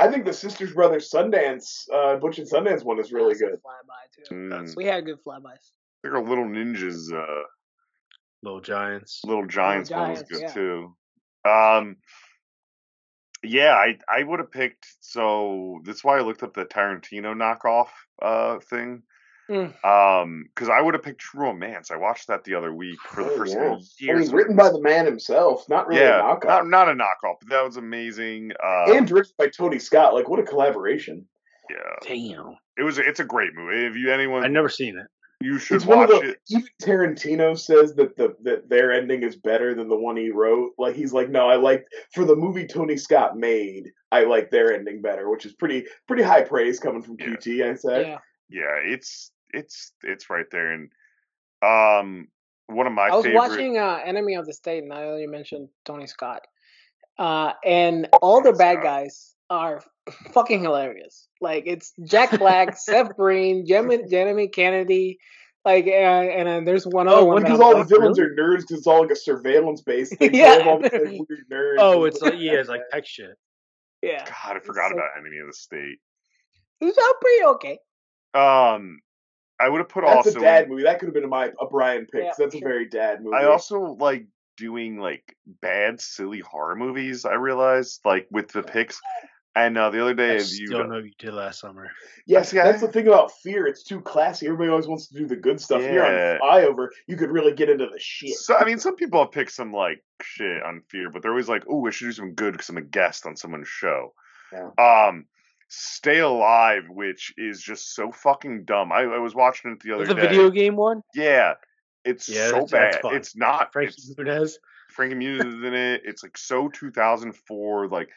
I think the Sisters Brothers Sundance, uh, Butch and Sundance one is really That's a good. flyby too. Mm. We had good flybys. I think our Little Ninjas, uh, Little Giants. Little Giants, one was good yeah. too. Um, yeah, I I would have picked. So that's why I looked up the Tarantino knockoff uh thing. Mm. Um, because I would have picked True Romance. I watched that the other week for the Oh, first yeah. time in I mean, written by the man himself, not really yeah, a knockoff. not not a knockoff, but that was amazing. Uh, and directed by Tony Scott. Like, what a collaboration! yeah, Damn. it was. It's a great movie. If you anyone, I've never seen it. You should It's one watch of the it. even Tarantino says that the that their ending is better than the one he wrote. Like he's like, no, I like for the movie Tony Scott made, I like their ending better, which is pretty pretty high praise coming from Yeah. QT. I say. Yeah. Yeah, it's it's it's right there, and um, one of my I was favorite. watching uh, Enemy of the State, and I know you mentioned Tony Scott. Uh, and all the bad guys are fucking hilarious. Like it's Jack Black, Seth Green, Jem- Jeremy Kennedy, like uh, and uh, there's one other Oh, one. what Because all the like, villains are nerds because it's all like a surveillance base thing. Yeah. All the same weird nerds. Oh, it's like yeah, it's like tech shit. yeah, God, I forgot so- about Enemy of the State. it's all pretty okay. Um, I would have put That's also. a dad movie. That could have been a, my, a Brian pick. 'cause Yeah, that's a very dad movie. I also like doing like bad, silly horror movies. I realized like with the picks. And uh, the other I day, you still got- know you did last summer. Yes, see, I- that's the thing about fear. It's too classy. Everybody always wants to do the good stuff. Here Yeah. on Flyover, you could really get into the shit. So I mean, some people have picked some like shit on Fear, but they're always like, "Oh, I should do some good because I'm a guest on someone's show." Yeah. Um, Stay Alive, which is just so fucking dumb. I, I was watching it the other The day. The video game one? Yeah, it's Yeah, so that's- that's bad. fun. It's not. Frankie It's, Muniz. Frankie Muniz is in it. It's like so 2004. Like,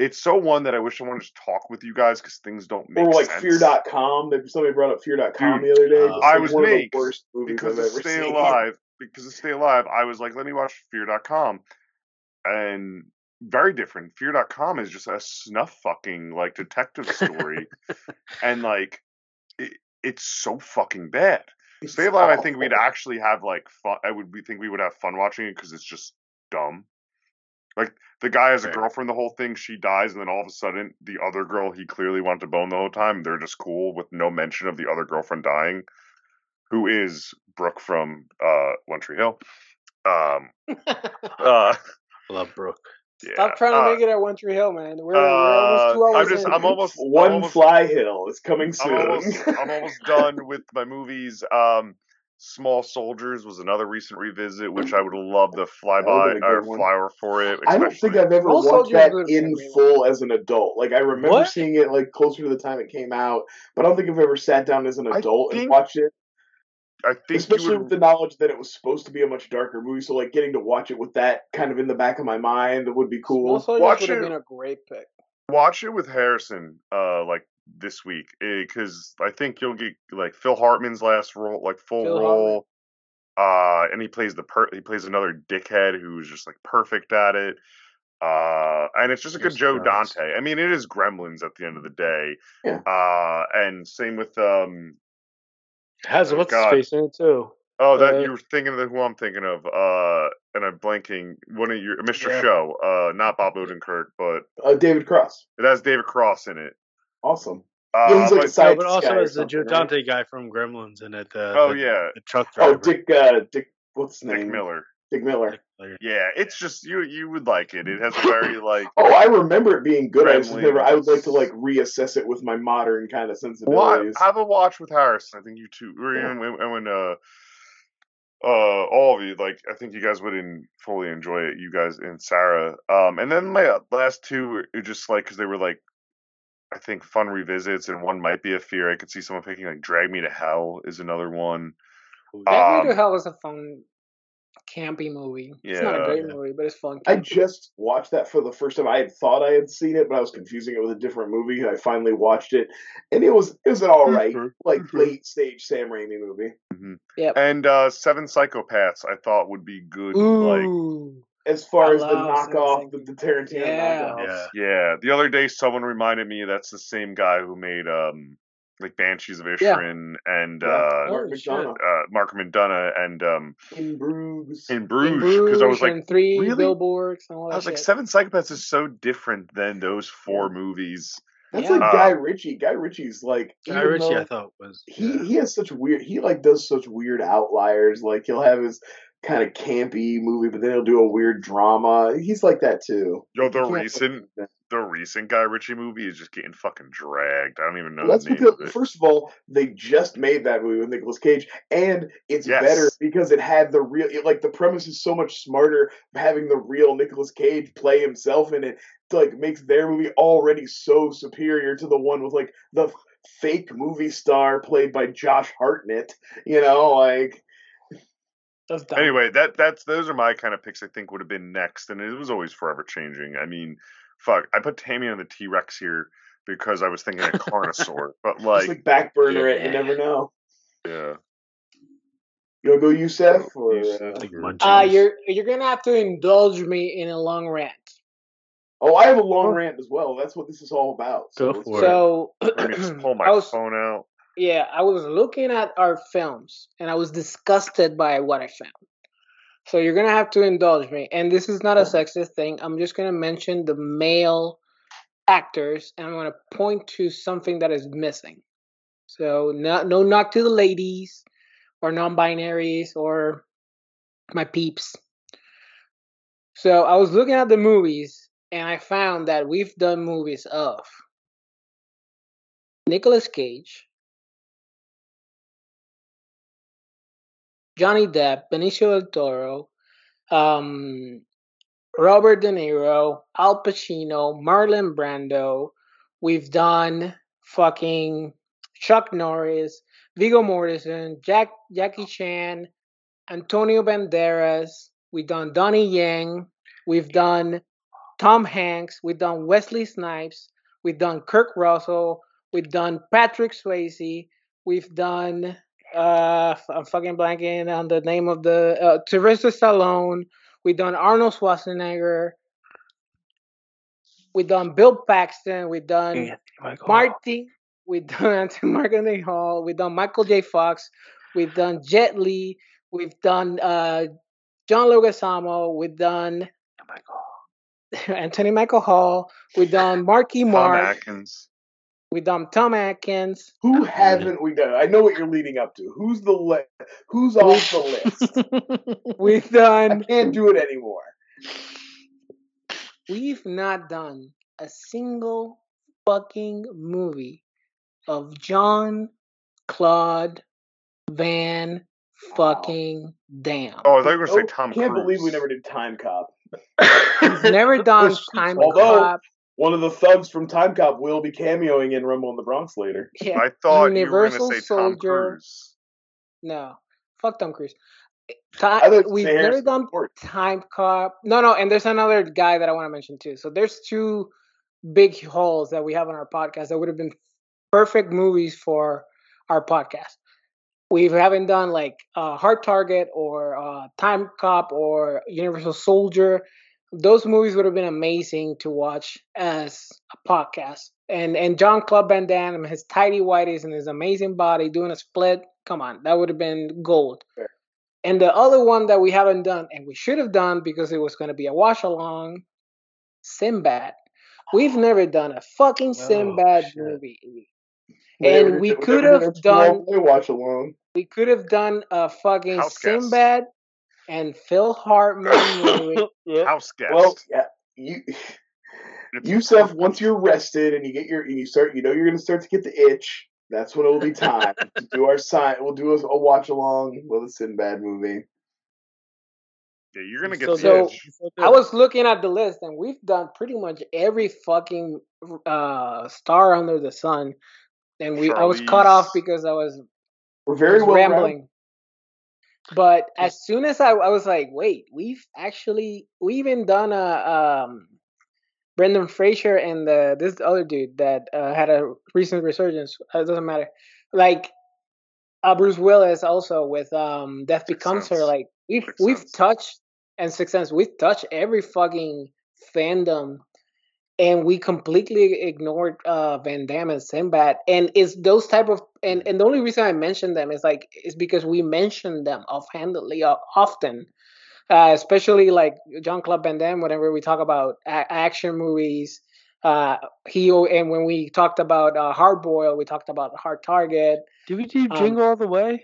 it's so one that I wish I wanted to talk with you guys because things don't make Or like sense. Fear.com. There- Somebody brought up Fear.com Dude, the other day. uh, Just I like was one of the me, worst movies because I've of ever Stay seen. Alive, because of Stay Alive, I was like, let me watch Fear.com, and very different. Fear.com is just a snuff fucking like detective story, and like it, it's so fucking bad. It's Stay Alive, I think we'd actually have like fun. I would we think we would have fun watching it because it's just dumb. Like the guy has a girlfriend, the whole thing. She dies, and then all of a sudden, the other girl he clearly wanted to bone the whole time. They're just cool with no mention of the other girlfriend dying, who is Brooke from uh, One Tree Hill. Um, uh, Love Brooke. yeah. Stop trying to uh, make it at One Tree Hill, man. We're, we're uh, almost two I'm hours just- in. I'm almost- One almost- Fly Hill is coming soon. I'm almost, I'm almost done with my movies. Um, Small Soldiers was another recent revisit, which I would love to fly by would've been a or one. fly over for it. I don't think I've ever Small watched Soldiers that would've been a in full as an adult. Like I remember What? seeing it like closer to the time it came out, but I don't think I've ever sat down as an I adult and watched it. I think Especially you with the knowledge that it was supposed to be a much darker movie, so like getting to watch it with that kind of in the back of my mind would be Small cool. Soldiers Watch would have it. been a great pick. watch it with Harrison, uh, like this week, because I think you'll get like Phil Hartman's last role, like full Phil role. Uh, and he plays the per- he plays another dickhead who's just like perfect at it. Uh, and it's just a good Joe. Dante. I mean, it is Gremlins at the end of the day. Yeah. Uh, and same with um. Has Oh, what's God. his face in it too. Oh, that Uh, you were thinking of who I'm thinking of. Uh, and I'm blanking. One of your Mr. Yeah. Show. Uh, not Bob Odenkirk, but Uh, David Cross, it has David Cross in it. Awesome. Uh, Yeah, he's like but- a side No, but also guy or as the Joe something, right? Dante guy from Gremlins in it. The, oh the, yeah, the truck driver. Oh, Dick, uh, Dick, what's his Dick? Miller. Dick Miller. Dick Yeah, it's just you. You would like it. It has a very like. Oh, I remember it being good. I just never. I would like to like reassess it with my modern kind of Watch, sensibilities. have a watch with Harrison. I think you two, or Yeah. even when, and when uh, uh, all of you, like, I think you guys wouldn't fully enjoy it. You guys and Sarah. Um, and then my uh, last two were just like because they were like, I think fun revisits, and one might be a fear. I could see someone picking like "Drag Me to Hell" is another one. Drag Me to Um, Hell is a fun, campy movie. it's not a great Yeah. movie, but it's fun. I just watched that for the first time. I had thought I had seen it, but I was confusing it with a different movie. I finally watched it, and it was it was an all right, like mhm. late stage Sam Raimi movie. Yep. And uh, Seven Psychopaths, I thought would be good. Like, Ooh. As far I as the knockoff, the, Raimi. the Tarantino Yeah. knockoffs. Yeah. yeah, the other day someone reminded me that's the same guy who made um like Banshees of Yeah. And Yeah. uh, Oh, Mark shit. McDonagh uh, Mark McDonagh and um in Bruges. in In Bruges because I was like and three really? billboards and all that I was like. Seven Psychopaths is so different than those four movies. That's Yeah. like Uh, Guy Ritchie. Guy Ritchie's like Guy Ritchie, though I thought was he yeah. he has such weird. He like does such weird outliers. Like he'll have his kind of campy movie, but then he'll do a weird drama. He's like that too. Yo, the recent the recent Guy Ritchie movie is just getting fucking dragged. I don't even know Well, that's because of first of all, they just made that movie with Nicolas Cage, and it's Yes. better because it had the real. It, like the premise is so much smarter having the real Nicolas Cage play himself in it. Like makes their movie already so superior to the one with like the fake movie star played by Josh Hartnett. You know, like That's dumb. Anyway, that that's those are my kind of picks. I think would have been next, and it was always forever changing. I mean, fuck, I put Tammy on the T Rex here because I was thinking of Carnosaur, but like, like back burner it. You never know. yeah, You wanna go Yusuf or Yusuf. uh, Like Sure. Munchies. Uh, you're you're gonna have to indulge me in a long rant. oh, I have a long rant as well. That's what this is all about. Go let's- for it. So let me just pull my was phone out. Yeah, I was looking at our films and I was disgusted by what I found. So you're gonna have to indulge me, and this is not a sexist thing. I'm just gonna mention the male actors, and I'm gonna point to something that is missing. So no, no knock to the ladies, or non-binaries, or my peeps. So I was looking at the movies, and I found that we've done movies of Nicolas Cage, Johnny Depp, Benicio del Toro, um, Robert De Niro, Al Pacino, Marlon Brando. We've done fucking Chuck Norris, Viggo Mortensen, Jack Jackie Chan, Antonio Banderas. We've done Donnie Yen. We've done Tom Hanks. We've done Wesley Snipes. We've done Kurt Russell. We've done Patrick Swayze. We've done uh, I'm fucking blanking on the name of the uh, Sylvester Stallone. We've done Arnold Schwarzenegger. We've done Bill Paxton. We've done Anthony Marty. We've done Mark Anthony Hall. We've done Michael J. Fox. We've done Jet Li. We've done uh, John Leguizamo. We've done Michael. Anthony Michael Hall. We've done Marky Tom Atkins. We've done Tom Atkins. Who haven't we done? I know what you're leading up to. Who's the li- Who's off the list? We've done. I done. can't do it anymore. We've not done a single fucking movie of John Claude Van fucking Damme. Oh, I thought you were going to say Nope, Tom Can't Cruise. believe we never did Time Cop. He's never done Which- Time although- Cop. One of the thugs from Time Cop will be cameoing in Rumble in the Bronx later. Yeah, I thought Universal you were going to say Tom Cruise. no, fuck Tom Cruise. I thought Ti- you we've never Harrison done Ford. Time Cop. No, no, and there's another guy that I want to mention too. So there's two big holes that we have on our podcast that would have been perfect movies for our podcast. We haven't done like uh, Hard Target or uh, Time Cop or Universal Soldier. Those movies would have been amazing to watch as a podcast. And and John Claude Van Damme, his tidy whities and his amazing body doing a split. Come on, that would have been gold. Fair. And the other one that we haven't done and we should have done because it was going to be a watch along, Sinbad. We've oh, never done a fucking Sinbad shit. movie. Never And did- we could have done- small watch along. We could have done a fucking House guest. Sinbad and Phil Hartman movie. yeah. House guest. Well, yeah, you. It's- Yusuf, once you're rested and you get your, and you start, you know, you're going to start to get the itch. That's when it will be time to do our sign. We'll do a, a watch along with a Sinbad movie. yeah, you're going to get So the So- itch. I was looking at the list and we've done pretty much every fucking uh star under the sun. And we I was cut off because I was We're very was well rambling. But as soon as I, I was like, wait, we've actually we even done a um Brendan Fraser and the this other dude that uh, had a recent resurgence. Uh, It doesn't matter. Like uh, Bruce Willis also with um Death Sixth Becomes Her. Like we've Sixth we've Sense. touched and Sixth Sense. We've touched every fucking fandom. And we completely ignored uh, Van Damme and Sinbad, and it's those type of and and the only reason I mentioned them is like is because we mention them offhandedly uh, often, uh, especially like John Claude Van Damme. Whenever we talk about a- action movies, uh, he and when we talked about uh, Hard Boil, we talked about Hard Target. Did we do Um, Jingle All the Way?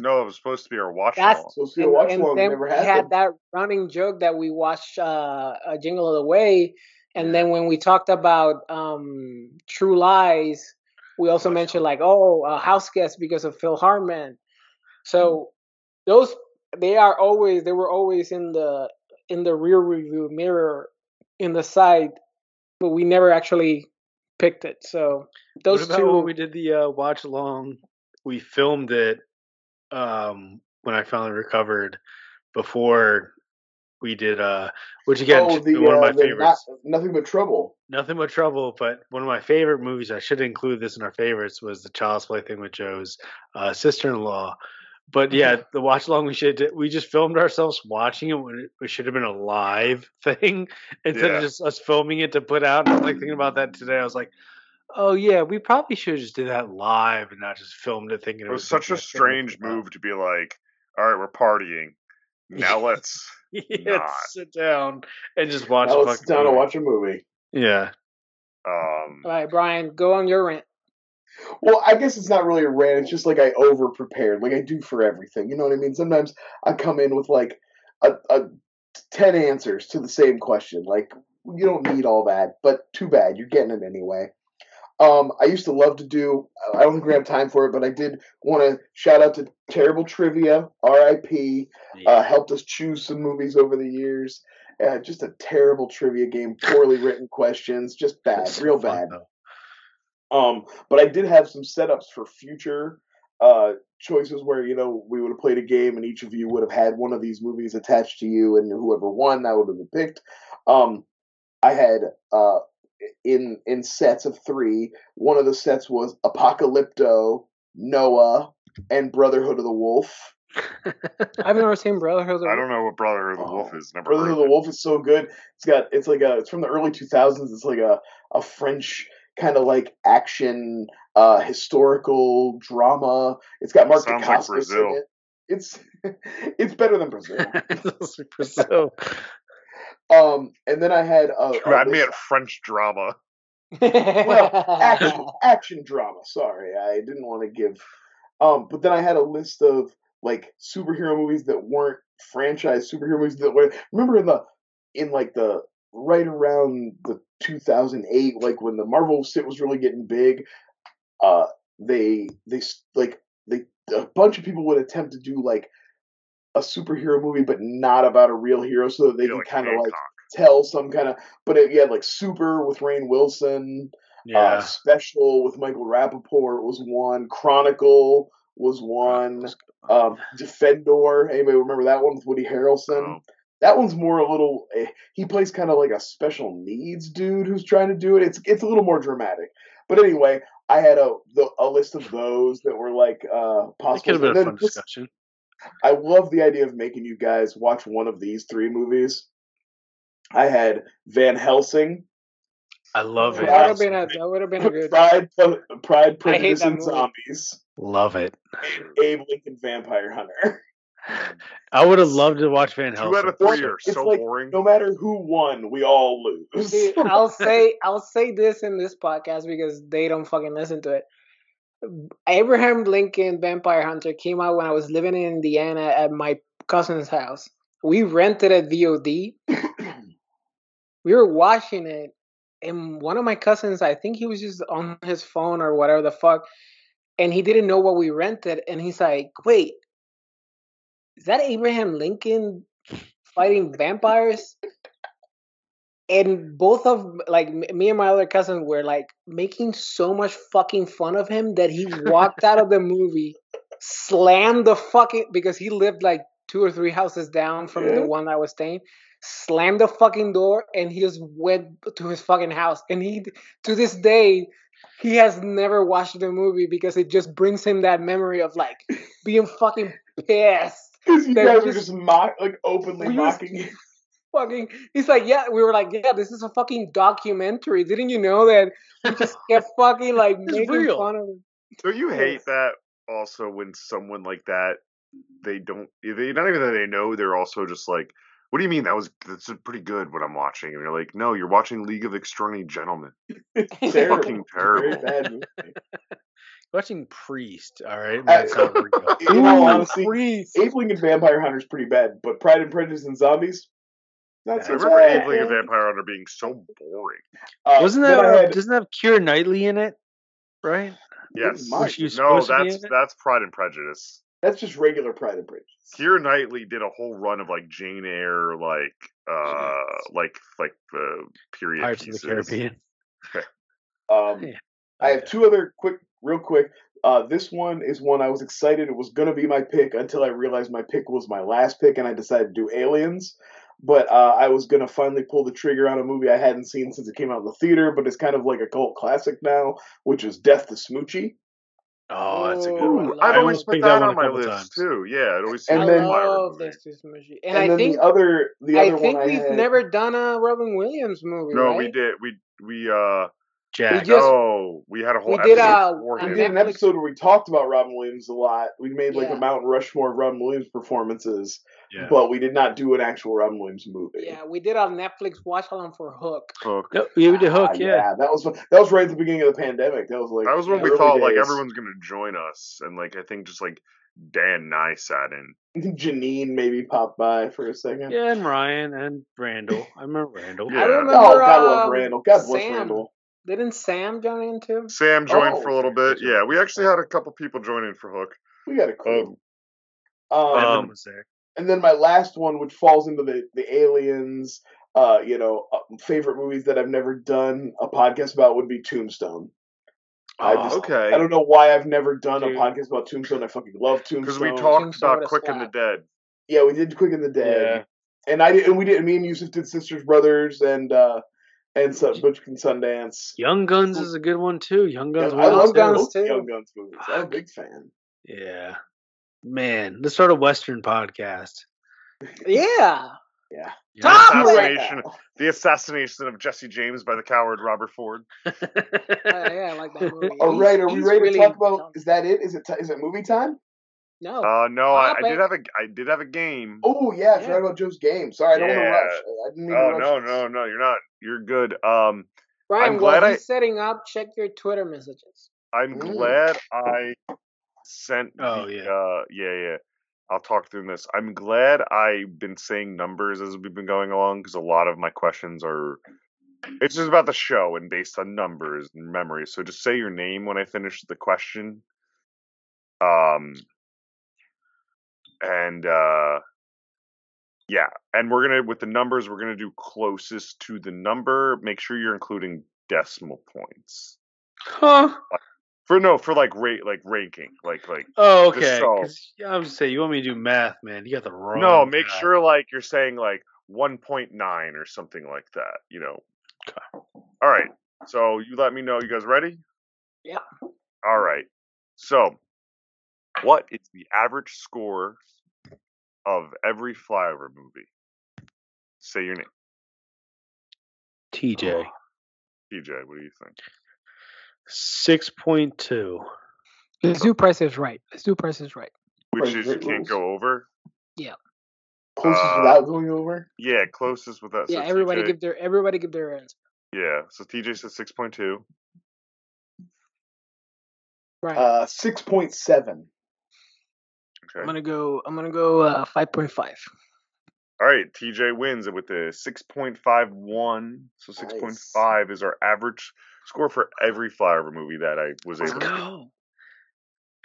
No, it was supposed to be our watch That's along. So see a watch and along. then we had, had that running joke that we watched uh, a Jingle of the Way, and then when we talked about um, True Lies, we also mentioned like oh uh, house guest because of Phil Hartman. So those they are always they were always in the in the rear review mirror in the side, but we never actually picked it. So those what about two when we did the uh, watch along? We filmed it um, when I finally recovered before we did, uh, which again, oh, the, one of uh, my favorites. not, nothing but trouble. Nothing but trouble, but one of my favorite movies. I should include this in our favorites. Was the Child's Play thing with Joe's uh, sister-in-law. But yeah, the watch along we should we just filmed ourselves watching it when it, it should have been a live thing instead Yeah. of just us filming it to put out. And I was like thinking about that today. I was like, oh yeah, we probably should have just did that live and not just filmed it thinking It was such a strange move to be like, all right, we're partying. Now let's. yeah, not. sit down and just watch. Now a let's sit down and movie. watch a movie. Yeah, Um, all right, Brian, go on your rant. Well, I guess it's not really a rant. It's just like I over prepared, like I do for everything. You know what I mean? Sometimes I come in with like a, a ten answers to the same question. Like you don't need all that, but too bad. You're getting it anyway. Um, I used to love to do. I don't think we have time for it, but I did want to shout out to Terrible Trivia, R.I.P. Uh, helped us choose some movies over the years. Uh, just a terrible trivia game, poorly written questions, just bad, so real fun, bad. though. Um, but I did have some setups for future uh, choices where you know we would have played a game and each of you would have had one of these movies attached to you, and whoever won that would have been picked. Um, I had uh, in in sets of three. One of the sets was Apocalypto, Noah, and Brotherhood of the Wolf. I've never seen Brotherhood. of the Wolf. I don't know what Brotherhood of the Wolf Oh, is. Never Brotherhood of of the it. Wolf is so good. It's got it's like a it's from the early two thousands. It's like a a French kind of like action uh historical drama. It's got Mark Sounds like Brazil. in it. It's it's better than Brazil. Brazil. Um, and then I had a, a had me at French drama. well action action drama. Sorry, I didn't want to give. Um, but then I had a list of like superhero movies that weren't franchise superhero movies that were. Remember in the in like the right around the 2008, like when the Marvel shit was really getting big. Uh, they they s- like they a bunch of people would attempt to do like a superhero movie, but not about a real hero, so that they can kind of like tell some kind of. But it, yeah, like Super with Rainn Wilson. Yeah. Uh, Special with Michael Rapaport was one. Chronicle was one. Um, Defendor. Anybody remember that one with Woody Harrelson? Oh. That one's more a little. eh, He plays kind of like a special needs dude who's trying to do it. It's it's a little more dramatic. But anyway, I had a the, a list of those that were like uh possible. could have been a fun discussion. I love the idea of making you guys watch one of these three movies. I had Van Helsing, I love it. that would have been a that would have been a good. Pride, Pride, I Prejudice, and. Zombies, Love it. Abe Lincoln Vampire Hunter. I would have loved to watch Van Helsing. Two Helsing. out of three are it's so like, boring. No matter who won, we all lose. See, I'll say I'll say this in this podcast because they don't fucking listen to it. Abraham Lincoln Vampire Hunter came out when I was living in Indiana at my cousin's house. We rented a VOD. We were watching it, and one of my cousins, I think he was just on his phone or whatever the fuck, and he didn't know what we rented, and he's like, "Wait, is that Abraham Lincoln fighting vampires?" And both of like me and my other cousin were like making so much fucking fun of him that he walked out of the movie slammed the fucking because he lived like two or three houses down from Yeah. the one I was staying slammed the fucking door and he just went to his fucking house and he to this day he has never watched the movie because it just brings him that memory of like being fucking pissed Because you guys were just- just mock, like openly mocking. him. Fucking he's like yeah we were like yeah this is a fucking documentary didn't you know that we just kept fucking like It's making real. fun of him Don't you hate that also when someone like that they don't they not even that they know they're also just like what do you mean that was that's pretty good what I'm watching and you're like no you're watching League of Extraordinary Gentlemen It's terrible. fucking It's very terrible bad movie. Watching Priest, all right? That's not real. In all Ooh, honesty, Priest. Abe Lincoln Vampire Hunter's pretty bad, but Pride and Prejudice and Zombies, not I so remember bad. Abe Lincoln Vampire Hunter being so boring Uh, Wasn't that I uh, had- doesn't that have Keira Knightley in it? Right? yes Mine. she no supposed to be that's that's Pride and Prejudice that's just regular Pride and Prejudice. Keira Knightley did a whole run of like Jane Eyre like uh like like the period Pirates of the Caribbean. Um, Yeah. I have two other quick, real quick. Uh, this one is one I was excited it was going to be my pick until I realized my pick was my last pick, and I decided to do Aliens. But uh, I was going to finally pull the trigger on a movie I hadn't seen since it came out in the theater, but it's kind of like a cult classic now, which is Death to Smoochy. Oh, that's a good Ooh, one. I've I always put that, that one on my list times. too. Yeah, it always And I then- like my love movie. this this movie. And, And, I then think the other, the other I think one we've had, never done a Robin Williams movie. No, right? we did. We we uh Jack. We just- no, we had a whole we did, episode uh, we did an episode where we talked about Robin Williams a lot. We made like Yeah. a Mount Rushmore of Robin Williams performances, yeah. but we did not do an actual Robin Williams movie. Yeah, we did a Netflix watch along for Hook. Hook. No, yeah, we did Hook, Ah, yeah. that was that was right at the beginning of the pandemic. That was like That was when we early thought like everyone's gonna join us, and like I think just like Dan Nye sat in. Janine maybe popped by for a second. Yeah, and Ryan and Randall. I remember Randall. Yeah. I remember. Oh, God love um, Randall. God bless Sam. Randall. Didn't Sam join in too? Sam joined Oh, for a little bit. Yeah, we actually had a couple people join in for Hook. We got a crew. Um, Um, Evan um, was there. And then my last one, which falls into the the aliens, uh, you know, uh, favorite movies that I've never done a podcast about would be Tombstone. I Oh, okay. I don't know why I've never done Dude. a podcast about Tombstone. I fucking love Tombstone. Because we talked Tombstone about Quick and the. Dead. Yeah, we did Quick and the Dead, Yeah. and I did, and we did. Me and Yusuf did Sisters Brothers and uh and so, Butch and Sundance. Young Guns is a good one too. Young Guns. I love Guns too. Young Guns movies. I'm a big fan. Yeah. Man, let's start a Western podcast. Yeah. Yeah. The Top Do it right assassination, now. the assassination of Jesse James by the coward Robert Ford. Uh, yeah, I like that movie. All He's- right, are we he's ready really to talk about? young. Is that it? Is it ti- is it movie time? No. Uh, no, I, I did have a I did have a game. Oh yeah, I Yeah. forgot about Joe's game. Sorry, I don't want to Yeah. rush. I I didn't mean Oh to rush. no, no, no, you're not. You're good. Um, Brian, I'm while glad he's I- setting up, check your Twitter messages. I'm Mm. glad I sent. Oh, the, yeah. uh, yeah, yeah. I'll talk through this. I'm glad I've been saying numbers as we've been going along because a lot of my questions are. It's just about the show and based on numbers and memories. So just say your name when I finish the question. Um. And uh. Yeah, and we're gonna with the numbers. We're gonna do closest to the number. Make sure you're including decimal points. huh? For no, for like rate, like ranking, like like. Oh, okay. show. 'cause, yeah, I was say you want me to do math, man. You got the wrong. no, make guy. sure like you're saying like 1.9 or something like that. You know. Okay. All right. So you let me know. You guys ready? Yeah. All right. So, what is the average score of every flyover movie? Say your name, TJ TJ. What do you think? Six point two. The zoo do is right. The zoo do is right. Which is you can't go over. Yeah. Closest Uh, without going over. Yeah, closest with that. yeah, so everybody TJ give their everybody give their answer. Yeah, so TJ said 6.2. Right. Uh, six point seven. Okay. I'm gonna go. I'm gonna go uh, five point five. All right, TJ wins with a 6.51. So 6.5 is our average score for every flyover movie that I was able to. go.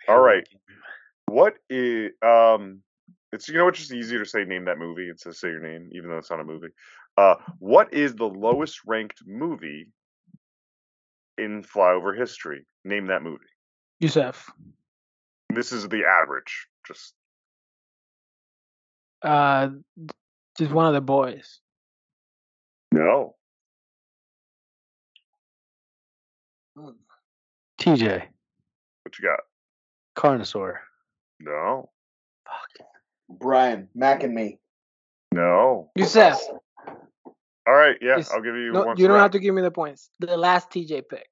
All right. What is um it's you know it's just easier to say name that movie and to say your name even though it's not a movie. Uh what is the lowest ranked movie in flyover history? Name that movie. Yusuf. This is the average. Just Uh, just one of the boys. no. TJ What you got? Carnosaur. No. Fuck. Brian, Mac and me. No. Yusuf. All right, yeah, Yes. I'll give you No, one you don't have to give me the points. The last TJ pick.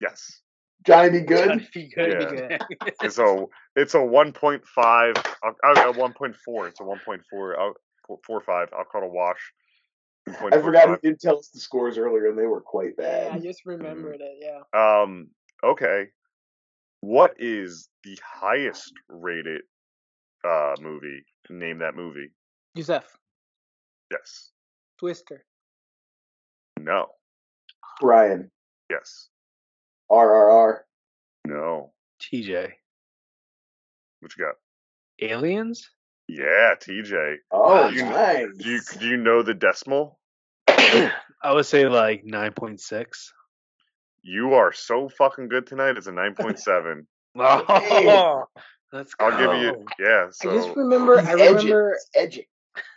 Yes. Johnny be good. Be Yeah. good. It's a it's a 1.5 I'll, I'll, a 1.4. It's a 1.4 I'll, 4.5. I'll call it a wash. I forgot 1.45. he did tell us the scores earlier, and they were quite bad. Yeah, I just remembered it. Yeah. Um. Okay. What is the highest rated uh movie? Name that movie. Yusuf. Yes. Twister. No. Brian, Yes. RRR. No. TJ What you got? Aliens. Yeah, TJ. Oh, You- nice. Do you do you know the decimal? I would say like nine point six. You are so fucking good tonight. It's a 9.7. Oh, let's go. I'll give you. Yeah. So I just remember. He's I remember. He's edging.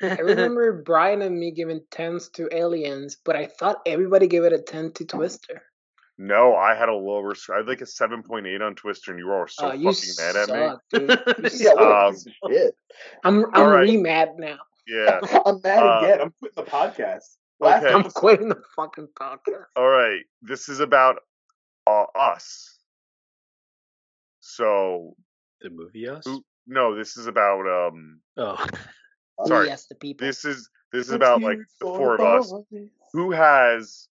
I remember Brian and me giving tens to Aliens, but I thought everybody gave it a ten to Twister. no, I had a lower. sc- I had like a 7.8 on Twister, and you were all so Oh, you fucking mad at me. suck, dude. You Yeah, Um, shit. I'm All I'm right. re mad now. Yeah. I'm mad Uh, again. I'm quitting the podcast. Last okay. I'm quitting the fucking podcast. All right. This is about uh, us. So the movie Us. Who- no, this is about um. Oh, Sorry. Yes, the people. This is this is about like the four of us. Who has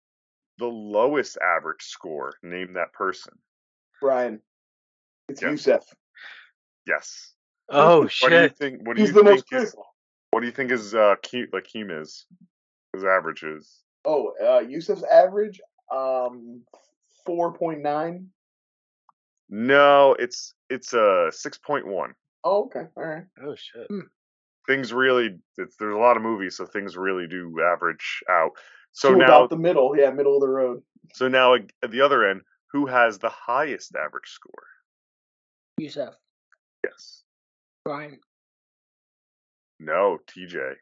the lowest average score? Name that person. Brian. It's Yeah. Yusuf. Yes. Oh What do you shit! think? What do He's you the think? most Is, critical. what do you think his uh, Keem, like Keem is? His average is. Oh, uh, Yusuf's average, um, four point nine. No, it's it's a uh, six point one. Oh, okay, all right. Oh shit! Things really, it's, there's a lot of movies, so things really do average out. So Two now, about the middle, yeah, middle of the road. so now at the other end, who has the highest average score? Yusuf, Yes. Brian. No, TJ.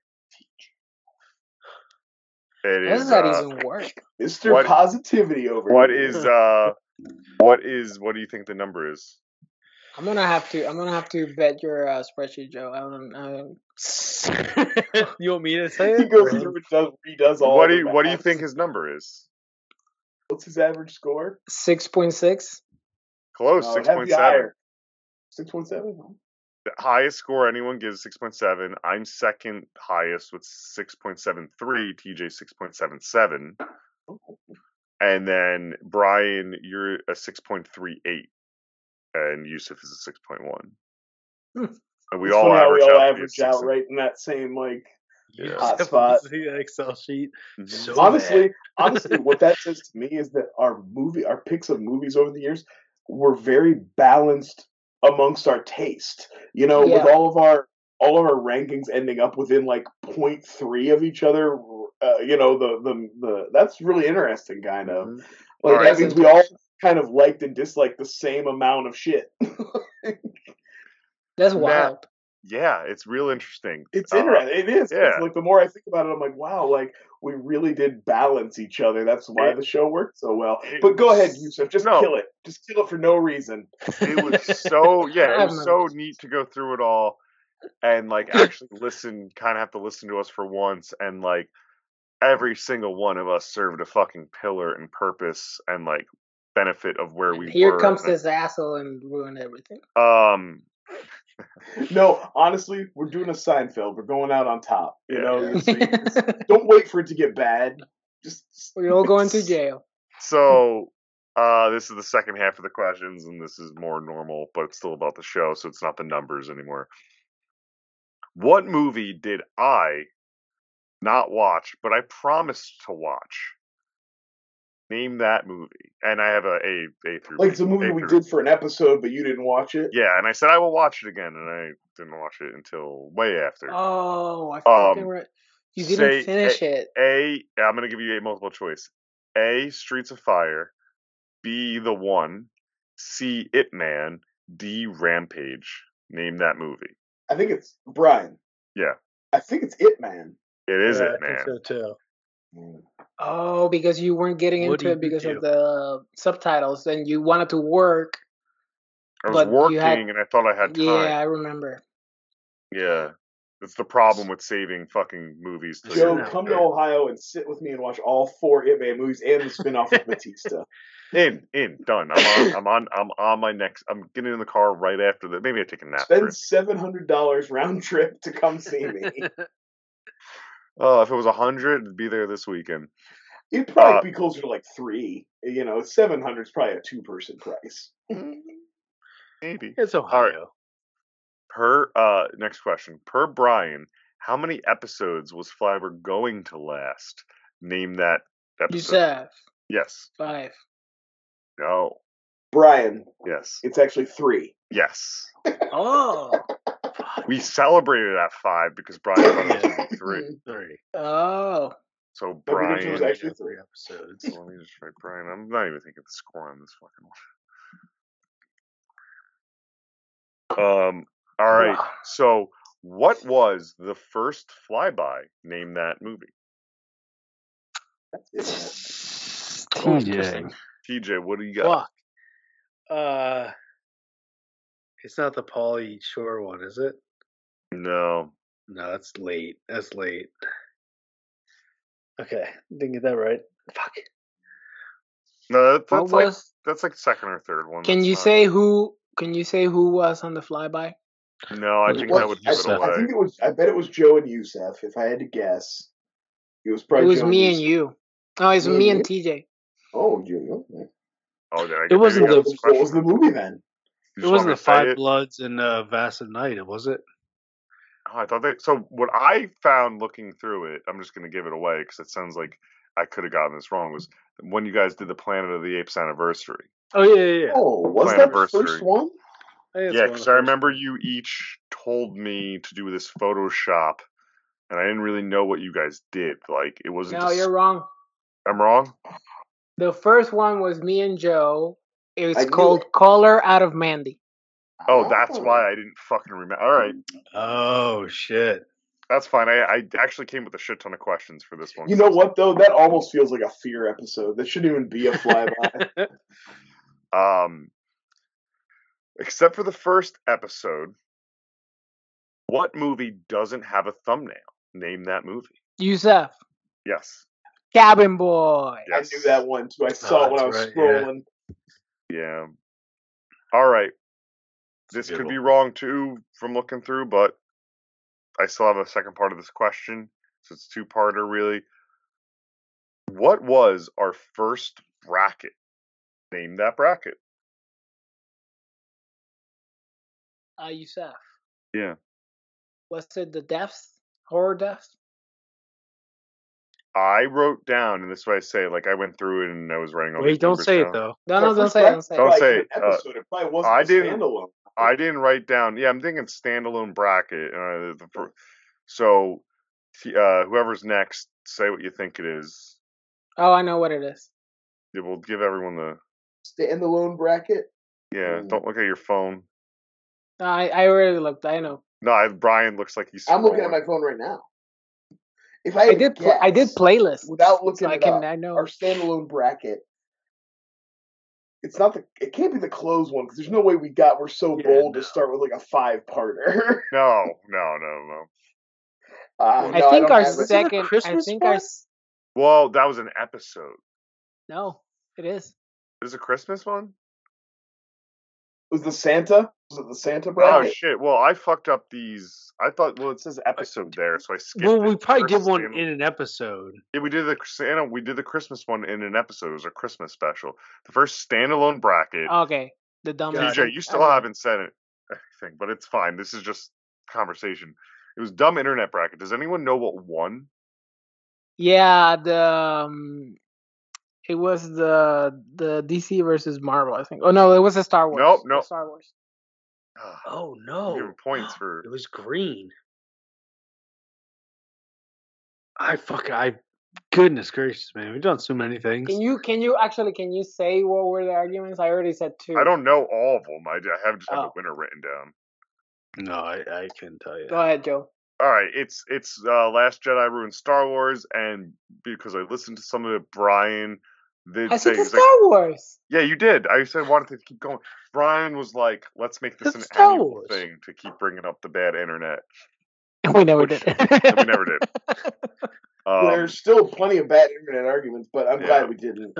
It How is. does that uh, even work? Mister What- Positivity over what here. is uh, what is what do you think the number is? I'm gonna have to. I'm gonna have to bet your uh, spreadsheet, Joe. I don't. I don't you want me to say it? He goes or- through and does, redoes all. What do you what do you think his number is? What's his average score? Six point six. Close, No, it six had to point be seven. higher. Six point seven. The highest score anyone gives six point seven. I'm second highest with six point seven three. TJ six point seven seven, and then Brian, you're a six point three eight, and Yusuf is a six point one. Hmm. And we It's all average we all out to be a average out and- right in that same like. Yeah. Hot spot. See Excel sheet. Mhm. So honestly, bad. honestly, what that says to me is that our movie, our picks of movies over the years, were very balanced amongst our taste. You know, with all of our all of our rankings ending up within like 0.3 of each other. Uh, you know, the, the the that's really interesting, kind of. Mhm. Like Alright. that means we all kind of liked and disliked the same amount of shit. That's Matt, wild. Yeah, it's real interesting. It's Uh, interesting. It is. yeah. Like the more I think about it, I'm like, wow, like we really did balance each other. That's why It- the show worked so well. it But go ahead, Yusuf. Just no. kill it. Just kill it for no reason. it was so yeah, it was no so neat to go through it all and like actually listen, kind of have to listen to us for once, and like every single one of us served a fucking pillar and purpose and like benefit of where we Here were. comes this asshole and ruin everything. Um, No, honestly, we're doing a Seinfeld. We're going out on top. You know, Yeah. So you- don't wait for it to get bad. Just We're all going to jail. so uh, this is the second half of the questions, and this is more normal, but it's still about the show, so it's not the numbers anymore. What movie did I not watch, but I promised to watch? Name that movie, and I have a A A through like B, it's a movie A we through- did for an episode, but you didn't watch it. Yeah, and I said I will watch it again, and I didn't watch it until way after. Oh, I fucking Um, re- you didn't say finish it. A, I'm going to give you a multiple choice. A, Streets of Fire. B, The One. C, Ip Man. D, Rampage. Name that movie. I think it's Brian. Yeah. I think it's Ip Man. It is Yeah, It I think Man. so too. Oh, because you weren't getting What into it because do? of the um, subtitles, and you wanted to work. I was working had- and I thought I had time. Yeah, I remember. Yeah. That's the problem with saving fucking movies. till Joe, you're come to. Ohio and sit with me and watch all four Ip Man movies and the spin-off with Bautista. In, in, done. I'm on, I'm on, I'm on my next. I'm getting in the car right after that. Maybe I take a nap. Spend seven hundred dollars round trip to come see me. Oh, if it was a hundred, it'd be there this weekend. It'd probably Uh, be closer to like three. You know, seven hundred is probably a two-person price. Maybe. It's Ohio. Per uh next question. Per Brian, how many episodes was Flyber going to last? Name that You episode. said Yes. five. No. Brian, Yes. it's actually three. Yes. Oh, We celebrated at five because Brian thought it was three. Three. oh. So but Brian was actually three. episodes. let me just write Brian. I'm not even thinking of the score on this fucking one. Um all right. So what was the first flyby? Name that movie. That's it. Oh, TJ. TJ, what do you got? Fuck. Uh, it's not the Pauly Shore one, is it? No. No, that's late. That's late. Okay, didn't get that right. Fuck. No, that, What that's like was? that's like second or third one. Can That's you not- say who? Can you say who was on the flyby? No, I think What- that would I, give it Yusuf. I away. think it was. I bet it was Joe and Yusuf. If I had to guess, it was probably. It was Joe me and Yusuf. you. Oh, it's Me me and and TJ. Oh, you. Okay. Oh, did It wasn't the- What was the movie then? It wasn't the Five it? Bloods and uh, Vast Night, was it? Oh, I thought that. So what I found looking through it, I'm just going to give it away because it sounds like I could have gotten this wrong. Was when you guys did the Planet of the Apes anniversary? Oh yeah, yeah, yeah. Oh, was that the first one? I yeah, because I remember you each told me to do this Photoshop, and I didn't really know what you guys did. Like it wasn't. No, just- you're wrong. I'm wrong. The first one was me and Joe. It was I called it. Color Out of Mandy. Oh, that's why I didn't fucking remember. All right, Oh shit. that's fine. I, I actually came with a shit ton of questions for this one. You know what though? That almost feels like a fear episode. That shouldn't even be a flyby. Um, except for the first episode, what movie doesn't have a thumbnail? Name that movie. Yusuf. Yes. Cabin Boy. I knew that one too. I saw it when I was that's right, yeah. scrolling. Yeah. All right. This could be wrong too from looking through, but I still have a second part of this question. So it's two parter really. What was our first bracket? Name that bracket. Uh, Yusuf. Yeah. Was it the deaths? Horror deaths? I wrote down, and this is what I say, like I went through it and I was writing all Wait, these don't numbers say it though. No, Our no, don't first say it. Don't say Don't it. Say it. Uh, episode. it probably wasn't I a didn't- standalone. I didn't write down. Yeah, I'm thinking standalone bracket. Uh, the fir- so, uh, whoever's next, say what you think it is. Oh, I know what it is. It will give everyone the. Standalone bracket. Yeah, Mm. don't look at your phone. I I already looked. I know. No, I, Brian looks like he's. I'm looking at my phone right now. If I, I did. to Pl- I did guess, playlists without looking so I can. up, I know. our standalone bracket. It's not the. It can't be the closed one because there's no way we got. We're so Yeah, bold no. to start with like a five parter. No, no, no, no. uh, I no, think don't our have it. second. I think our. one? s- Well, that was an episode. No, it is. Is a Christmas one? Was the Santa. Was it the Santa bracket? Oh shit! Well, I fucked up these. I thought. Well, it says episode there, so I skipped. Well, it. we probably First give one Santa- in an episode. Yeah, we did the Santa. We did the Christmas one in an episode. It was a Christmas special. The first standalone bracket. Okay, the dumb. Got TJ, you still Okay. haven't said it, anything, but it's fine. This is just conversation. It was dumb internet bracket. Does anyone know what won? Yeah, the um, it was the the DC versus Marvel. I think. Oh no, it was the Star Wars. Nope, The nope. Star Wars. Oh no! giving points for. It was green. I fuck. I. Goodness gracious, man! We've done so many things. Can you can you actually can you say what were the arguments? I already said two. I don't know all of them. I, I have just have the Oh. winner written down. No, I, I couldn't tell you. Go ahead, Joe. All right, it's it's uh, Last Jedi ruined Star Wars, and because I listened to some of it, Brian did I say said the he's like, Star Wars. yeah, you did. I said wanted to keep going. Brian was like, let's make this The an Star annual Wars. thing to keep bringing up the bad internet. We never Which- did. we never did. Um, There's still plenty of bad internet arguments, but I'm Yeah. glad we didn't.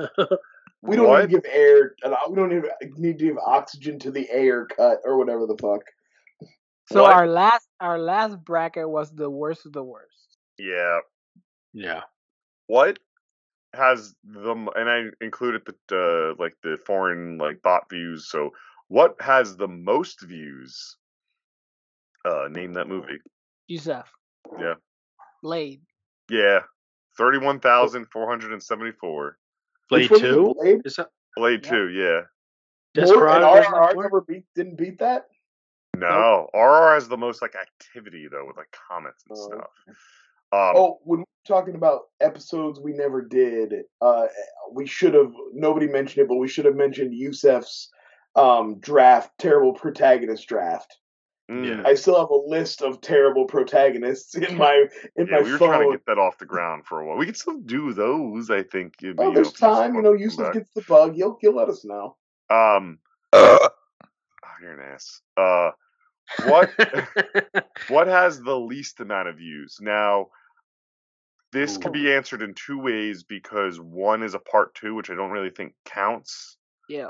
We don't what? need to give air. We don't even need to give oxygen to the air cut or whatever the fuck. so What? our last our last bracket was the worst of the worst. Yeah. yeah. What has the and I included the uh, like the foreign like bot views. So what has the most views? Uh, name that movie. Yusuf. Yeah. Blade. Yeah, thirty-one thousand four hundred and seventy-four. Blade Which one was it, two. Blade? Is that Blade Yeah. two. Yeah. Desperado? RRR never beat, didn't beat that. No, RR has the most like activity though with like comments and Oh, stuff. Um, Oh, when we're talking about episodes we never did, uh, we should have. Nobody mentioned it, but we should have mentioned Yusuf's um, draft, terrible protagonist draft. mm, I still have a list of terrible protagonists in my in yeah, my we were phone. trying to get that off the ground for a while. We can still do those. I think. It'd oh, be, there's if you time. You want know, to come Yusuf back. gets the bug. He'll he'll let us know. Um. oh, you're an ass. Uh, what what has the least amount of views? Now, this could be answered in two ways because one is a part two, which I don't really think counts, Yeah.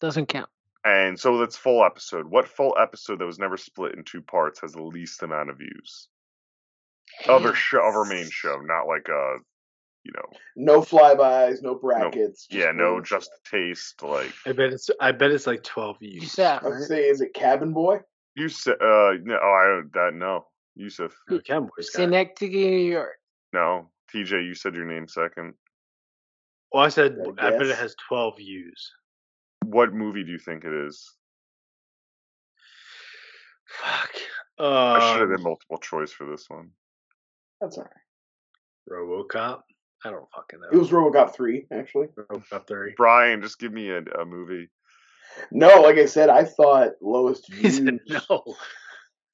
Doesn't count. and so that's full episode. What full episode that was never split in two parts has the least amount of views? Of our show, of our main show, not like uh you know, No flybys, no brackets. yeah, no, one just taste. Like I bet it's I bet it's like twelve views. Yusuf. I would say, is it Cabin Boy? you said, uh, no, oh, I don't that no, Yusuf, Cowboys got it. Synecdoche, New York. No, TJ, you said your name second. Well, I said I I bet it has twelve views. What movie do you think it is? Fuck. I should have Um, done multiple choice for this one. That's all right. RoboCop. I don't fucking know. It was RoboCop three, actually. RoboCop three. Brian, just give me a, a movie. No, like I said, I thought lowest He said no.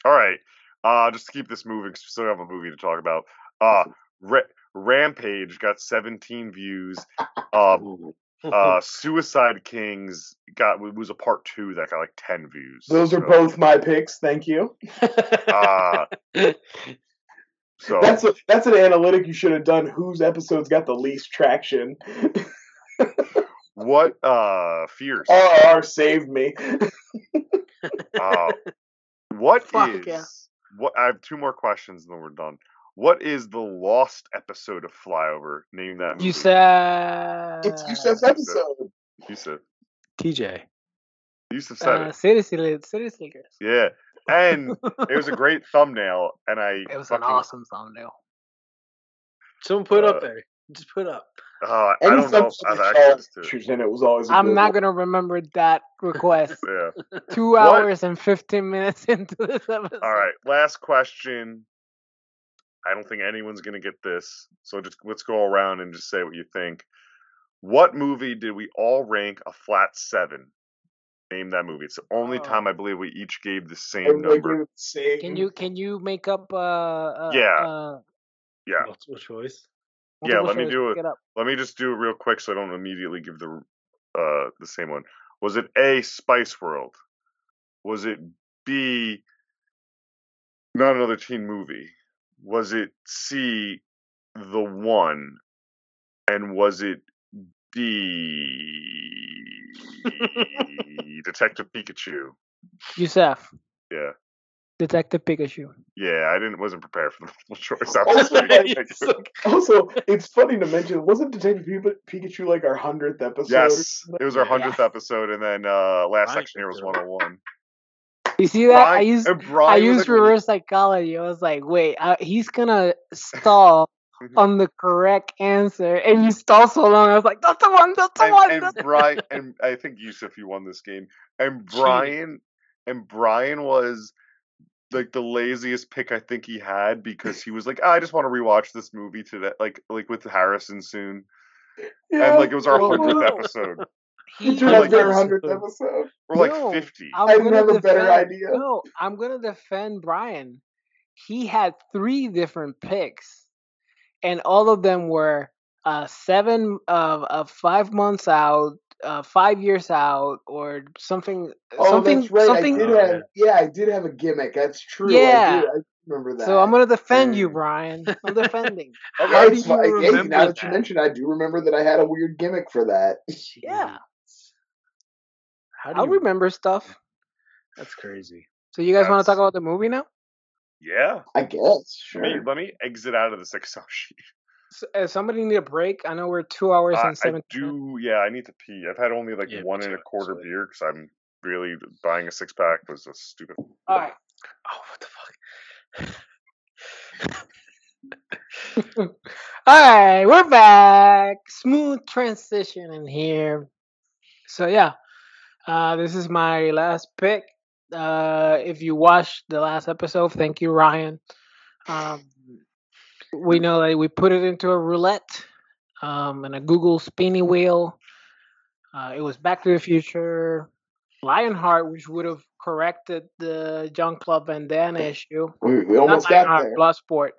All right, uh, just to keep this moving, 'cause we still have a movie to talk about. Uh, Ra- Rampage got 17 views. Uh, uh, Suicide Kings got was a part two that got like 10 views. Those are So, both my picks. Thank you. Uh, so That's a, that's an analytic you should have done. Whose episodes got the least traction? what uh fears? RR saved me. Uh, what Fuck is yeah. what? I have two more questions, and then we're done. What is the lost episode of Flyover? Name that movie. You said it's Yusuf's episode. Yusuf. TJ. Yusuf said uh, it. City Slickers. City Slickers. Yeah, and it was a great thumbnail, and I It was an awesome thumbnail. Someone put Uh, up there. Just put up. Uh, I don't know if I've up access to it. pictures in it was always. a I'm not one. gonna remember that request. Yeah. Two What? hours and fifteen minutes into this episode. All right. Last question. I don't think anyone's gonna get this, so just let's go around and just say what you think. What movie did we all rank a flat seven? Name that movie. It's the only Oh. time I believe we each gave the same Everybody number. gave it the same. Can you can you make up uh, uh Yeah. uh Yeah. Multiple choice. Yeah, multiple let me do it. it up. Let me just do it real quick so I don't immediately give the uh the same one. Was it A Spice World? Was it B Not Another Teen Movie? Was it C The One? And was it D Detective Pikachu? Yusuf, Yeah. Detective Pikachu. Yeah, I didn't wasn't prepared for the multiple choice. That Also, was pretty like, good. Also, it's funny to mention. Wasn't Detective Pikachu like our hundredth episode? Yes, it was our Yeah. hundredth episode, and then uh last Brian section here was picked one it on one. You see that? I used I Brian used like- reverse psychology. I was like, wait, I, he's gonna stall on the correct answer, and you stall so long. I was like, that's the one. That's the and, one. and Brian and I think Yusuf, you won this game. And Brian and Brian was like the laziest pick I think he had because he was like, "Ah, I just want to rewatch this movie today, like like with Harrison soon, Yeah, and like it was our hundredth episode. It He- turned out to be our like- hundredth episode. We're like No, fifty. I'm I didn't gonna have a better idea. No, I'm gonna defend Brian. He had three different picks, and all of them were uh, seven of uh, five months out, uh, five years out, or something. Oh, something. that's right. Something. I did have. Yeah, I did have a gimmick. That's true. Yeah. I, did, I remember that. So I'm gonna defend you. Brian. I'm defending. Okay. How do It's you fine. Hey, now that you mentioned, I do remember that I had a weird gimmick for that. Yeah, How do I you remember stuff. That's crazy. So you guys want to talk about the movie now? Yeah. I guess. Let me Sure. let me exit out of this Excel sheet. S- uh, somebody need a break? I know we're two hours Uh, and I seven. do. Yeah, I need to pee. I've had only like Yeah, one and a quarter actually. beer because I'm really buying a six pack was a stupid. All right. Oh, what the fuck? All right, we're back. Smooth transition in here. So yeah, uh, this is my last pick. Uh, if you watched the last episode, thank you, Ryan. Um, we know that we put it into a roulette um, and a Google spinny wheel. Uh, it was Back to the Future, Lionheart, which would have corrected the John Claude Van Damme issue We, we almost got there. Bloodsport,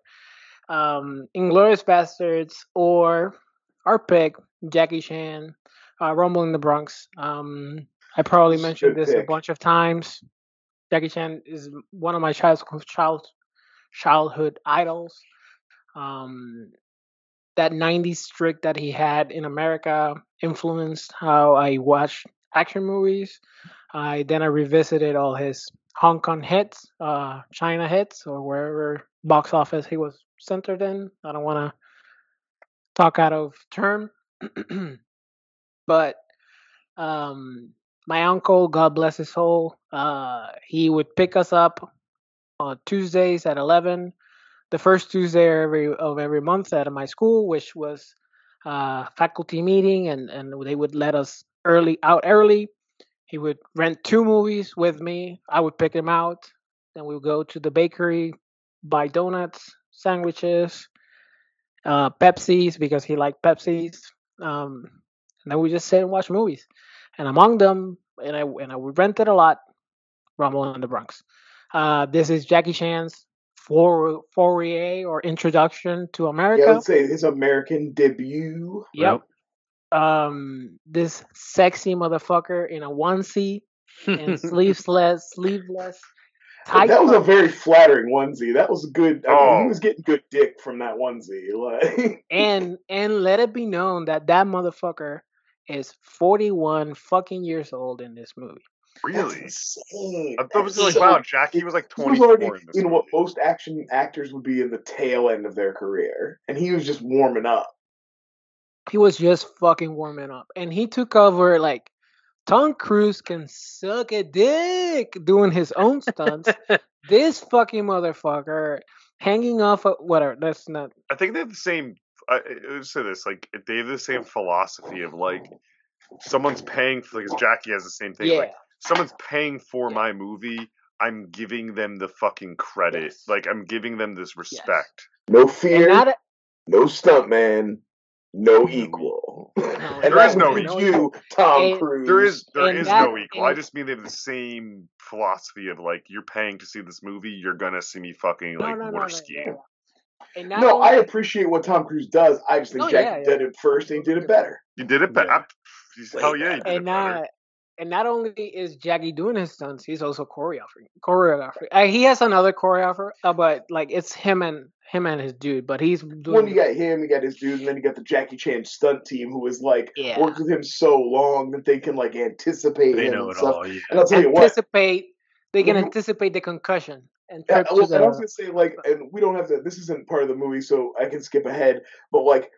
um, Inglourious Basterds, or our pick, Jackie Chan, uh, Rumble in the Bronx. Um, I probably This is a mentioned good this a bunch of times. Jackie Chan is one of my childhood child, childhood idols. Um, that 90s streak that he had in America influenced how I watched action movies. I then I revisited all his Hong Kong hits, uh, China hits, or wherever box office he was centered in. I don't want to talk out of turn, but um, my uncle, God bless his soul, uh, he would pick us up on Tuesdays at eleven, the first Tuesday every of every month at my school, which was uh, faculty meeting, and and they would let us early out early. He would rent two movies with me. I would pick him out. Then we would go to the bakery, buy donuts, sandwiches, uh, Pepsis because he liked Pepsis. Um, and then we just sit and watch movies. And among them, and I and I would rent it a lot, Rumble in the Bronx. Uh, this is Jackie Chan's for foray or introduction to America. Yeah, let's say his American debut. Yep. Um, this sexy motherfucker in a onesie and sleeveless, sleeveless. Like, tight that was a very flattering onesie. That was good. I mean, Oh. he was getting good dick from that onesie. Like, and and let it be known that that motherfucker is 41 fucking years old in this movie. Really? That's insane. I thought it was like, so- wow, Jackie was like 24 already in in what most action actors would be in the tail end of their career, and he was just warming up. He was just fucking warming up, and he took over like Tom Cruise can suck a dick doing his own stunts. this fucking motherfucker hanging off of whatever. That's not. I think they have the same. I, I would say this, like they have the same oh. philosophy of like someone's paying for because Jackie has the same thing. Yeah, Like someone's paying for Yeah. my movie. I'm giving them the fucking credit. Yes. Like I'm giving them this respect. No fear, not no stuntman, no equal. No, and There that is no equal. you, Tom And- Cruise. There is there And is that- no equal. I just mean they have the same philosophy of like you're paying to see this movie, you're gonna see me fucking no, like no, no, water no, skiing. No. And not no, only- I appreciate what Tom Cruise does. I just think No, Jackie yeah, yeah. did it first, and he did it better. You did it, but Yeah. Hell yeah, you did and it better. not and not only is Jackie doing his stunts, he's also choreographing. Choreography. Uh, he has another choreographer, uh, but like it's him and him and his dude. But he's doing. When you got him, you got his dude, and then you got the Jackie Chan stunt team, who is like Yeah. worked with him so long that they can like anticipate They him know and it stuff. all. Yeah. And I'll tell you what, anticipate. They can anticipate the concussion and Yeah, trip to well, I was gonna say like, and we don't have to. This isn't part of the movie, so I can skip ahead. But like,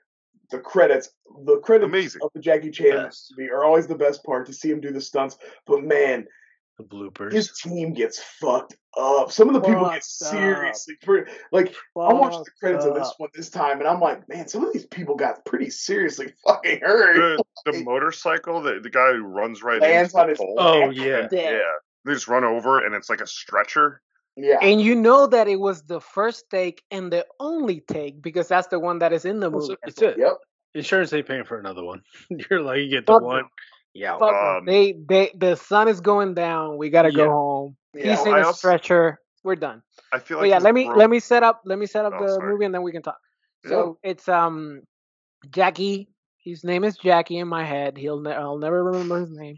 the credits, the credits Amazing. of the Jackie Chan movie are always the best part to see him do the stunts. But man, The bloopers. his team gets fucked up. Some of the people get seriously pretty, like. I watched the Fucked credits of this one this time, and I'm like, man, some of these people got pretty seriously fucking hurt. The, the motorcycle, the, the guy who runs right Lands into on the his pole. oh yeah. yeah. Yeah. They just run over and it's like a stretcher. Yeah, And you know that it was the first take and the only take because that's the one that is in the Well, movie. so- as it's it. yep. Insurance ain't paying for another one. You're like you get the Fuck one. them. Yeah. Fuck 'em. Um, they they the sun is going down. We gotta Yeah. go home. Yeah, He's in I a also- stretcher. We're done. I feel But like yeah, let me bro- let me set up let me set up Oh, the sorry. movie and then we can talk. Yeah. So it's um Jackie. His name is Jackie in my head. He'll ne- I'll never remember his name.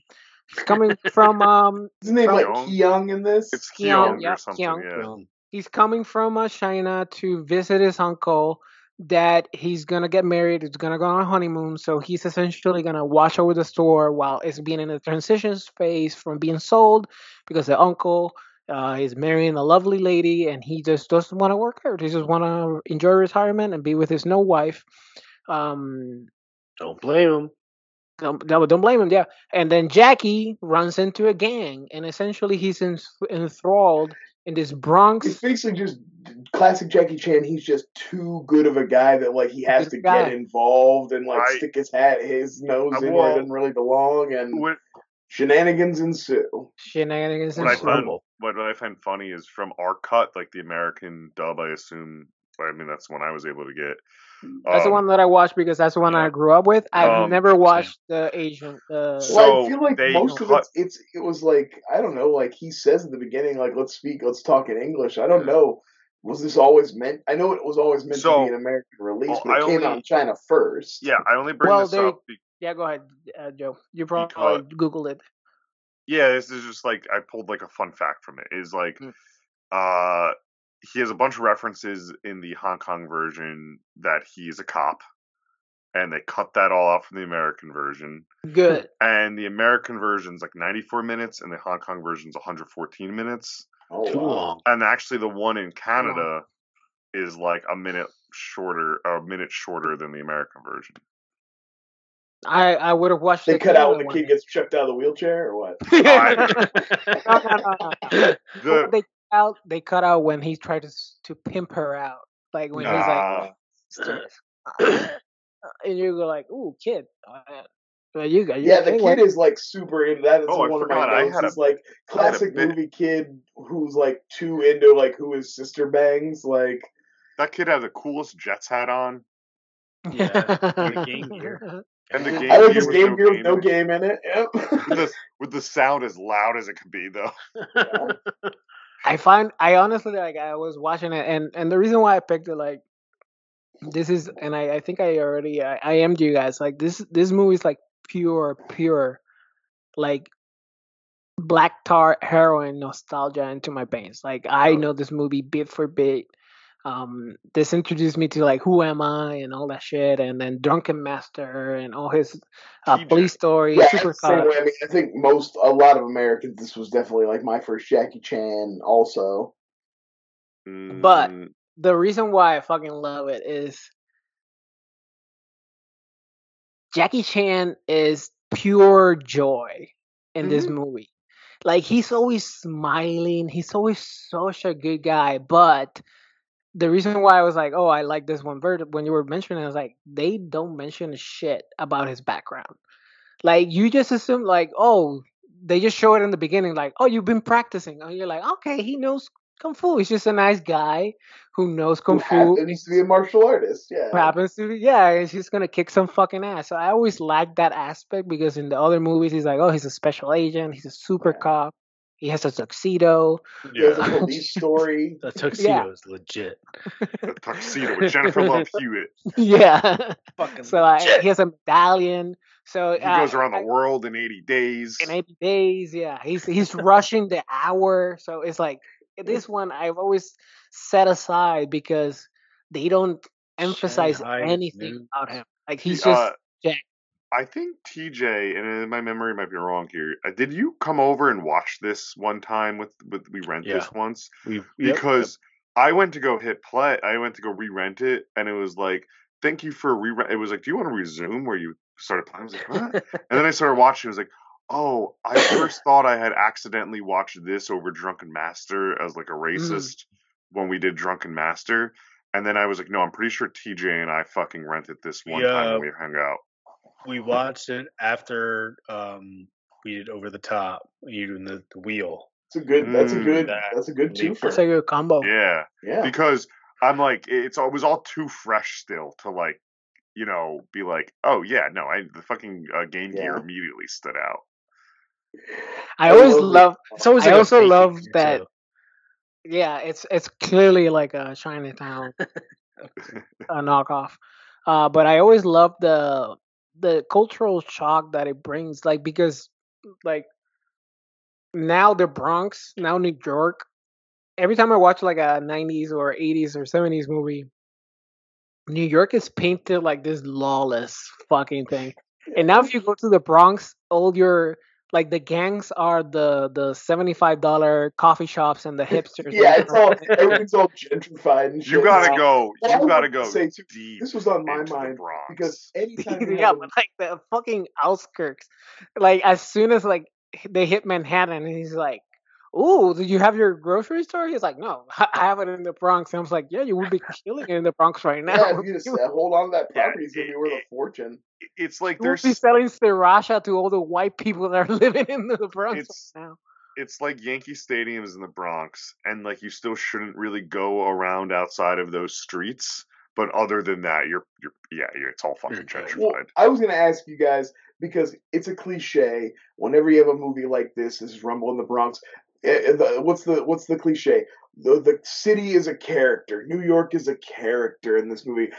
He's coming from um Isn't name like Kyung? Kyung in this? It's Keong, Keong yeah, or something. Yeah. He's coming from uh, China to visit his uncle that he's gonna get married. It's gonna go on a honeymoon, so he's essentially gonna watch over the store while it's being in a transition phase from being sold because the uncle uh, is marrying a lovely lady and he just doesn't want to work hard. He just want to enjoy retirement and be with his no wife. Um, don't blame him. Don't, don't don't blame him, yeah. And then Jackie runs into a gang, and essentially he's en- enthralled in this Bronx. It's basically just classic Jackie Chan. He's just too good of a guy that like he has Good to guy. get involved and like I- stick his hat, his nose I in where it doesn't really belong, and What, shenanigans ensue. Shenanigans what I find what, what I find funny is from our cut, like the American dub. I assume. I mean, that's the one I was able to get. That's the Um, one that I watched because that's the one I grew up with. I've Um, never same. watched the Asian. Uh, So- well, I feel like most of cut- it, it's it was like I don't know, like he says at the beginning, like let's speak, let's talk in English. I don't know. Was this always meant? I know it was always meant to be an American release, well, but it I came only- out in China first. Yeah, I only bring Well, this there- up. Be- yeah, go ahead, uh, Joe. You probably Because- Googled it. yeah, this is just like I pulled like a fun fact from it. Is like, Mm. uh, he has a bunch of references in the Hong Kong version that he's a cop, and they cut that all out from the American version. Good. And the American version's like 94 minutes, and the Hong Kong version's 114 minutes. Oh, Too wow. And actually, the one in Canada is like a minute shorter, a minute shorter than the American version. I I would have watched. They the cut out when the kid gets chucked out of the wheelchair, or what? one. no, no, no, no. The They cut out. They cut out when he tried to to pimp her out, like when he's like, and you go like, "Ooh, kid." Uh, Well, you got Yeah, the kid is like super into that. That's Oh, I of forgot, my I notes. had a- like I had a classic movie kid who's like too into like who his sister bangs. Like that kid had the coolest Jets hat on, Yeah, the Game Gear. and the Game I like Gear with Game no Gear with game no in it. game in it. Yep. with the with the sound as loud as it could be, though. I find I honestly like I was watching it and and the reason why I picked it like this is and I I think I already I, I am to you guys like this this movie is like pure pure like black tar heroin nostalgia into my veins. Like I oh. know this movie bit for bit um this introduced me to like who am I and all that shit and then Drunken Master and all his uh, police story Yeah, super same way. I mean, I think most, a lot of Americans, this was definitely like my first Jackie Chan. Also, But- Mm, the reason why I fucking love it is Jackie Chan is pure joy in this movie. Like he's always smiling, he's always such a good guy, but the reason why I was like, "Oh, I like this one bird" when you were mentioning, it, I was like, they don't mention shit about his background. Like you just assume, like, oh, they just show it in the beginning, like, oh, you've been practicing. and you're like, okay, he knows kung fu. He's just a nice guy who knows kung who fu. happens to be a martial artist. Yeah, happens to be, yeah, he's just gonna kick some fucking ass. So I always liked that aspect because in the other movies, he's like, oh, he's a special agent, he's a super Yeah. cop, he has a tuxedo. He has a yeah, police story. The tuxedo is legit. the tuxedo with Jennifer Love Hewitt. yeah. Fucking So I, he has a medallion. So He uh, goes around the I- world in 80 days. in 80 days yeah he's he's rushing the hour so it's like this one i've always set aside because they don't emphasize Shanghai anything Noon. about him like He- he's just uh, Jack. I think TJ, and uh, my memory might be wrong here. uh, Did you come over and watch this one time with with we rent Yeah. this once? We yep, Because I went to go hit play, I went to go re-rent it, and it was like, "Thank you for re." Rent. It was like, "Do you want to resume where you started playing?" I was like, "What?" and then I started watching. It was like, "Oh, I first thought I had accidentally watched this over Drunken Master as like a Mm. racist when we did Drunken Master." And then I was like, no, I'm pretty sure TJ and I fucking rented this one time Yeah. when we hung out. We watched it after um we did over the top. You doing the, the wheel. It's a good. That's a Mm, good. that That's a good leap twofer. that's a good combo Yeah. Yeah. because I'm like it's it was all too fresh still to like you know be like oh yeah no I the fucking uh, Game Gear immediately stood out. i always love it. love It's always I also love that- too. yeah it's it's clearly like a chinatown a knockoff uh but i always love the the cultural shock that it brings like because like now the bronx now new york every time i watch like a 90s or 80s or 70s movie new york is painted like this lawless fucking thing. And now if you go to the bronx all your like the gangs are the the $75 coffee shops and the hipsters Yeah, it's all everything's all gentrified and. You gotta now. go. Well, I You gotta go say, too, deep. This was on my mind Bronx. because anytime you yeah, have but like the fucking outskirts. Like as soon as like they hit Manhattan, and he's like, "Ooh, did you have your grocery store?" He's like, "No, I I have it in the Bronx." And I was like, "Yeah, you would be killing it in the Bronx right now. yeah, if you just you hold on to that Yeah, property, it's gonna be worth a fortune. It's like would there's be selling sriracha to all the white people that are living in the Bronx It's- right now." it's like Yankee Stadiums in the Bronx, and like you still shouldn't really go around outside of those streets. But other than that, you're you're yeah, you're, it's all fucking gentrified. Well, I was gonna ask you guys because it's a cliche. Whenever you have a movie like this, this is Rumble in the Bronx. Eh, eh, the- what's the what's the cliche? The the city is a character. New York is a character in this movie.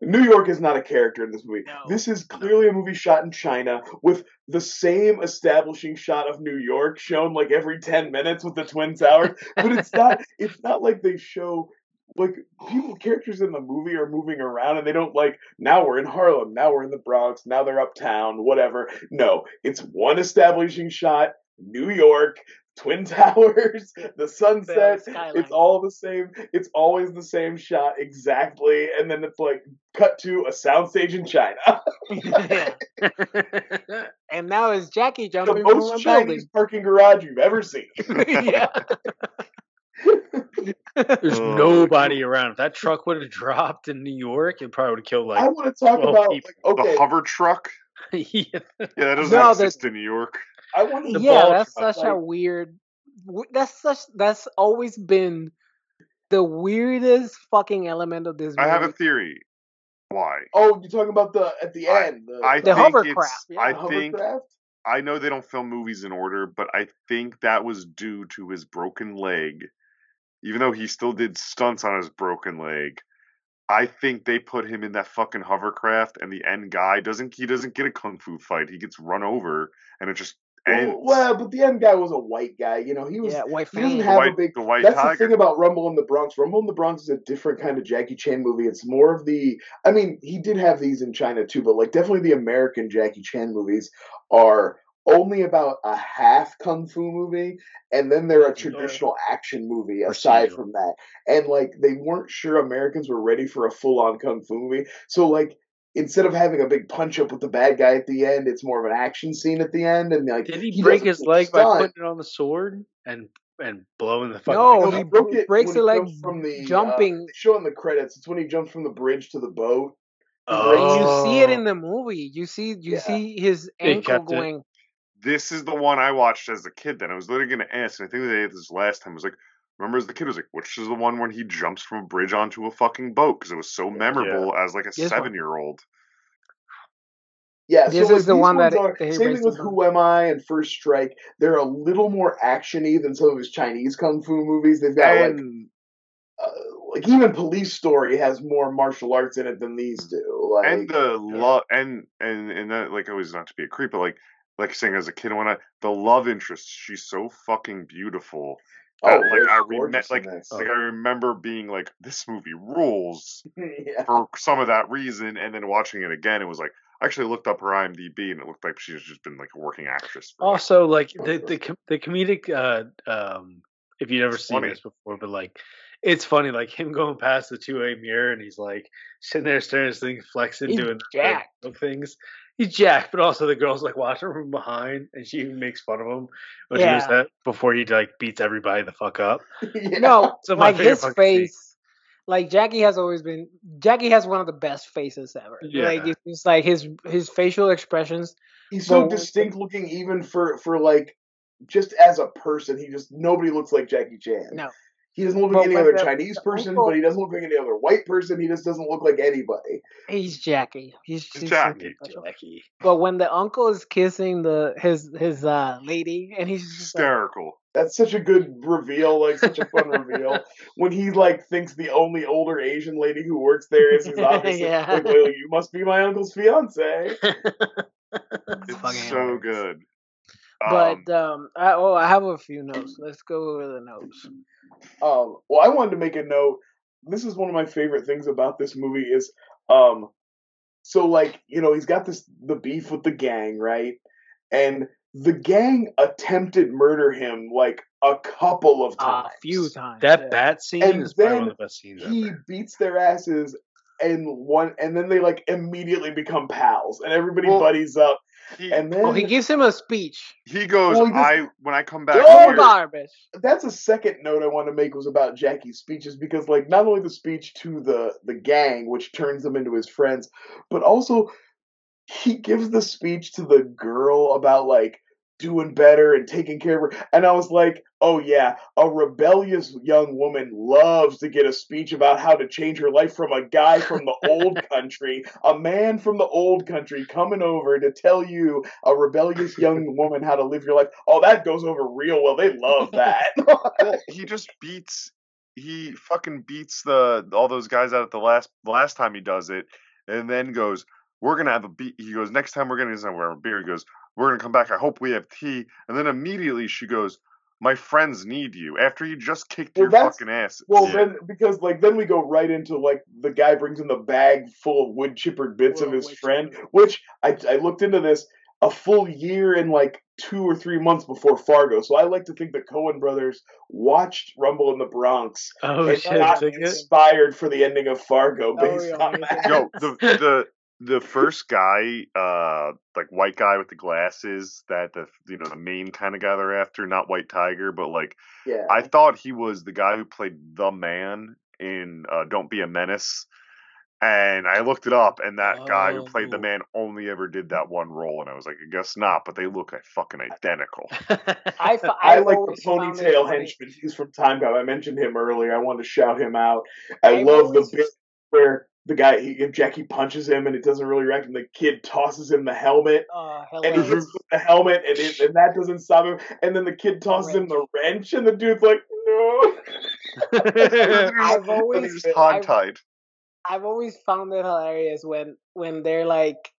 New York is not a character in this movie. No. This is clearly a movie shot in China with the same establishing shot of New York shown like every ten minutes with the Twin Towers. but it's not. It's not like they show like people characters in the movie are moving around and they don't like now we're in Harlem, now we're in the Bronx, now they're uptown, whatever. No, it's one establishing shot, New York, twin towers, the sunset. skyline. It's all the same. It's always the same shot exactly, and then it's like cut to a soundstage in China. And now it's Jackie the jumping from a most building. Chinese parking garage you've ever seen. yeah. There's Oh, nobody around. If that truck would have dropped in New York, it probably would have killed like. I want to talk about like, okay. The hover truck. yeah. Yeah, that doesn't No, exist in New York. I want to yeah, ball that's truck, such a weird. That's such. That's always been the weirdest fucking element of this movie. I have a theory. Why? Oh, you're talking about the at the I- end. The, I The think hovercraft, it's. yeah. I the think hovercraft? I know they don't film movies in order, but I think that was due to his broken leg. Even though he still did stunts on his broken leg, I think they put him in that fucking hovercraft, and the end guy doesn't. He doesn't get a kung fu fight. He gets run over, and it just ends. Well, oh, well, but the end guy was a white guy. You know, he was. yeah, white he doesn't fan. the have a big- the white That's the thing about Rumble in the Bronx. Rumble in the Bronx is a different kind of Jackie Chan movie. It's more of the. I mean, he did have these in China too, but like definitely the American Jackie Chan movies are only about a half kung fu movie, and then they're a traditional action movie aside from that. And like they weren't sure Americans were ready for a full on kung fu movie, so like. Instead of having a big punch up with the bad guy at the end, it's more of an action scene at the end, and like Did he, he break his cool leg by putting it on the sword and and blowing the fucking? No, thing he he broke it breaks when the leg from the uh, jumping. they show in the credits. It's when he jumps from the bridge to the boat. And you see it Oh. in the movie. You see, you Yeah. see his ankle kept it. going. this is the one I watched as a kid. Then I was literally going to ask, and I think they did this last time. I was like, remember as the kid, was like, which is the one when he jumps from a bridge onto a fucking boat? Because it was so memorable as like a This one. seven year old. Yeah, This so is like, the one one ones that- are, that same thing with on. Who Am I and First Strike. They're a little more actiony than some of his Chinese kung fu movies. They've got like uh, like even Police Story has more martial arts in it than these do. Like and the love and and and that like always not to be a creep, but like like saying as a kid when I the love interest, she's so fucking beautiful. Oh, that, like I remember, like this. like I remember being like, this movie rules yeah. for some of that reason, and then watching it again, it was like I actually looked up her IMDb, and it looked like she's just been like a working actress. For like, Also, like Oh, the the the comedic, uh, um, if you've never It's seen funny. this before, but like it's funny, like him going past the two way mirror and he's like sitting there staring at this thing, flexing, He's doing jacked. things. He's Jack, but also the girl's like watching from behind, and she even makes fun of him when she Yeah. does that before he like beats everybody the fuck up. yeah. No, Some of my like his fucking face. Like Jackie has always been. Jackie has one of the best faces ever. Yeah. Like Yeah. it's like his his facial expressions. He's so Well, distinct looking, even for for like just as a person. He just nobody looks like Jackie Chan. No. He doesn't look But like any other the- Chinese the person, uncle- but he doesn't look like any other white person. He just doesn't look like anybody. He's Jackie. He's, He's he's Jackie. Jackie. But when the uncle is kissing the his his uh lady, and he's just like, hysterical. That's such a good reveal, like such a fun reveal. When he like thinks the only older Asian lady who works there is his obviously Yeah. like, well, you must be my uncle's fiance. It's fucking so hilarious. good. But Um, um, I, oh, I have a few notes. Let's go over the notes. Um, well, I wanted to make a note. This is one of my favorite things about this movie is, um, so like you know he's got this the beef with the gang, right? And the gang attempted murder him like a couple of times. a few times. that yeah. bat scene And is probably then one of the best scenes He ever. beats their asses, and one, and then they like immediately become pals, and everybody Well, buddies up, he, and then Oh, he gives him a speech. he goes, Well, he just- I when I come back Oh, Full garbage. that's a second note I want to make was about Jackie's speeches because like not only the speech to the the gang which turns them into his friends, but also he gives the speech to the girl about like doing better and taking care of her and I was like, "Oh yeah, a rebellious young woman loves to get a speech about how to change her life from a guy from the old country, a man from the old country coming over to tell you a rebellious young woman how to live your life. Oh, that goes over real well. They love that." well, he just beats he fucking beats the all those guys out at the last last time he does it, and then goes, "We're gonna have a beat." He goes, "Next time we're gonna have a beer." He goes, "We're gonna come back. I hope we have tea." And then immediately she goes, "My friends need you." After you just kicked Well, your fucking ass. Well, Yeah. then because like then we go right into like the guy brings in the bag full of wood chippered bits Full of of his friend, chippered. which I I looked into this. a full year and like two or three months before Fargo. So I like to think the Cohen brothers watched Rumble in the Bronx Oh and shit! got took it? inspired for the ending of Fargo Oh, based yeah, on that. Yo, the the the first guy, uh, like white guy with the glasses, that the you know the main kind of guy they're after, not White Tiger, but like Yeah. I thought he was the guy who played the man in uh, Don't Be a Menace. And I looked it up, and that guy who played the Oh. man only ever did that one role, and I was like, I guess not, but they look like fucking identical. I, f- I I've like the always found it ponytail henchman. He's from Time Cop. I mentioned him earlier. I wanted to shout him out. I I've love the bit where the guy, he, Jackie punches him and it doesn't really react, and the kid tosses him the helmet, Uh, and he hilarious. hits with the helmet, and, it, and that doesn't stop him. And then the kid tosses him the wrench, and the dude's like, no. I've always- he's hog-tied. I've always found it hilarious when when they're like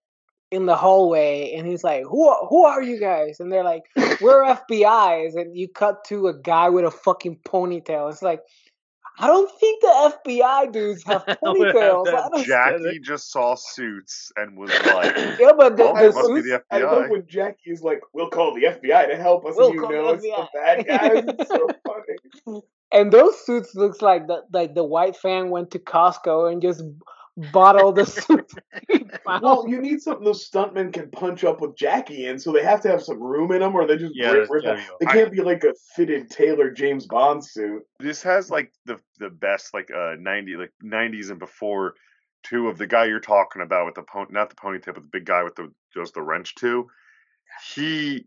in the hallway and he's like, "Who are, who are you guys?" And they're like, "We're FBI's." And you cut to a guy with a fucking ponytail. It's like, I don't think the FBI dudes have I would ponytails. I Jackie just saw suits and was like, yeah, but the, "Oh, the it must be suits, the I love when Jackie is like, we'll call the FBI to help us, We'll and you call the know it's the bad guys. It's so funny. and those suits looks like the like the white fan went to Costco and just bought all the suits. Well, you need something those stuntmen can punch up with Jackie in, so they have to have some room in them, or they just Yeah, break there's rip gotta out. be They can't be like a fitted tailored James Bond suit. this has like the the best like uh 90 like 90s and before too of the guy you're talking about with the pony not the ponytail but the big guy with the just the wrench too he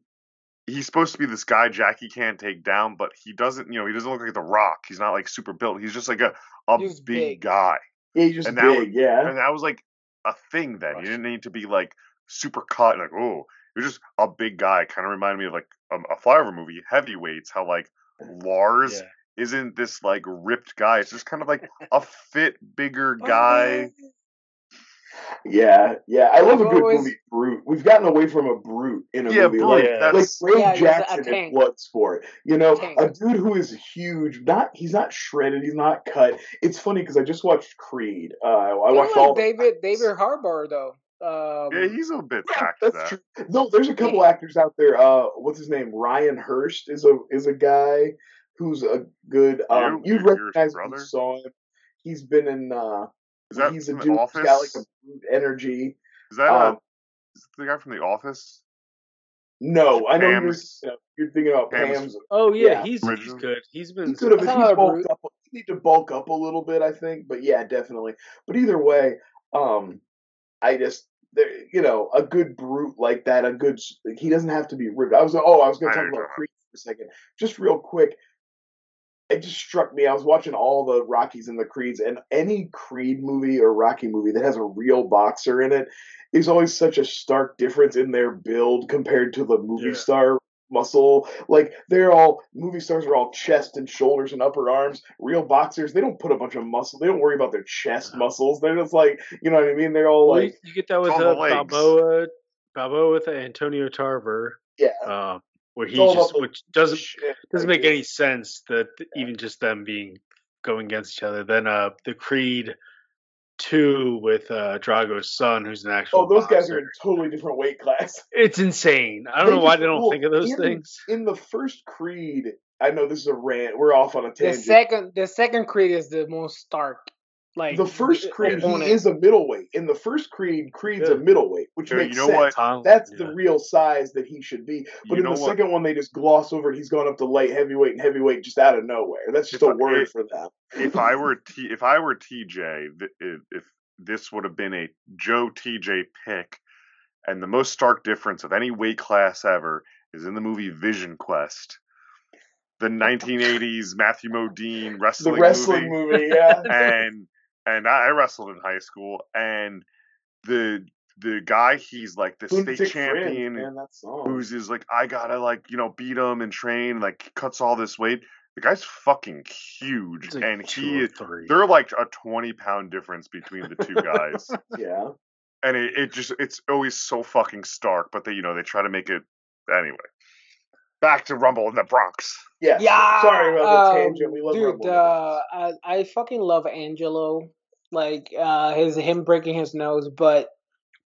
he's supposed to be this guy Jackie can't take down but he doesn't you know he doesn't look like the rock he's not like super built he's just like a a big, big. guy Yeah, just And big. was- yeah, and that was like a thing then you didn't need to be like super cut like oh it was just a big guy kind of reminded me of like um, a flyover movie heavyweights how like Lars Yeah. isn't this like ripped guy. It's just kind of like a fit, bigger guy. Yeah, yeah. I love a I've good always- movie, Brute. We've gotten away from a Brute in a Yeah, movie. Brute, Like, Yeah. like that's Ray Yeah, Jackson in tank. Bloodsport. You know, Tank. a dude who is huge. Not he's not shredded. He's not cut. It's funny because I just watched Creed. Uh, I I watched like all. David David Harbour though. Um, yeah, he's a bit Yeah, that's that. true. No, there's a couple actors out there. Uh, what's his name? Ryan Hurst is a is a guy who's a good. Um, You? you'd Your- your recognize if you saw him. He's been in. Uh, Is that he's a dude the who's Office? got like a brute energy. Is that Um, uh, is the guy from the Office? No, I know you're, you know, you're thinking about Pam's- Pam's. Oh yeah, Yeah. he's he's good. He's been He could have. I He's bulked up. You need to bulk up a little bit, I think. But yeah, definitely. But either way, um, I just there, you know, a good brute like that, a good. s- He doesn't have to be ripped. I was. Oh, I was going to talk about Creed for a second, just real quick. It just struck me. I was watching all the Rockies and the Creeds, and any Creed movie or Rocky movie that has a real boxer in it is always such a stark difference in their build compared to the movie Yeah. star muscle. Like they're all movie stars are all chest and shoulders and upper arms. Real boxers, they don't put a bunch of muscle. They don't worry about their chest muscles. They're just like, you know what I mean? They're all Well, like, you, you get that with all the uh. Balboa, Balboa with Antonio Tarver, yeah. um, where he just which doesn't shit. doesn't make any sense that even just them being going against each other. Then uh, the Creed two with uh, Drago's son, who's an actual. Oh, those guys are boxer. in totally different weight class. It's insane. I don't They know why just- they don't well, think of those in- things. In the first Creed, I know this is a rant. We're off on a tangent. the second the second Creed is the most stark. Like the first uh, Creed, opponent. he is a middleweight. In the first Creed, Creed's a middleweight, which Dude, makes you know sense. what? That's yeah. the real size that he should be. But You in the what? second one, they just gloss over it. He's gone up to light heavyweight and heavyweight just out of nowhere. That's just If a I- word it- for them. If I were T, if I were TJ, if if this would have been a Joe TJ pick, and the most stark difference of any weight class ever is in the movie Vision Quest, the 1980s Matthew Modine The wrestling, wrestling movie. movie, yeah. and and I I wrestled in high school, and the the guy he's like the state Lunatic Fringe, champion man, who's is like I gotta like you know beat him and train like cuts all this weight. The guy's fucking huge, like and he is they're like a twenty pound difference between the two guys, yeah. and it, it just it's always so fucking stark. But they you know they try to make it anyway. Back to Rumble in the Bronx. Yeah. Yeah. Sorry about the um, tangent. We love dude. Rumble. Uh, I I fucking love Angelo. Like uh, his him breaking his nose, but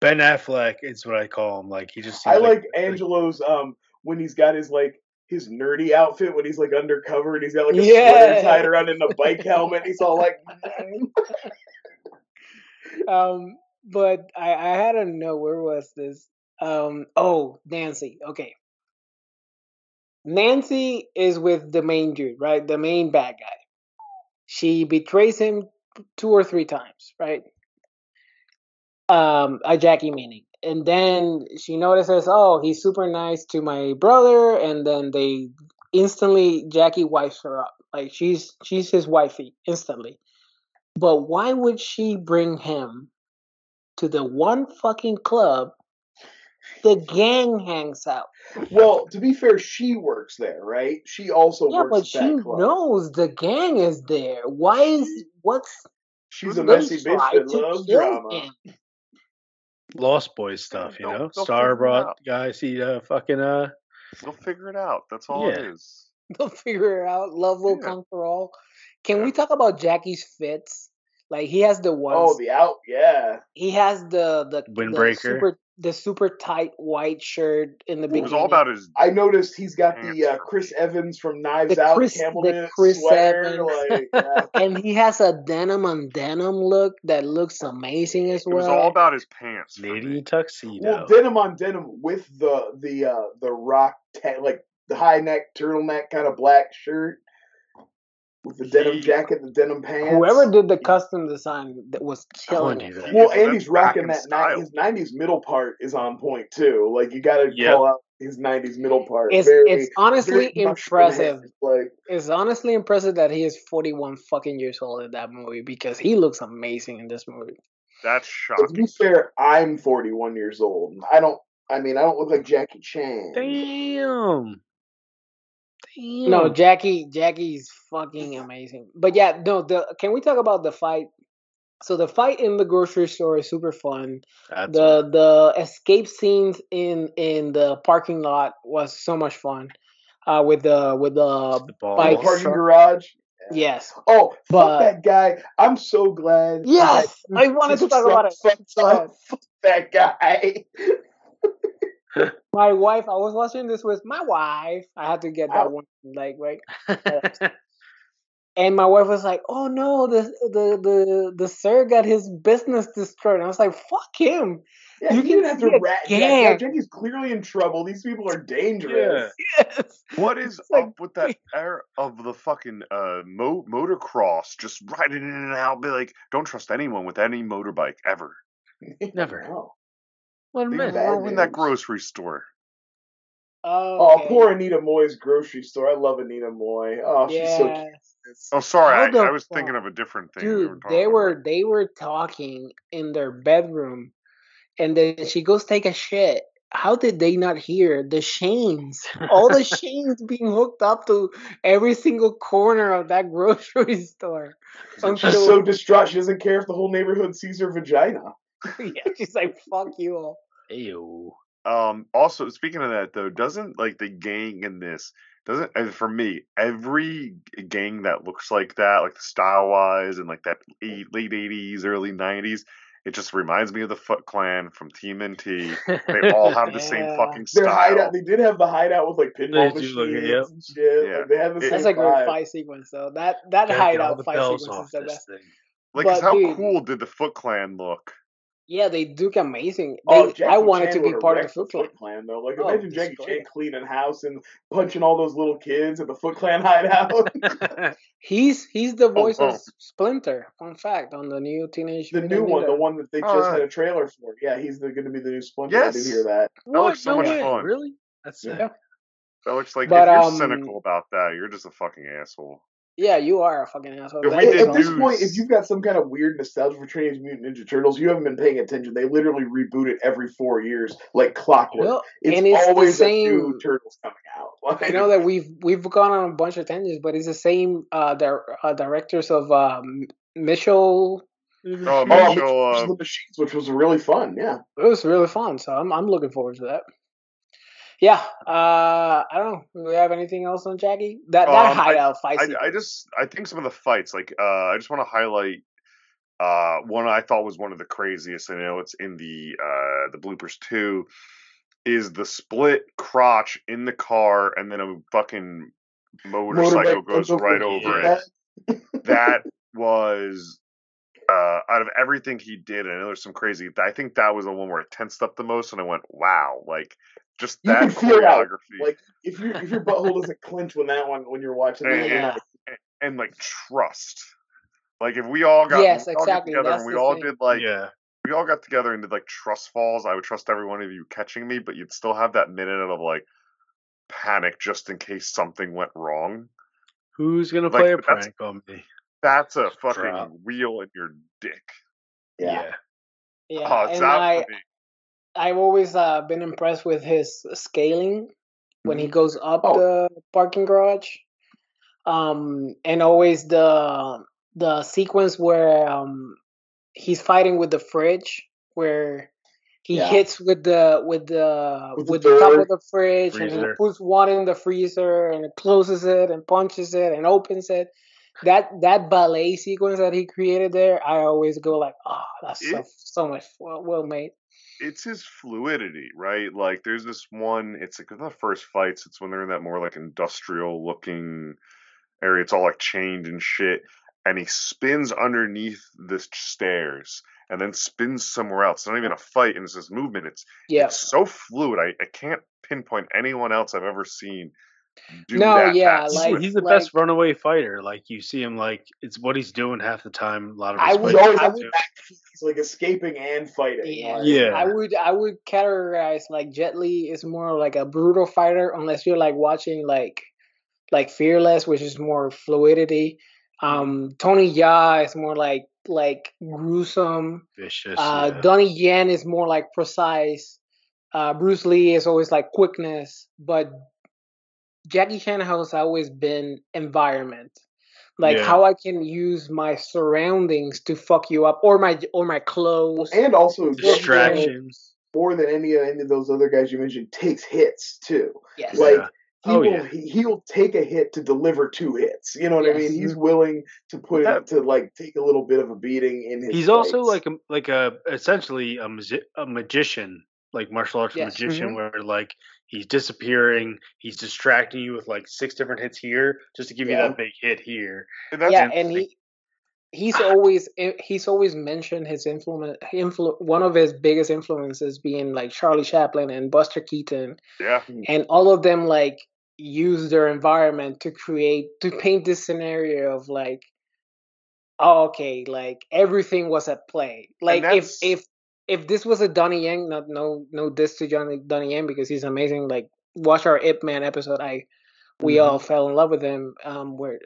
Ben Affleck is what I call him. Like he just. I seems like Angelo's um when he's got his like his nerdy outfit when he's like undercover and he's got like a Yeah. sweater tied around in a bike helmet. He's all like, Um, but I, I had to know Where was this? Um, oh, Nancy. Okay. Nancy is with the main dude, right? The main bad guy. She betrays him two or three times, right? Um, a Jackie meaning. And then she notices, oh, he's super nice to my brother, and then they instantly Jackie wipes her up. Like she's she's his wifey instantly. But why would she bring him to the one fucking club the gang hangs out? well, to be fair, she works there, right? She also works. Yeah, but she club. knows the gang is there. Why is what's She's a messy bitch try that loves drama. him? Lost Boys stuff. You they'll- know, they'll Star brought out. guys. He uh, fucking uh. They'll figure it out. That's all it Yeah. is. They'll figure it out. Love will Yeah. conquer all. Can Yeah. we talk about Jackie's fits? Like he has the ones. Oh, the out, yeah. he has the the the Windbreaker. super the super tight white shirt in the It beginning. was all about his. I noticed he's got the uh, Chris Evans from Knives The Out Chris- camel the Chris sweater. Evans. Like, yeah. and he has a denim on denim look that looks amazing as well. It was all about his pants. for Lady tuxedo. Well, denim on denim with the the uh the rock ta- like the high neck turtleneck kind of black shirt with the denim jacket, the denim pants. Whoever did the custom design that was killing wanna it. Well, That's and he's back rocking that style. his '90s middle part is on point too. Like you got to Yep. call out his '90s middle part. It's very, it's honestly very impressive. Like It's honestly impressive that he is 41 fucking years old in that movie because he looks amazing in this movie. That's but to be fair, I'm 41 years old. I don't. I mean, I don't look like Jackie Chan. Damn. Damn. No, Jackie Jackie's fucking amazing. But yeah, no, the can we talk about the fight? So the fight in the grocery store is super fun. That's the the escape scenes in in the parking lot was so much fun. Uh with the with the the bike The parking truck. garage. yes. Oh, fuck that guy! I'm so glad. Yes, that I wanted to talk about it. truck fucked Go up. ahead. Fuck that guy. My wife, I was watching this with my wife. I had to get that Ow. one like right. And my wife was like, "Oh no, the the the the sir got his business destroyed." And I was like, "Fuck him!" Yeah, You can have to rat. Yeah, Jackie's clearly in trouble. These people are dangerous. Yes. What is It's like- up with that air of the fucking uh mo- motocross just riding in and out? Be like, don't trust anyone with any motorbike ever. Never. One They minute. bad ruined that grocery store. Oh, oh, Okay. poor Anita Mui's grocery store. I love Anita Mui. Oh, she's so cute. Oh, sorry, I, I was fuck? thinking of a different thing. we Dude, talking they about. were they were talking in their bedroom, and then she goes take a shit. How did they not hear the chains? All the chains being hooked up to every single corner of that grocery store. She's so distraught. She doesn't care if the whole neighborhood sees her vagina. yeah, she's like, "Fuck you all." Ew. Um. Also, speaking of that, though, doesn't like the gang in this doesn't and for me every gang that looks like that, like style wise and like that eight, late eighties, early nineties, it just reminds me of the Foot Clan from Team TMNT. They all have the same Yeah. fucking Their style. hideout. They did have the hideout with like pinball machines do look- yep. and shit. Yeah. Like, they had the It- That's same a great vibe. fight sequence, though. That that Gotta hideout the fight sequence is the best. thing. Like, 'cause But, how dude- cool did the Foot Clan look? Yeah, they do amazing. They, Oh, I wanted Chan to be part of the Foot Clan. Foot Clan though. Like Oh, imagine Jackie Chan cleaning house and punching all those little kids at the Foot Clan hideout. He's he's the voice oh. of Splinter. Fun fact on the new Teenage the Mutant new one, the one that they Oh, just had a trailer for. Yeah, he's going to be the new Splinter. I did Yes. hear that. That looks so No much way. fun. Really? That's Yeah. sick. That looks like But, if you're um, cynical about that, you're just a fucking asshole. Yeah, you are a fucking asshole. If At, is did at this awesome. do- point, if you've got some kind of weird nostalgia for Teenage Mutant Ninja Turtles, you haven't been paying attention. They literally reboot it every four years, like clockwork. Well, it's, and it's the always a new same- Turtles coming out. Like, I know that we've we've gone on a bunch of tangents, but it's the same uh, dir- uh directors of um, Mitchell. Oh, Oh, Mitchell, uh, the Machines, which was really fun. Yeah. It was really fun, so I'm I'm looking forward to that. Yeah, uh, I don't know. Do we have anything else on Jackie? That that Um, I- fight. I, I just I think some of the fights like uh I just want to highlight Uh, one I thought was one of the craziest. I know it's in the uh, the bloopers too. Is the split crotch in the car and then a fucking motorcycle Motorbike goes goes right over head. it. That was uh, out of everything he did. I know there's some crazy. I think that was the one where it tensed up the most, and I went, "Wow!" Like just You that can feel choreography. Like if your if your butthole doesn't clench when that one when you're watching that, And- you're Yeah. not- and like trust. Like if we all got Yes, we all exactly, together that's and we all thing. did like yeah. we all got together and did like trust falls, I would trust every one of you catching me, but you'd still have that minute of like panic just in case something went wrong. Who's gonna Like, play a but that's- prank on me? That's a fucking Drop. wheel in your dick. yeah. Yeah, oh, it's and out I for me. I've always uh, been impressed with his scaling when he Mm-hmm. goes up Oh. the parking garage. Um, and always the the sequence where um he's fighting with the fridge where he Yeah. hits with the with the With with, the top of the fridge and he puts one in the freezer and it closes it and punches it and opens it. That that ballet sequence that he created there, I always go like, oh, that's so, so much well, well made. It's his fluidity, right? Like there's this one. It's like the first fights. It's when they're in that more like industrial looking area. It's all like chained and shit, and he spins underneath the stairs and then spins somewhere else. It's not even a fight, and it's this movement. It's Yeah. it's so fluid. I, I can't pinpoint anyone else I've ever seen No, that. yeah, He's, like- he's the like- best runaway fighter. Like you see him, like it's what he's doing half the time. A lot of I would- He fights always I would- to he's like escaping and fighting. Yeah. like- Yeah. I would I would categorize like Jet Li is more like a brutal fighter unless you're like watching like like Fearless, which is more fluidity. Um Tony Jaa is more like like gruesome. vicious. Uh yeah. Donnie Yen is more like precise. Uh Bruce Lee is always like quickness, but Jackie Chan has always been environment. Like Yeah. how I can use my surroundings to fuck you up or my or my clothes. And also Distractions. more than any of any of those other guys you mentioned takes hits too. Yes. Like Yeah. he Oh, will yeah. he, he'll take a hit to deliver two hits. You know what I mean? He's willing to put That- to like take a little bit of a beating in his He's also like a like a essentially a, magi- a magician, like martial arts Yes. magician, Mhm. where like he's disappearing, he's distracting you with like six different hits here, just to give you that big hit here. And that's yeah, the and he he's always eh, he's always mentioned his influence. Influ- one of his biggest influences being like Charlie Chaplin and Buster Keaton, yeah. Hmm. and all of them like use their environment to create to paint this scenario of like, oh, okay, like everything was at play. Like if if if this was a Donnie Yen, not no no diss to Johnny Donnie Yen because he's amazing. Like watch our Ip Man episode, I we Mm-hmm. all fell in love with him. Um, where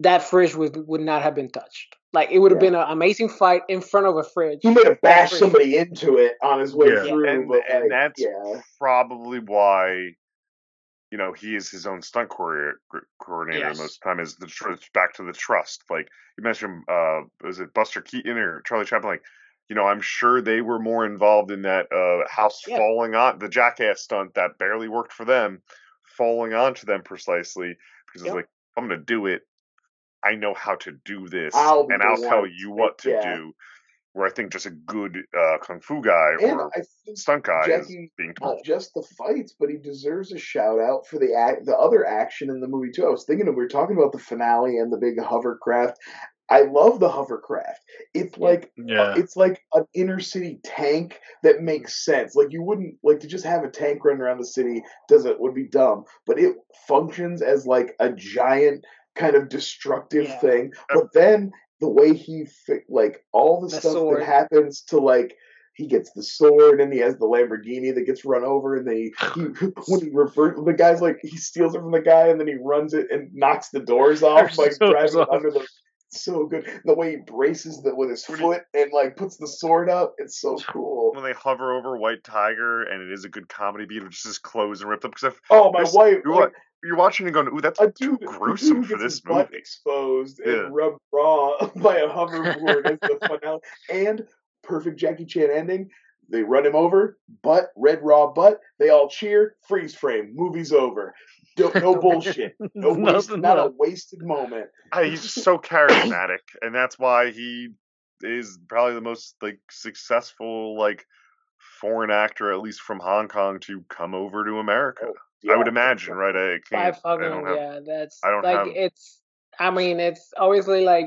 that fridge would would not have been touched. Like it would have Yeah. been an amazing fight in front of a fridge. he might have bashed somebody into it on his way Yeah. through, and, but and like, that's yeah. probably why you know he is his own stunt coordinator, coordinator Yes. most of the time is the tr- back to the trust like you mentioned uh was it buster keaton or charlie chaplin like you know i'm sure they were more involved in that uh house Yeah. falling on the jackass stunt that barely worked for them falling onto them precisely because Yep. it's like i'm gonna do it i know how to do this I'll and i'll tell you what to yeah. do where i think just a good uh kung fu guy And or I think stunt guy is Jackie being not told just the fights, but he deserves a shout out for the act, the other action in the movie too. I was thinking we were talking about the finale and the big hovercraft. I love the hovercraft. It's like uh, Yeah. it's like an inner city tank that makes sense. Like you wouldn't like to just have a tank run around the city doesn't would be dumb, but it functions as like a giant kind of destructive Yeah. thing. Uh, but then the way he fi- like all the, The stuff sword. that happens to like he gets the sword and he has the Lamborghini that gets run over and then he, he when he revert the guy's like he steals it from the guy and then he runs it and knocks the doors off by Doors driving under the so good. The way he braces the with his foot and like puts the sword up, it's so cool. when they hover over White Tiger and it is a good comedy beat of just his clothes and ripped up because Oh my wife, you're, like, you're watching and going, "Ooh, that's too dude, a gruesome for this movie." exposed Yeah. and rubbed raw by a hoverboard as the finale, and perfect Jackie Chan ending. They run him over, butt, red raw butt. They all cheer, freeze frame, movie's over. No, no bullshit. No waste, Nothing not a wasted moment. I, he's just so charismatic, and that's why he is probably the most like successful like foreign actor, at least from Hong Kong, to come over to America. Oh, I would imagine, right? I I can't. I fucking don't have. yeah. That's I don't like have- it's. I mean, it's obviously like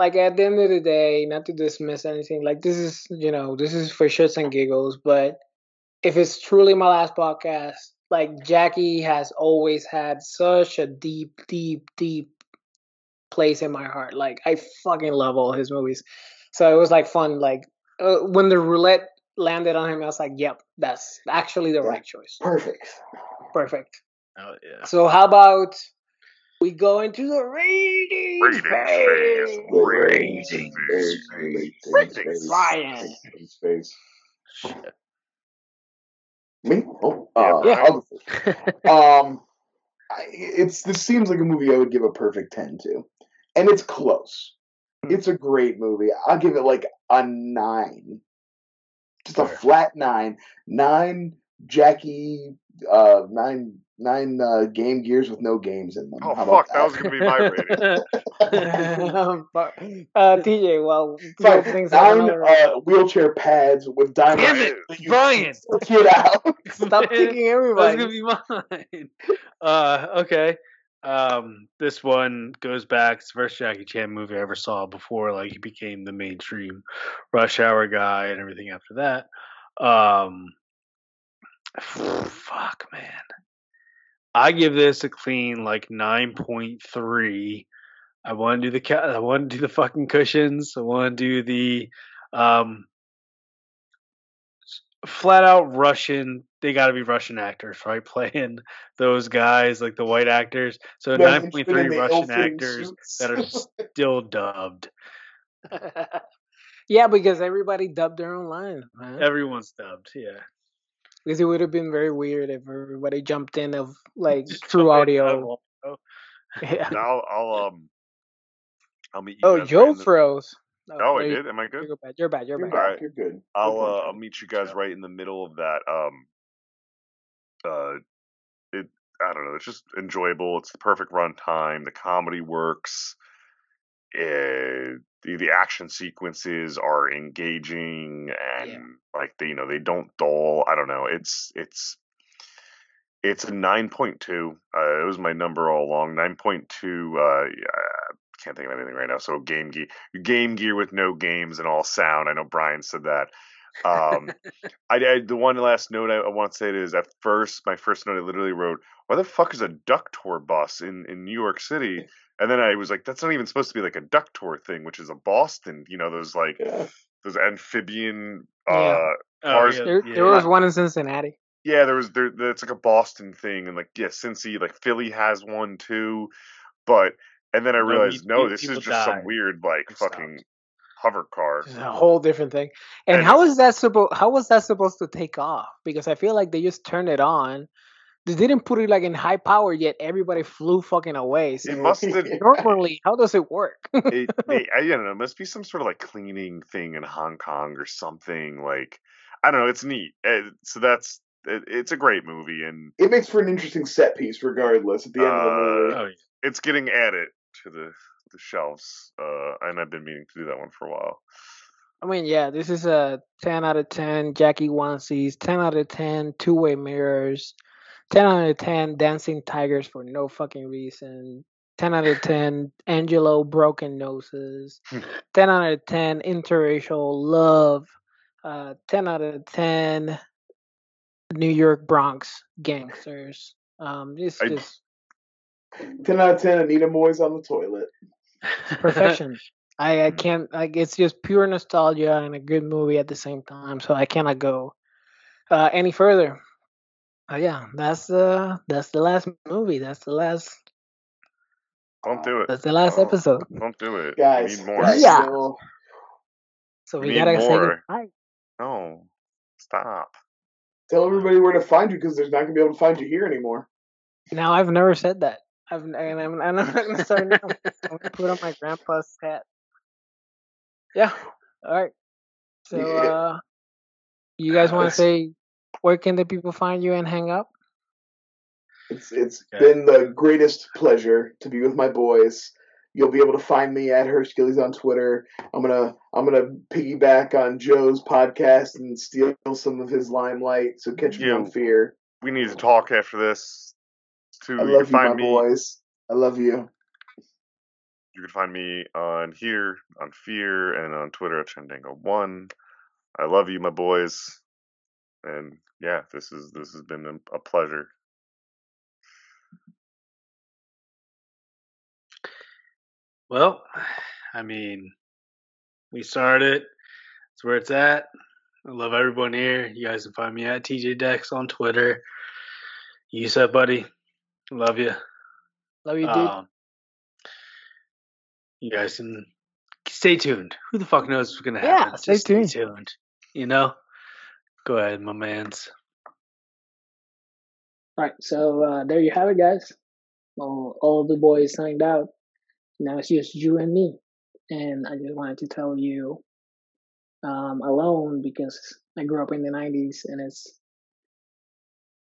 like at the end of the day, not to dismiss anything. Like this is you know this is for shits and giggles, but if it's truly my last podcast, like Jackie has always had such a deep, deep, deep place in my heart. Like I fucking love all his movies. So it was like fun. Like uh, when the roulette landed on him, I was like, "Yep, that's actually the Yeah. right choice. Perfect. Perfect." Oh yeah. So how about we go into the ratings Ratings phase? phase. Ratings Ratings phase. Ryan. Ratings phase. Me? Oh, uh, Yeah, Yeah. I'll go first. um, I, it's this seems like a movie I would give a perfect ten to, and it's close. Hmm. It's a great movie. I'll give it like a nine, just a flat nine. Nine Jackie, uh, nine nine uh, Game Gears with no games in them. Oh How fuck, that was gonna be my rating. um, uh, TJ, well, Fine, those things are nine another- uh, wheelchair pads with diamond. Damn it, that you Brian. Get out. Stop taking That's everybody. gonna be mine. Uh, okay. Um, this one goes back. It's the first Jackie Chan movie I ever saw before, like he became the mainstream Rush Hour guy and everything after that. Um, fuck, man. I give this a clean like nine point three. I want to do the ca- I want to do the fucking cushions. I want to do the um flat out Russian. They got to be Russian actors, right? Playing those guys like the white actors. So Not nine point interested in three the Russian actors that are still dubbed. yeah, because everybody dubbed their own lines, man. Everyone's dubbed. Yeah. Because it would have been very weird if everybody jumped in of like Just true jump in out of audio. audio. Yeah. And I'll, I'll um, I'll meet you. Oh, guys Joe in the- froze. Oh, I you- did. Am I good? You're bad. You're bad. You're You're bad. back. Alright. You're good. I'll Good uh. I'll meet you guys right in the middle of that. Um, uh, it I don't know. It's just enjoyable. It's the perfect run time. The comedy works. Uh, the the action sequences are engaging and Yeah. like they you know they don't dull. I don't know. It's it's it's a nine point two. Uh, it was my number all along. Nine point two. Uh, yeah, can't think of anything right now. So Game Gear, Game Gear with no games and all sound. I know Brian said that. Um, I, I the one last note I, I want to say is at first my first note I literally wrote, "Why the fuck is a duck tour bus in in New York City?" And then I was like, "That's not even supposed to be like a duck tour thing, which is a Boston, you know, those like Yeah. those amphibian." Uh, Yeah. Oh, Ours- yeah, There, yeah, there was one in Cincinnati. yeah, there was there. It's like a Boston thing, and like yeah, Cincy, like Philly has one too, but and then I No, we- realized no, this is people just some weird like It fucking stopped. hover car. It's a whole different thing. And, And how is that supposed? How was that supposed to take off? Because I feel like they just turned it on. They didn't put it like in high power yet. Everybody flew fucking away. So It must have. normally, how does it work? it, they, I don't know. It must be some sort of like cleaning thing in Hong Kong or something. Like I don't know. It's neat. Uh, So that's it, it's a great movie, and It makes for an interesting set piece, regardless. At the end of the movie, Oh, yeah. it's getting added to the the shelves. Uh, and I've been meaning to do that one for a while. I mean, yeah, this is a 10 out of 10 Jackie onesies, 10 out of 10 two way mirrors, 10 out of 10 dancing tigers for no fucking reason, 10 out of 10 Angelo broken noses, 10 out of 10 interracial love, uh, 10 out of 10 New York Bronx gangsters. Um, it's I- just ten out of ten. Anita Mui's on the toilet. perfection. I, I can't like it's just pure nostalgia and a good movie at the same time, so I cannot go uh, any further. Uh, yeah, that's uh that's the last movie. That's the last Don't do it. that's the last Oh, episode. Don't do it. Guys, we need more. guys, Yeah. no. So We we, gotta say more. goodbye. No, stop. tell everybody where to find you because there's not gonna be able to find you here anymore. Now I've never said that. I've and I'm, I'm not gonna start now. I'm gonna put on my grandpa's hat. Yeah. All right. So uh You guys want to say where can the people find you and hang up? it's it's Okay. been the greatest pleasure to be with my boys. You'll be able to find me at Herskillies on Twitter. I'm gonna I'm gonna piggyback on Joe's podcast and steal some of his limelight. So catch me Yeah. on Fear. We need to talk after this. To I love can you, my find me. boys. I love you. You can find me on here, on Fear, and on Twitter at Chandango1. I love you, my boys. And yeah, this is this has been a, a pleasure. Well, I mean, we started. It's where it's at. I love everyone here. You guys can find me at TJ Dex on Twitter. You said, buddy. Love you. Love you, dude. Um, you guys can stay tuned. Who the fuck knows what's gonna Yeah, happen? stay Just tuned. Stay tuned. You know. Go ahead, my man's. All right, so uh, there you have it, guys. All, all the boys signed out. Now it's just you and me. And I just wanted to tell you um, alone because I grew up in the 90s and it's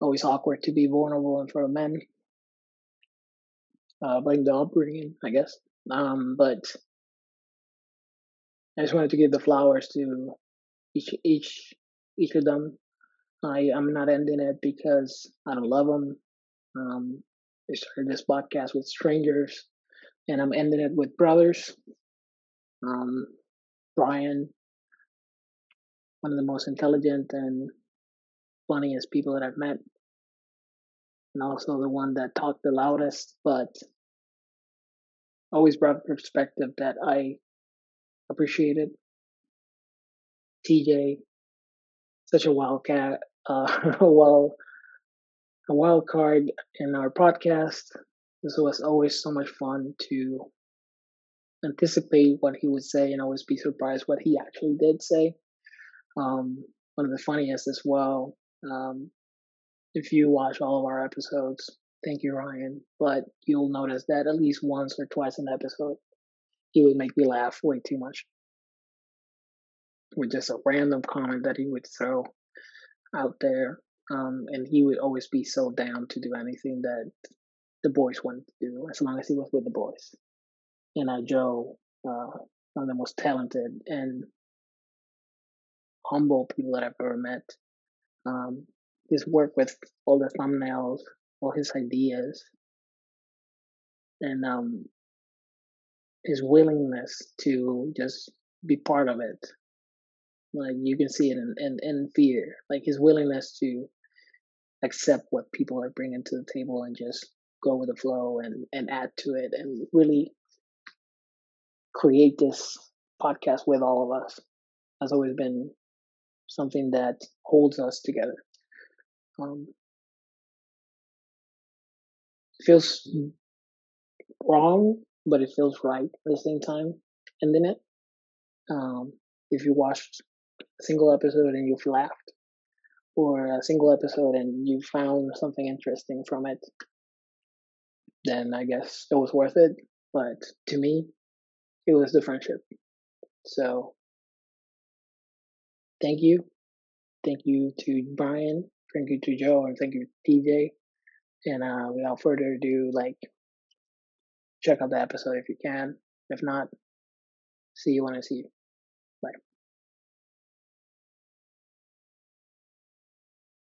always awkward to be vulnerable in front of men. Uh, blame the upbringing, I guess. Um, but I just wanted to give the flowers to each each each of them. I I'm not ending it because I don't love them. Um, I started this podcast with strangers, and I'm ending it with brothers. Um, Brian, one of the most intelligent and funniest people that I've met, and also the one that talked the loudest, but always brought perspective that I appreciated. TJ, such a wildcat, uh, a wild, a wild card in our podcast. This was always so much fun to anticipate what he would say and always be surprised what he actually did say. Um, one of the funniest as well. Um, if you watch all of our episodes, thank you, Ryan. But you'll notice that at least once or twice an episode, he would make me laugh way too much with just a random comment that he would throw out there. Um, and he would always be so down to do anything that the boys wanted to do, as long as he was with the boys. And uh, Joe, uh, one of the most talented and humble people that I've ever met. Um, his work with all the thumbnails, all his ideas, and um, his willingness to just be part of it. Like you can see it in, in, in fear, like his willingness to accept what people are bringing to the table and just go with the flow and, and add to it and really create this podcast with all of us has always been something that holds us together. Um, feels wrong, but it feels right at the same time. Ending it. Um, if you watched a single episode and you've laughed, or a single episode and you found something interesting from it, then I guess it was worth it. But to me, it was the friendship. So, thank you. Thank you to Brian. Thank you to Joe, and thank you to TJ. And uh, without further ado, like, check out the episode if you can. If not, see you when I see you.